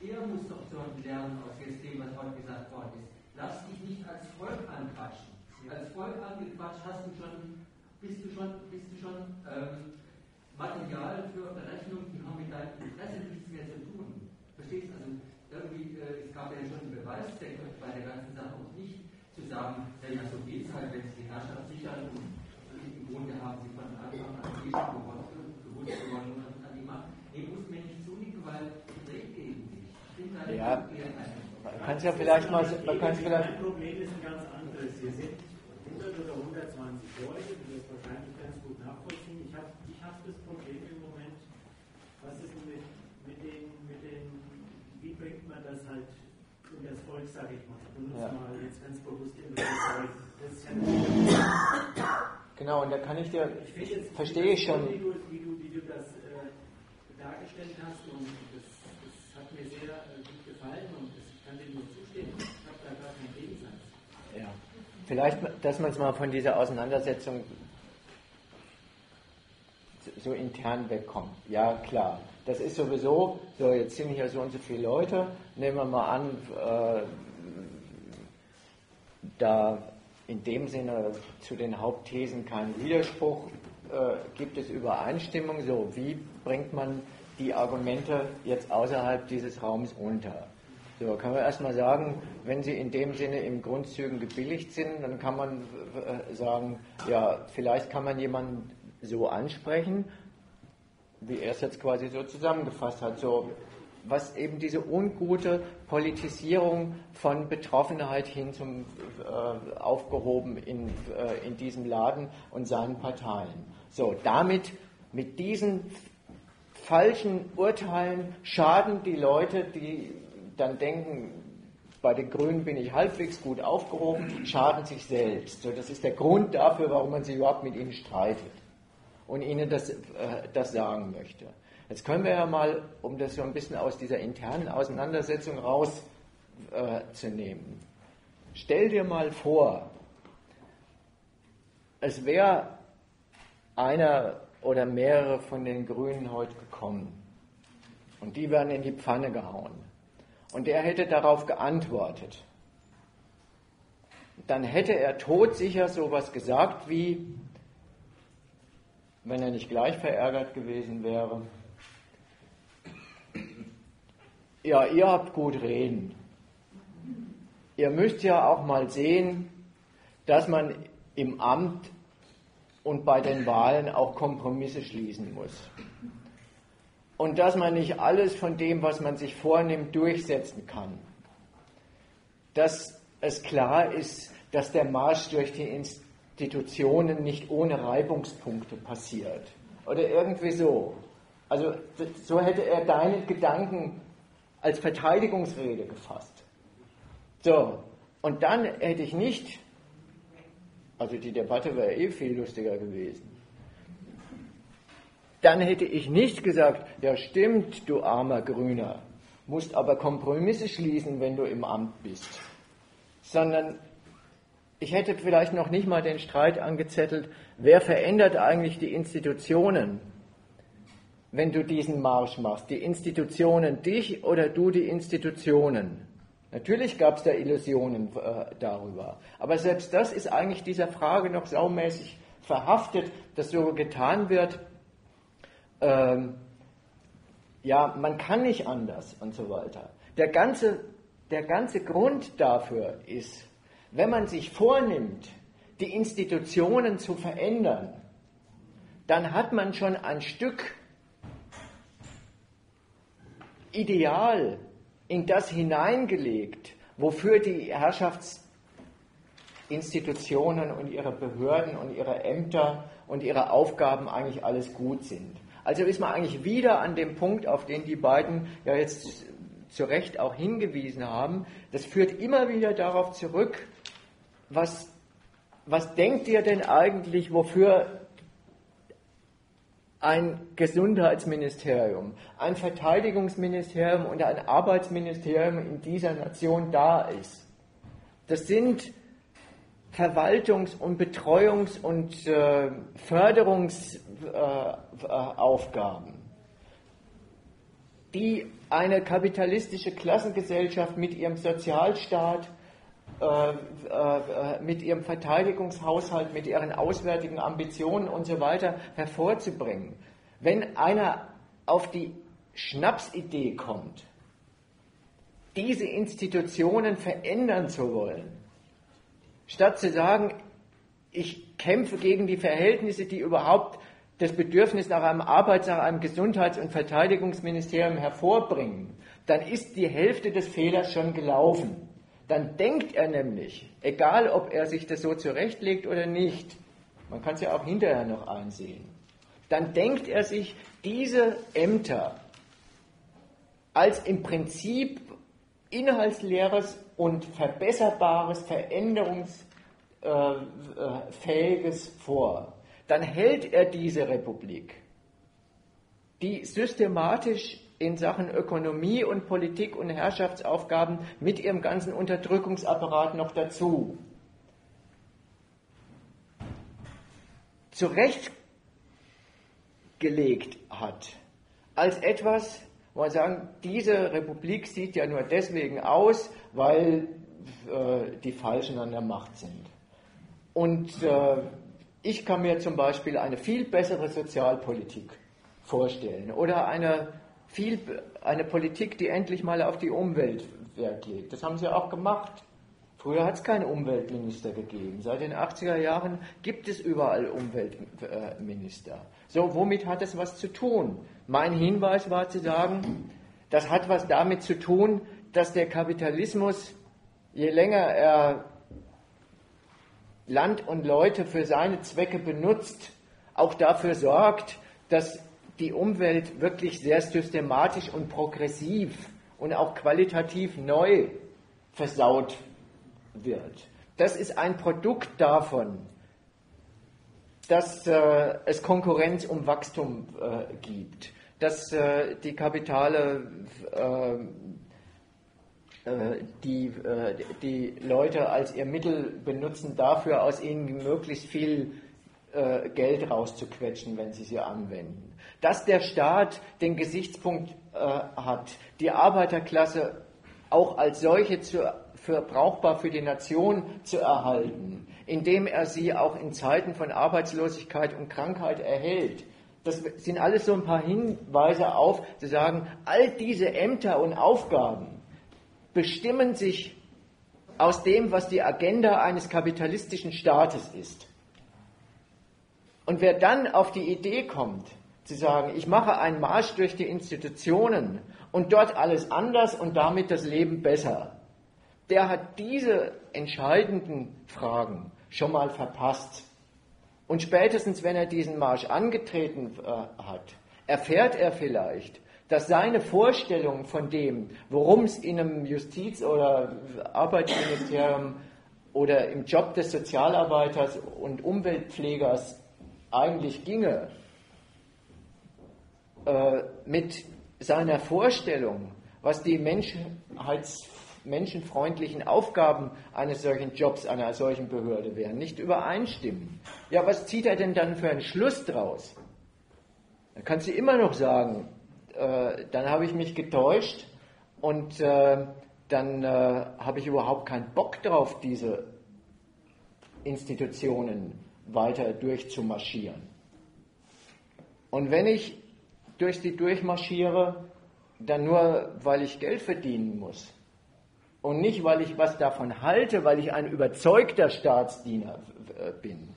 Der muss doch schon lernen aus dem, was heute gesagt worden ist. Lass dich nicht als Volk anquatschen. Als Volk angequatscht hast du schon, bist du schon, bist du schon ähm, Material für Berechnungen, die haben mit deinem Interesse nichts mehr zu tun. Verstehst du? Also irgendwie, äh, es gab ja schon einen Beweiszweck bei der ganzen Sache und nicht zu sagen, ja, so geht es halt, wenn sie die Herrschaft sichern und im Grunde haben sie von Anfang an schon gewusst, gewusst geworden und an die Macht. Nee, muss mir nicht zunicken, weil ich rede gegen. Ich da ja. Man kann es ja vielleicht mal. Man kann vielleicht mein Problem ist ein ganz anderes. Hier sind 100 oder 120 Leute, die das wahrscheinlich ganz gut nachvollziehen. Ich habe ich hab das Problem im Moment, was ist mit, mit, den, mit den, wie bringt man das halt in das Volk, sage ich mal. Ich benutze ja. mal jetzt ganz bewusst den Volk. Das ist ja Genau, und da kann ich dir, ich jetzt, verstehe ich schon. Wie du, wie du, wie du das äh, dargestellt hast, und das, das hat mir sehr äh, gut gefallen und das kann dir nur zustimmen. Ich habe da gar keinen Gegensatz. Ja. Vielleicht, dass man es mal von dieser Auseinandersetzung so intern wegkommt. Ja, klar. Das ist sowieso, so jetzt sind hier so und so viele Leute, nehmen wir mal an, äh, da in dem Sinne zu den Hauptthesen keinen Widerspruch äh, gibt es Übereinstimmung. So, wie bringt man die Argumente jetzt außerhalb dieses Raums unter? So, kann man erstmal sagen, wenn sie in dem Sinne im Grundzügen gebilligt sind, dann kann man äh, sagen, ja, vielleicht kann man jemanden so ansprechen, wie er es jetzt quasi so zusammengefasst hat. So, was eben diese ungute Politisierung von Betroffenheit hin zum äh, aufgehoben in, äh, in diesem Laden und seinen Parteien. So, damit, mit diesen falschen Urteilen schaden die Leute, die dann denken, bei den Grünen bin ich halbwegs gut aufgehoben, schaden sich selbst. So, das ist der Grund dafür, warum man sich überhaupt mit ihnen streitet und ihnen das, äh, das sagen möchte. Jetzt können wir ja mal, um das so ein bisschen aus dieser internen Auseinandersetzung rauszunehmen, äh, stell dir mal vor, es wäre einer oder mehrere von den Grünen heute gekommen und die werden in die Pfanne gehauen und er hätte darauf geantwortet. Dann hätte er todsicher sowas gesagt wie, wenn er nicht gleich verärgert gewesen wäre, ja, ihr habt gut reden. Ihr müsst ja auch mal sehen, dass man im Amt und bei den Wahlen auch Kompromisse schließen muss. Und dass man nicht alles von dem, was man sich vornimmt, durchsetzen kann. Dass es klar ist, dass der Marsch durch die Institutionen nicht ohne Reibungspunkte passiert. Oder irgendwie so. Also so hätte er deine Gedanken als Verteidigungsrede gefasst. So, und dann hätte ich nicht, also die Debatte wäre eh viel lustiger gewesen, dann hätte ich nicht gesagt, ja stimmt, du armer Grüner, musst aber Kompromisse schließen, wenn du im Amt bist, sondern ich hätte vielleicht noch nicht mal den Streit angezettelt, wer verändert eigentlich die Institutionen? Wenn du diesen Marsch machst? Die Institutionen dich oder du die Institutionen? Natürlich gab es da Illusionen äh, darüber. Aber selbst das ist eigentlich dieser Frage noch saumäßig verhaftet, dass so getan wird, ähm, ja, man kann nicht anders und so weiter. Der ganze, der ganze Grund dafür ist, wenn man sich vornimmt, die Institutionen zu verändern, dann hat man schon ein Stück Ideal in das hineingelegt, wofür die Herrschaftsinstitutionen und ihre Behörden und ihre Ämter und ihre Aufgaben eigentlich alles gut sind. Also ist man eigentlich wieder an dem Punkt, auf den die beiden ja jetzt zu Recht auch hingewiesen haben. Das führt immer wieder darauf zurück, was, was denkt ihr denn eigentlich, wofür ein Gesundheitsministerium, ein Verteidigungsministerium und ein Arbeitsministerium in dieser Nation da ist. Das sind Verwaltungs- und Betreuungs- und äh, Förderungsaufgaben, äh, die eine kapitalistische Klassengesellschaft mit ihrem Sozialstaat mit ihrem Verteidigungshaushalt, mit ihren auswärtigen Ambitionen und so weiter hervorzubringen. Wenn einer auf die Schnapsidee kommt, diese Institutionen verändern zu wollen, statt zu sagen, ich kämpfe gegen die Verhältnisse, die überhaupt das Bedürfnis nach einem Arbeits-, nach einem Gesundheits- und Verteidigungsministerium hervorbringen, dann ist die Hälfte des Fehlers schon gelaufen dann denkt er nämlich, egal ob er sich das so zurechtlegt oder nicht, man kann es ja auch hinterher noch einsehen, dann denkt er sich diese Ämter als im Prinzip inhaltsleeres und verbesserbares, veränderungsfähiges vor. Dann hält er diese Republik, die systematisch in Sachen Ökonomie und Politik und Herrschaftsaufgaben mit ihrem ganzen Unterdrückungsapparat noch dazu. zurechtgelegt hat als etwas, wo man sagen, diese Republik sieht ja nur deswegen aus, weil äh, die Falschen an der Macht sind. Und äh, ich kann mir zum Beispiel eine viel bessere Sozialpolitik vorstellen oder eine viel, eine Politik, die endlich mal auf die Umwelt Wert legt. Das haben sie auch gemacht. Früher hat es keinen Umweltminister gegeben. Seit den 80er Jahren gibt es überall Umweltminister. So, womit hat es was zu tun? Mein Hinweis war zu sagen, das hat was damit zu tun, dass der Kapitalismus, je länger er Land und Leute für seine Zwecke benutzt, auch dafür sorgt, dass die Umwelt wirklich sehr systematisch und progressiv und auch qualitativ neu versaut wird. Das ist ein Produkt davon, dass äh, es Konkurrenz um Wachstum äh, gibt, dass äh, die Kapitale äh, äh, die, äh, die Leute als ihr Mittel benutzen, dafür aus ihnen möglichst viel Geld rauszuquetschen, wenn sie sie anwenden dass der Staat den Gesichtspunkt äh, hat, die Arbeiterklasse auch als solche zu, für brauchbar für die Nation zu erhalten, indem er sie auch in Zeiten von Arbeitslosigkeit und Krankheit erhält. Das sind alles so ein paar Hinweise auf, zu sagen, all diese Ämter und Aufgaben bestimmen sich aus dem, was die Agenda eines kapitalistischen Staates ist. Und wer dann auf die Idee kommt, zu sagen, ich mache einen Marsch durch die Institutionen und dort alles anders und damit das Leben besser, der hat diese entscheidenden Fragen schon mal verpasst. Und spätestens, wenn er diesen Marsch angetreten äh, hat, erfährt er vielleicht, dass seine Vorstellung von dem, worum es in einem Justiz- oder Arbeitsministerium oder im Job des Sozialarbeiters und Umweltpflegers eigentlich ginge, äh, mit seiner Vorstellung, was die Menschheits menschenfreundlichen Aufgaben eines solchen Jobs, einer solchen Behörde wären, nicht übereinstimmen. Ja, was zieht er denn dann für einen Schluss draus? Dann kannst du immer noch sagen, äh, dann habe ich mich getäuscht und äh, dann äh, habe ich überhaupt keinen Bock drauf, diese Institutionen weiter durchzumarschieren. Und wenn ich durch sie durchmarschiere, dann nur, weil ich Geld verdienen muss und nicht, weil ich was davon halte, weil ich ein überzeugter Staatsdiener äh, bin.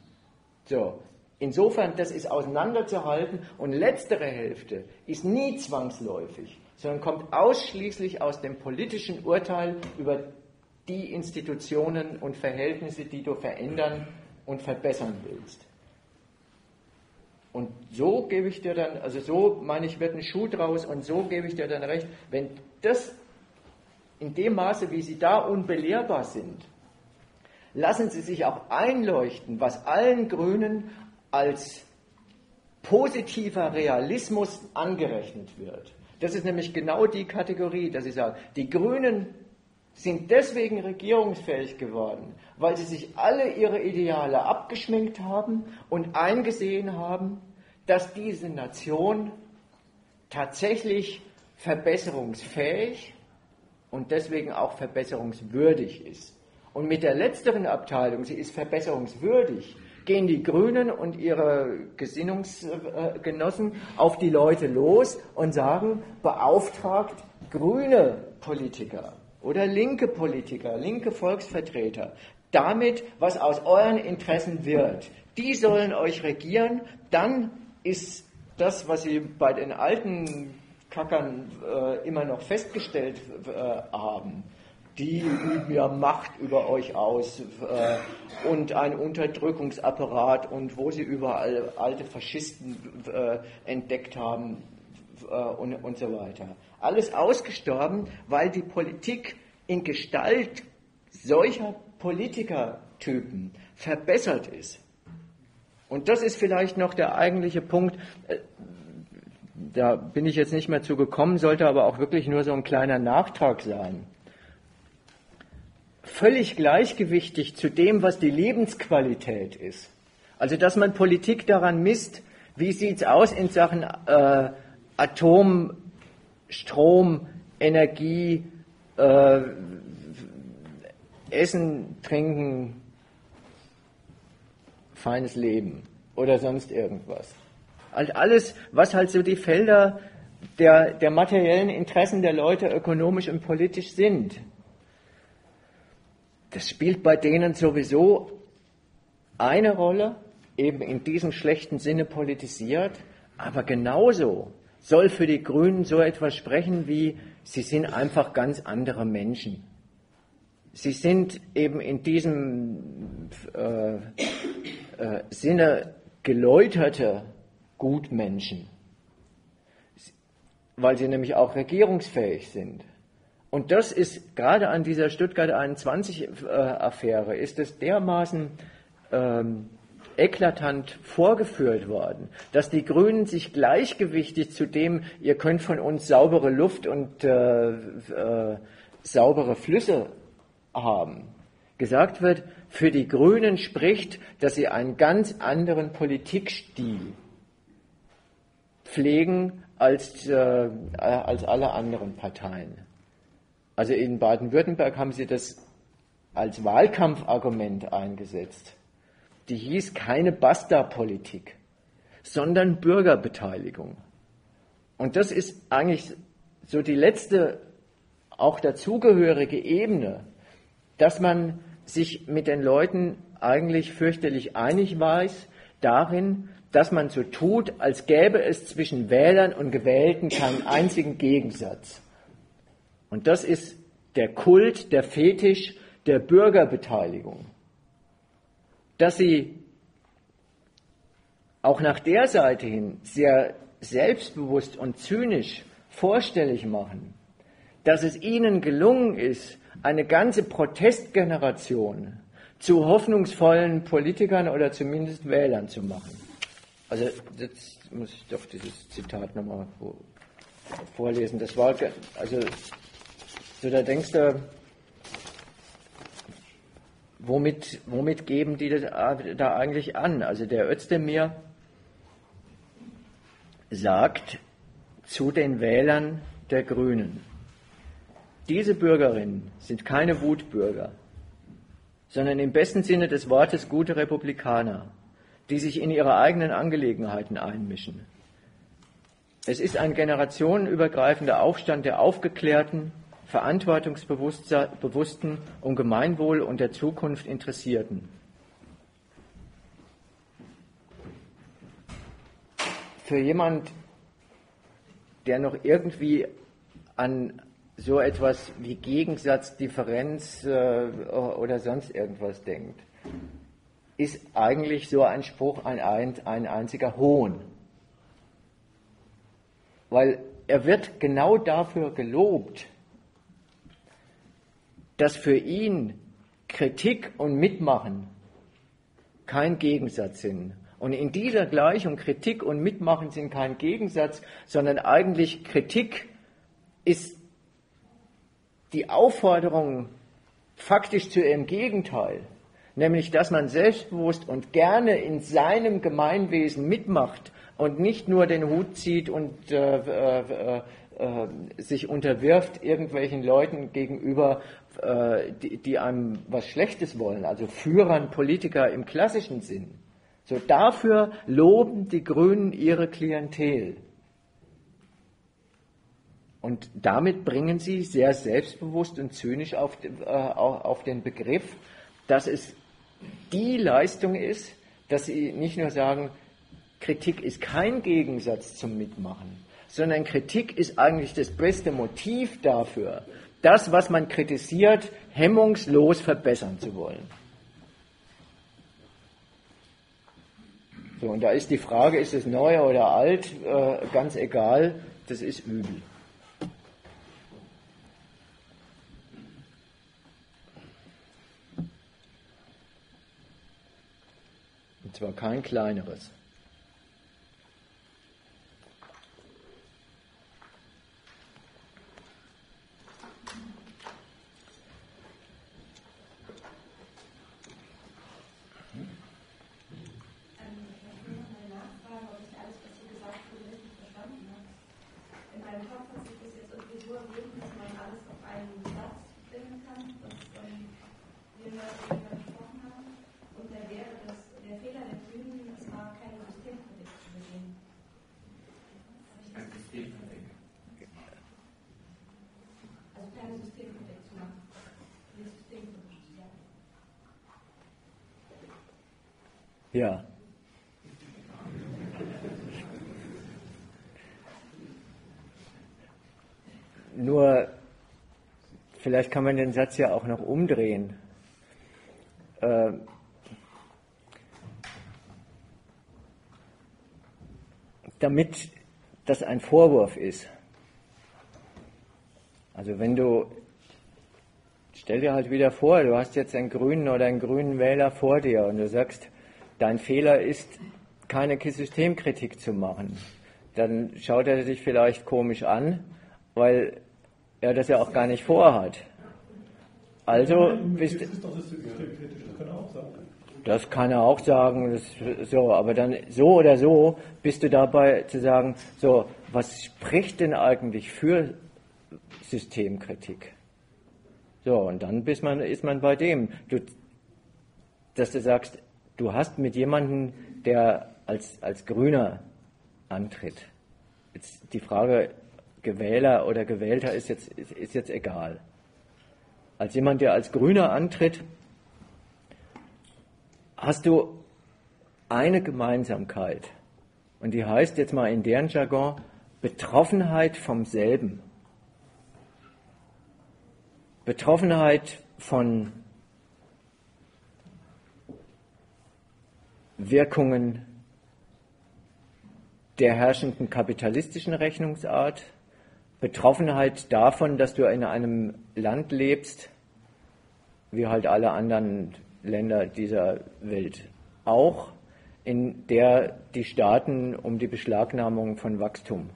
So, insofern, das ist auseinanderzuhalten und letztere Hälfte ist nie zwangsläufig, sondern kommt ausschließlich aus dem politischen Urteil über die Institutionen und Verhältnisse, die du verändern und verbessern willst. Und so gebe ich dir dann, also so meine ich, wird ein Schuh draus und so gebe ich dir dann recht, wenn das in dem Maße, wie sie da unbelehrbar sind, lassen sie sich auch einleuchten, was allen Grünen als positiver Realismus angerechnet wird. Das ist nämlich genau die Kategorie, dass ich sage, die Grünen sind deswegen regierungsfähig geworden, weil sie sich alle ihre Ideale abgeschminkt haben und eingesehen haben, dass diese Nation tatsächlich verbesserungsfähig und deswegen auch verbesserungswürdig ist. Und mit der letzteren Abteilung, sie ist verbesserungswürdig, gehen die Grünen und ihre Gesinnungsgenossen auf die Leute los und sagen, beauftragt grüne Politiker oder linke Politiker, linke Volksvertreter, damit, was aus euren Interessen wird. Die sollen euch regieren, dann ist das, was sie bei den alten Kackern äh, immer noch festgestellt äh, haben. Die üben ja Macht über euch aus äh, und ein Unterdrückungsapparat und wo sie überall alte Faschisten äh, entdeckt haben äh, und, und so weiter. Alles ausgestorben, weil die Politik in Gestalt solcher Politikertypen verbessert ist. Und das ist vielleicht noch der eigentliche Punkt. Äh, da bin ich jetzt nicht mehr zu gekommen, sollte aber auch wirklich nur so ein kleiner Nachtrag sein. Völlig gleichgewichtig zu dem, was die Lebensqualität ist. Also, dass man Politik daran misst, wie sieht es aus in Sachen äh, Atom, Strom, Energie, äh, Essen, Trinken, feines Leben oder sonst irgendwas. Also alles, was halt so die Felder der, der materiellen Interessen der Leute ökonomisch und politisch sind. Das spielt bei denen sowieso eine Rolle, eben in diesem schlechten Sinne politisiert, aber genauso soll für die Grünen so etwas sprechen wie, sie sind einfach ganz andere Menschen. Sie sind eben in diesem äh, äh, Sinne geläuterte Gutmenschen, weil sie nämlich auch regierungsfähig sind. Und das ist gerade an dieser Stuttgart 21-Affäre, ist es dermaßen ähm, eklatant vorgeführt worden, dass die Grünen sich gleichgewichtig zu dem, ihr könnt von uns saubere Luft und äh, äh, saubere Flüsse haben, gesagt wird, für die Grünen spricht, dass sie einen ganz anderen Politikstil pflegen als, äh, als alle anderen Parteien. Also in Baden-Württemberg haben sie das als Wahlkampfargument eingesetzt. Die hieß keine Basta-Politik, sondern Bürgerbeteiligung. Und das ist eigentlich so die letzte, auch dazugehörige Ebene, dass man sich mit den Leuten eigentlich fürchterlich einig weiß darin, dass man so tut, als gäbe es zwischen Wählern und Gewählten keinen einzigen Gegensatz. Und das ist der Kult, der Fetisch der Bürgerbeteiligung. Dass sie auch nach der Seite hin sehr selbstbewusst und zynisch vorstellig machen, dass es ihnen gelungen ist, eine ganze Protestgeneration zu hoffnungsvollen Politikern oder zumindest Wählern zu machen. Also jetzt muss ich doch dieses Zitat nochmal vorlesen. Das war, also so da denkst du, womit, womit geben die da eigentlich an? Also der Özdemir sagt zu den Wählern der Grünen, diese Bürgerinnen sind keine Wutbürger, sondern im besten Sinne des Wortes gute Republikaner, die sich in ihre eigenen Angelegenheiten einmischen. Es ist ein generationenübergreifender Aufstand der Aufgeklärten, verantwortungsbewussten, um Gemeinwohl und der Zukunft Interessierten. Für jemand, der noch irgendwie an so etwas wie Gegensatz, Differenz äh, oder sonst irgendwas denkt, ist eigentlich so ein Spruch ein, ein einziger Hohn. Weil er wird genau dafür gelobt, dass für ihn Kritik und Mitmachen kein Gegensatz sind. Und in dieser Gleichung Kritik und Mitmachen sind kein Gegensatz, sondern eigentlich Kritik ist die Aufforderung faktisch zu ihrem Gegenteil, nämlich dass man selbstbewusst und gerne in seinem Gemeinwesen mitmacht und nicht nur den Hut zieht und äh, äh, äh, sich unterwirft irgendwelchen Leuten gegenüber, äh, die, die, einem was Schlechtes wollen, also Führern, Politiker im klassischen Sinn. So dafür loben die Grünen ihre Klientel. Und damit bringen sie sehr selbstbewusst und zynisch auf, äh, auf den Begriff, dass es die Leistung ist, dass sie nicht nur sagen, Kritik ist kein Gegensatz zum Mitmachen, sondern Kritik ist eigentlich das beste Motiv dafür, das, was man kritisiert, hemmungslos verbessern zu wollen. So, und da ist die Frage, ist es neu oder alt, äh, ganz egal, das ist übel. Und zwar kein kleineres. Ja. Nur, vielleicht kann man den Satz ja auch noch umdrehen. Äh, damit das ein Vorwurf ist. Also wenn du, stell dir halt wieder vor, du hast jetzt einen grünen oder einen grünen Wähler vor dir und du sagst, dein Fehler ist, keine Systemkritik zu machen. Dann schaut er sich vielleicht komisch an, weil er das ja auch gar nicht vorhat. Also bist das kann er auch sagen, das, so, aber dann so oder so bist du dabei zu sagen, so, was spricht denn eigentlich für Systemkritik? So, und dann man, ist man bei dem, du, dass du sagst, du hast mit jemandem, der als, als Grüner antritt. Jetzt die Frage Gewähler oder Gewählter ist jetzt, ist, ist jetzt egal. Als jemand, der als Grüner antritt, hast du eine Gemeinsamkeit. Und die heißt jetzt mal in deren Jargon Betroffenheit vom selben. Betroffenheit von Wirkungen der herrschenden kapitalistischen Rechnungsart, Betroffenheit davon, dass du in einem Land lebst, wie halt alle anderen Länder dieser Welt auch, in der die Staaten um die Beschlagnahmung von Wachstum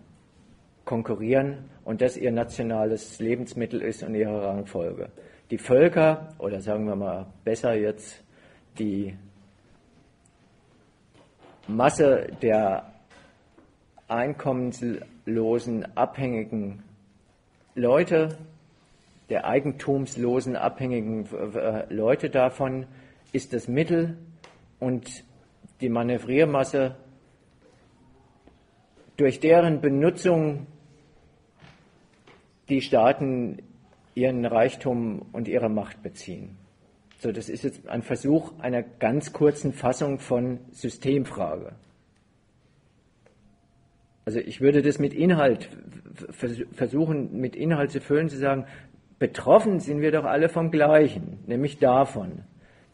konkurrieren und das ihr nationales Lebensmittel ist und ihre Rangfolge. Die Völker, oder sagen wir mal besser jetzt, die Masse der einkommenslosen, abhängigen Leute, der eigentumslosen, abhängigen äh, Leute davon ist das Mittel und die Manövriermasse, durch deren Benutzung die Staaten ihren Reichtum und ihre Macht beziehen. So, das ist jetzt ein Versuch einer ganz kurzen Fassung von Systemfrage. Also ich würde das mit Inhalt versuchen, mit Inhalt zu füllen, zu sagen, betroffen sind wir doch alle vom Gleichen, nämlich davon,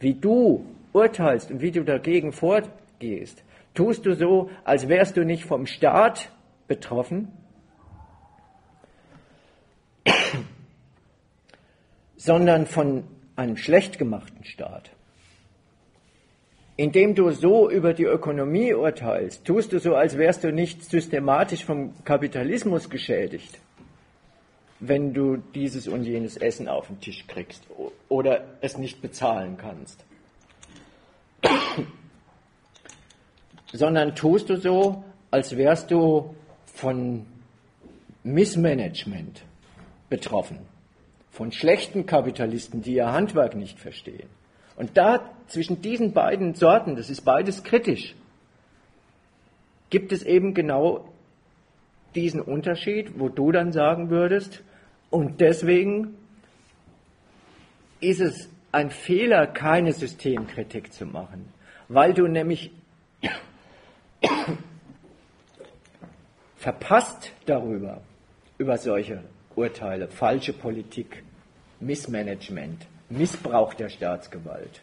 wie du urteilst und wie du dagegen vorgehst. Tust du so, als wärst du nicht vom Staat betroffen, sondern von einem schlecht gemachten Staat. Indem du so über die Ökonomie urteilst, tust du so, als wärst du nicht systematisch vom Kapitalismus geschädigt, wenn du dieses und jenes Essen auf den Tisch kriegst oder es nicht bezahlen kannst. Sondern tust du so, als wärst du von Missmanagement betroffen von schlechten Kapitalisten, die ihr Handwerk nicht verstehen. Und da zwischen diesen beiden Sorten, das ist beides kritisch, gibt es eben genau diesen Unterschied, wo du dann sagen würdest, und deswegen ist es ein Fehler, keine Systemkritik zu machen, weil du nämlich verpasst darüber, über solche Urteile, falsche Politik, Missmanagement, Missbrauch der Staatsgewalt.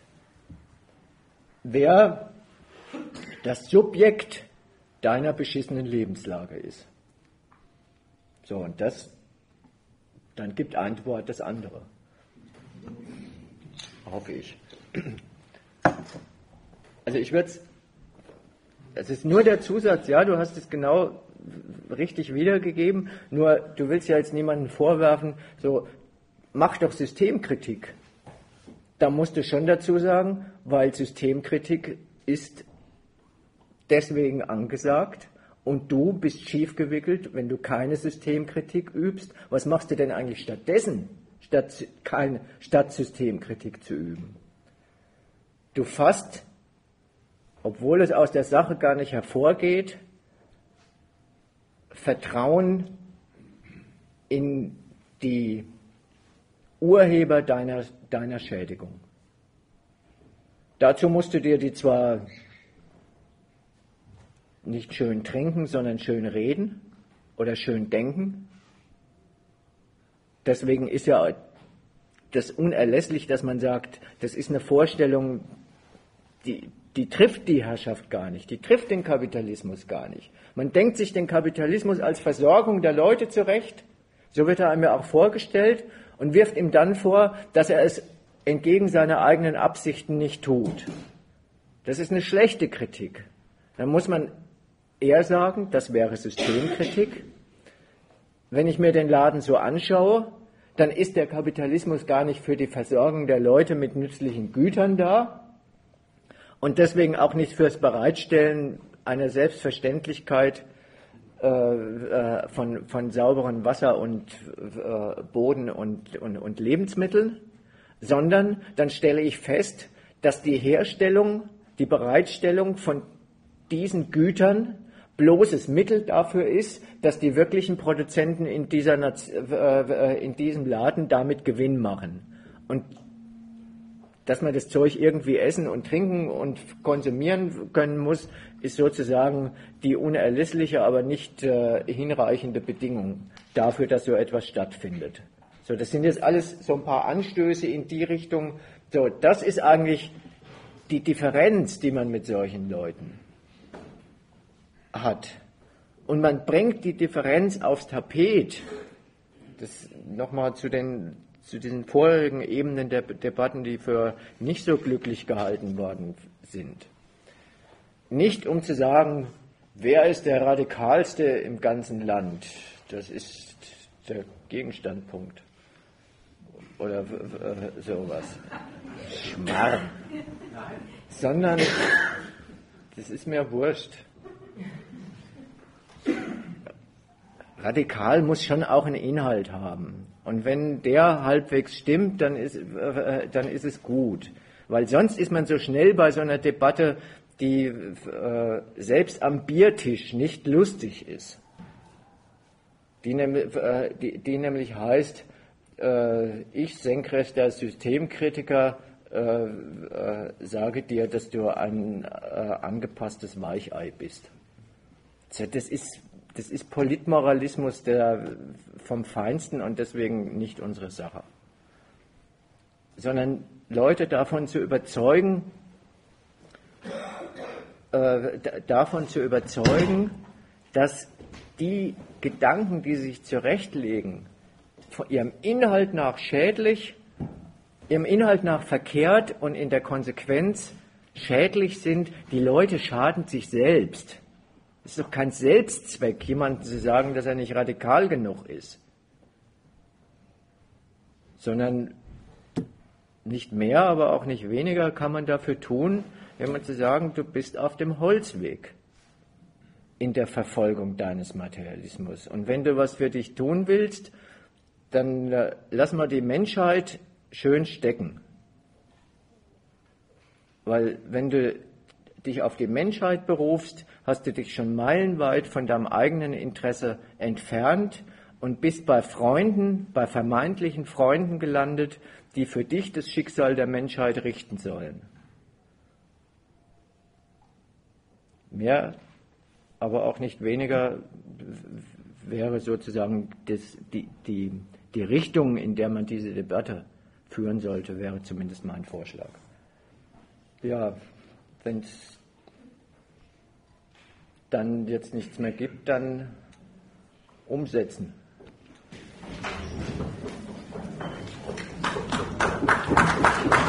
Wer das Subjekt deiner beschissenen Lebenslage ist. So, und das, dann gibt Antwort das andere. Hoffe ich. Also ich würde es, es ist nur der Zusatz, ja, du hast es genau richtig wiedergegeben, nur du willst ja jetzt niemanden vorwerfen, so mach doch Systemkritik. Da musst du schon dazu sagen, weil Systemkritik ist deswegen angesagt und du bist schiefgewickelt, wenn du keine Systemkritik übst. Was machst du denn eigentlich stattdessen, statt, kein, statt Systemkritik zu üben? Du fasst, obwohl es aus der Sache gar nicht hervorgeht, Vertrauen in die Urheber deiner, deiner Schädigung. Dazu musst du dir die zwar nicht schön trinken, sondern schön reden oder schön denken. Deswegen ist ja das unerlässlich, dass man sagt, das ist eine Vorstellung, die, die trifft die Herrschaft gar nicht, die trifft den Kapitalismus gar nicht. Man denkt sich den Kapitalismus als Versorgung der Leute zurecht, so wird er einem ja auch vorgestellt, und wirft ihm dann vor, dass er es entgegen seiner eigenen Absichten nicht tut. Das ist eine schlechte Kritik. Dann muss man eher sagen, das wäre Systemkritik. Wenn ich mir den Laden so anschaue, dann ist der Kapitalismus gar nicht für die Versorgung der Leute mit nützlichen Gütern da und deswegen auch nicht fürs Bereitstellen einer Selbstverständlichkeit äh, äh, von, von sauberem Wasser und äh, Boden und, und, und Lebensmitteln, sondern dann stelle ich fest, dass die Herstellung, die Bereitstellung von diesen Gütern bloßes Mittel dafür ist, dass die wirklichen Produzenten in, dieser, in diesem Laden damit Gewinn machen. Und dass man das Zeug irgendwie essen und trinken und konsumieren können muss, ist sozusagen die unerlässliche, aber nicht äh, hinreichende Bedingung dafür, dass so etwas stattfindet. So, das sind jetzt alles so ein paar Anstöße in die Richtung. So, das ist eigentlich die Differenz, die man mit solchen Leuten hat. Und man bringt die Differenz aufs Tapet. Das nochmal zu den zu diesen vorherigen Ebenen der Debatten, die für nicht so glücklich gehalten worden sind. Nicht um zu sagen, wer ist der radikalste im ganzen Land, das ist der Gegenstandpunkt oder sowas. Schmarrn. Sondern, das ist mir wurscht. radikal muss schon auch einen Inhalt haben. Und wenn der halbwegs stimmt, dann ist, äh, dann ist es gut. Weil sonst ist man so schnell bei so einer Debatte, die äh, selbst am Biertisch nicht lustig ist. Die, äh, die, die nämlich heißt, äh, ich senkrechter Systemkritiker äh, äh, sage dir, dass du ein angepasstes Weichei bist. Das ist das ist Politmoralismus der, vom Feinsten und deswegen nicht unsere Sache. Sondern Leute davon zu überzeugen, äh, davon zu überzeugen, dass die Gedanken, die sich zurechtlegen, von ihrem Inhalt nach schädlich, ihrem Inhalt nach verkehrt und in der Konsequenz schädlich sind, die Leute schaden sich selbst. Es ist doch kein Selbstzweck, jemandem zu sagen, dass er nicht radikal genug ist, sondern nicht mehr, aber auch nicht weniger kann man dafür tun, wenn zu sagen, du bist auf dem Holzweg in der Verfolgung deines Materialismus. Und wenn du was für dich tun willst, dann äh, lass mal die Menschheit schön stecken. Weil wenn du dich auf die Menschheit berufst, hast du dich schon meilenweit von deinem eigenen Interesse entfernt und bist bei Freunden, bei vermeintlichen Freunden gelandet, die für dich das Schicksal der Menschheit richten sollen. Mehr, aber auch nicht weniger wäre sozusagen das, die, die, die Richtung, in der man diese Debatte führen sollte, wäre zumindest mein Vorschlag. Ja, wenn es dann jetzt nichts mehr gibt, dann umsetzen. Applaus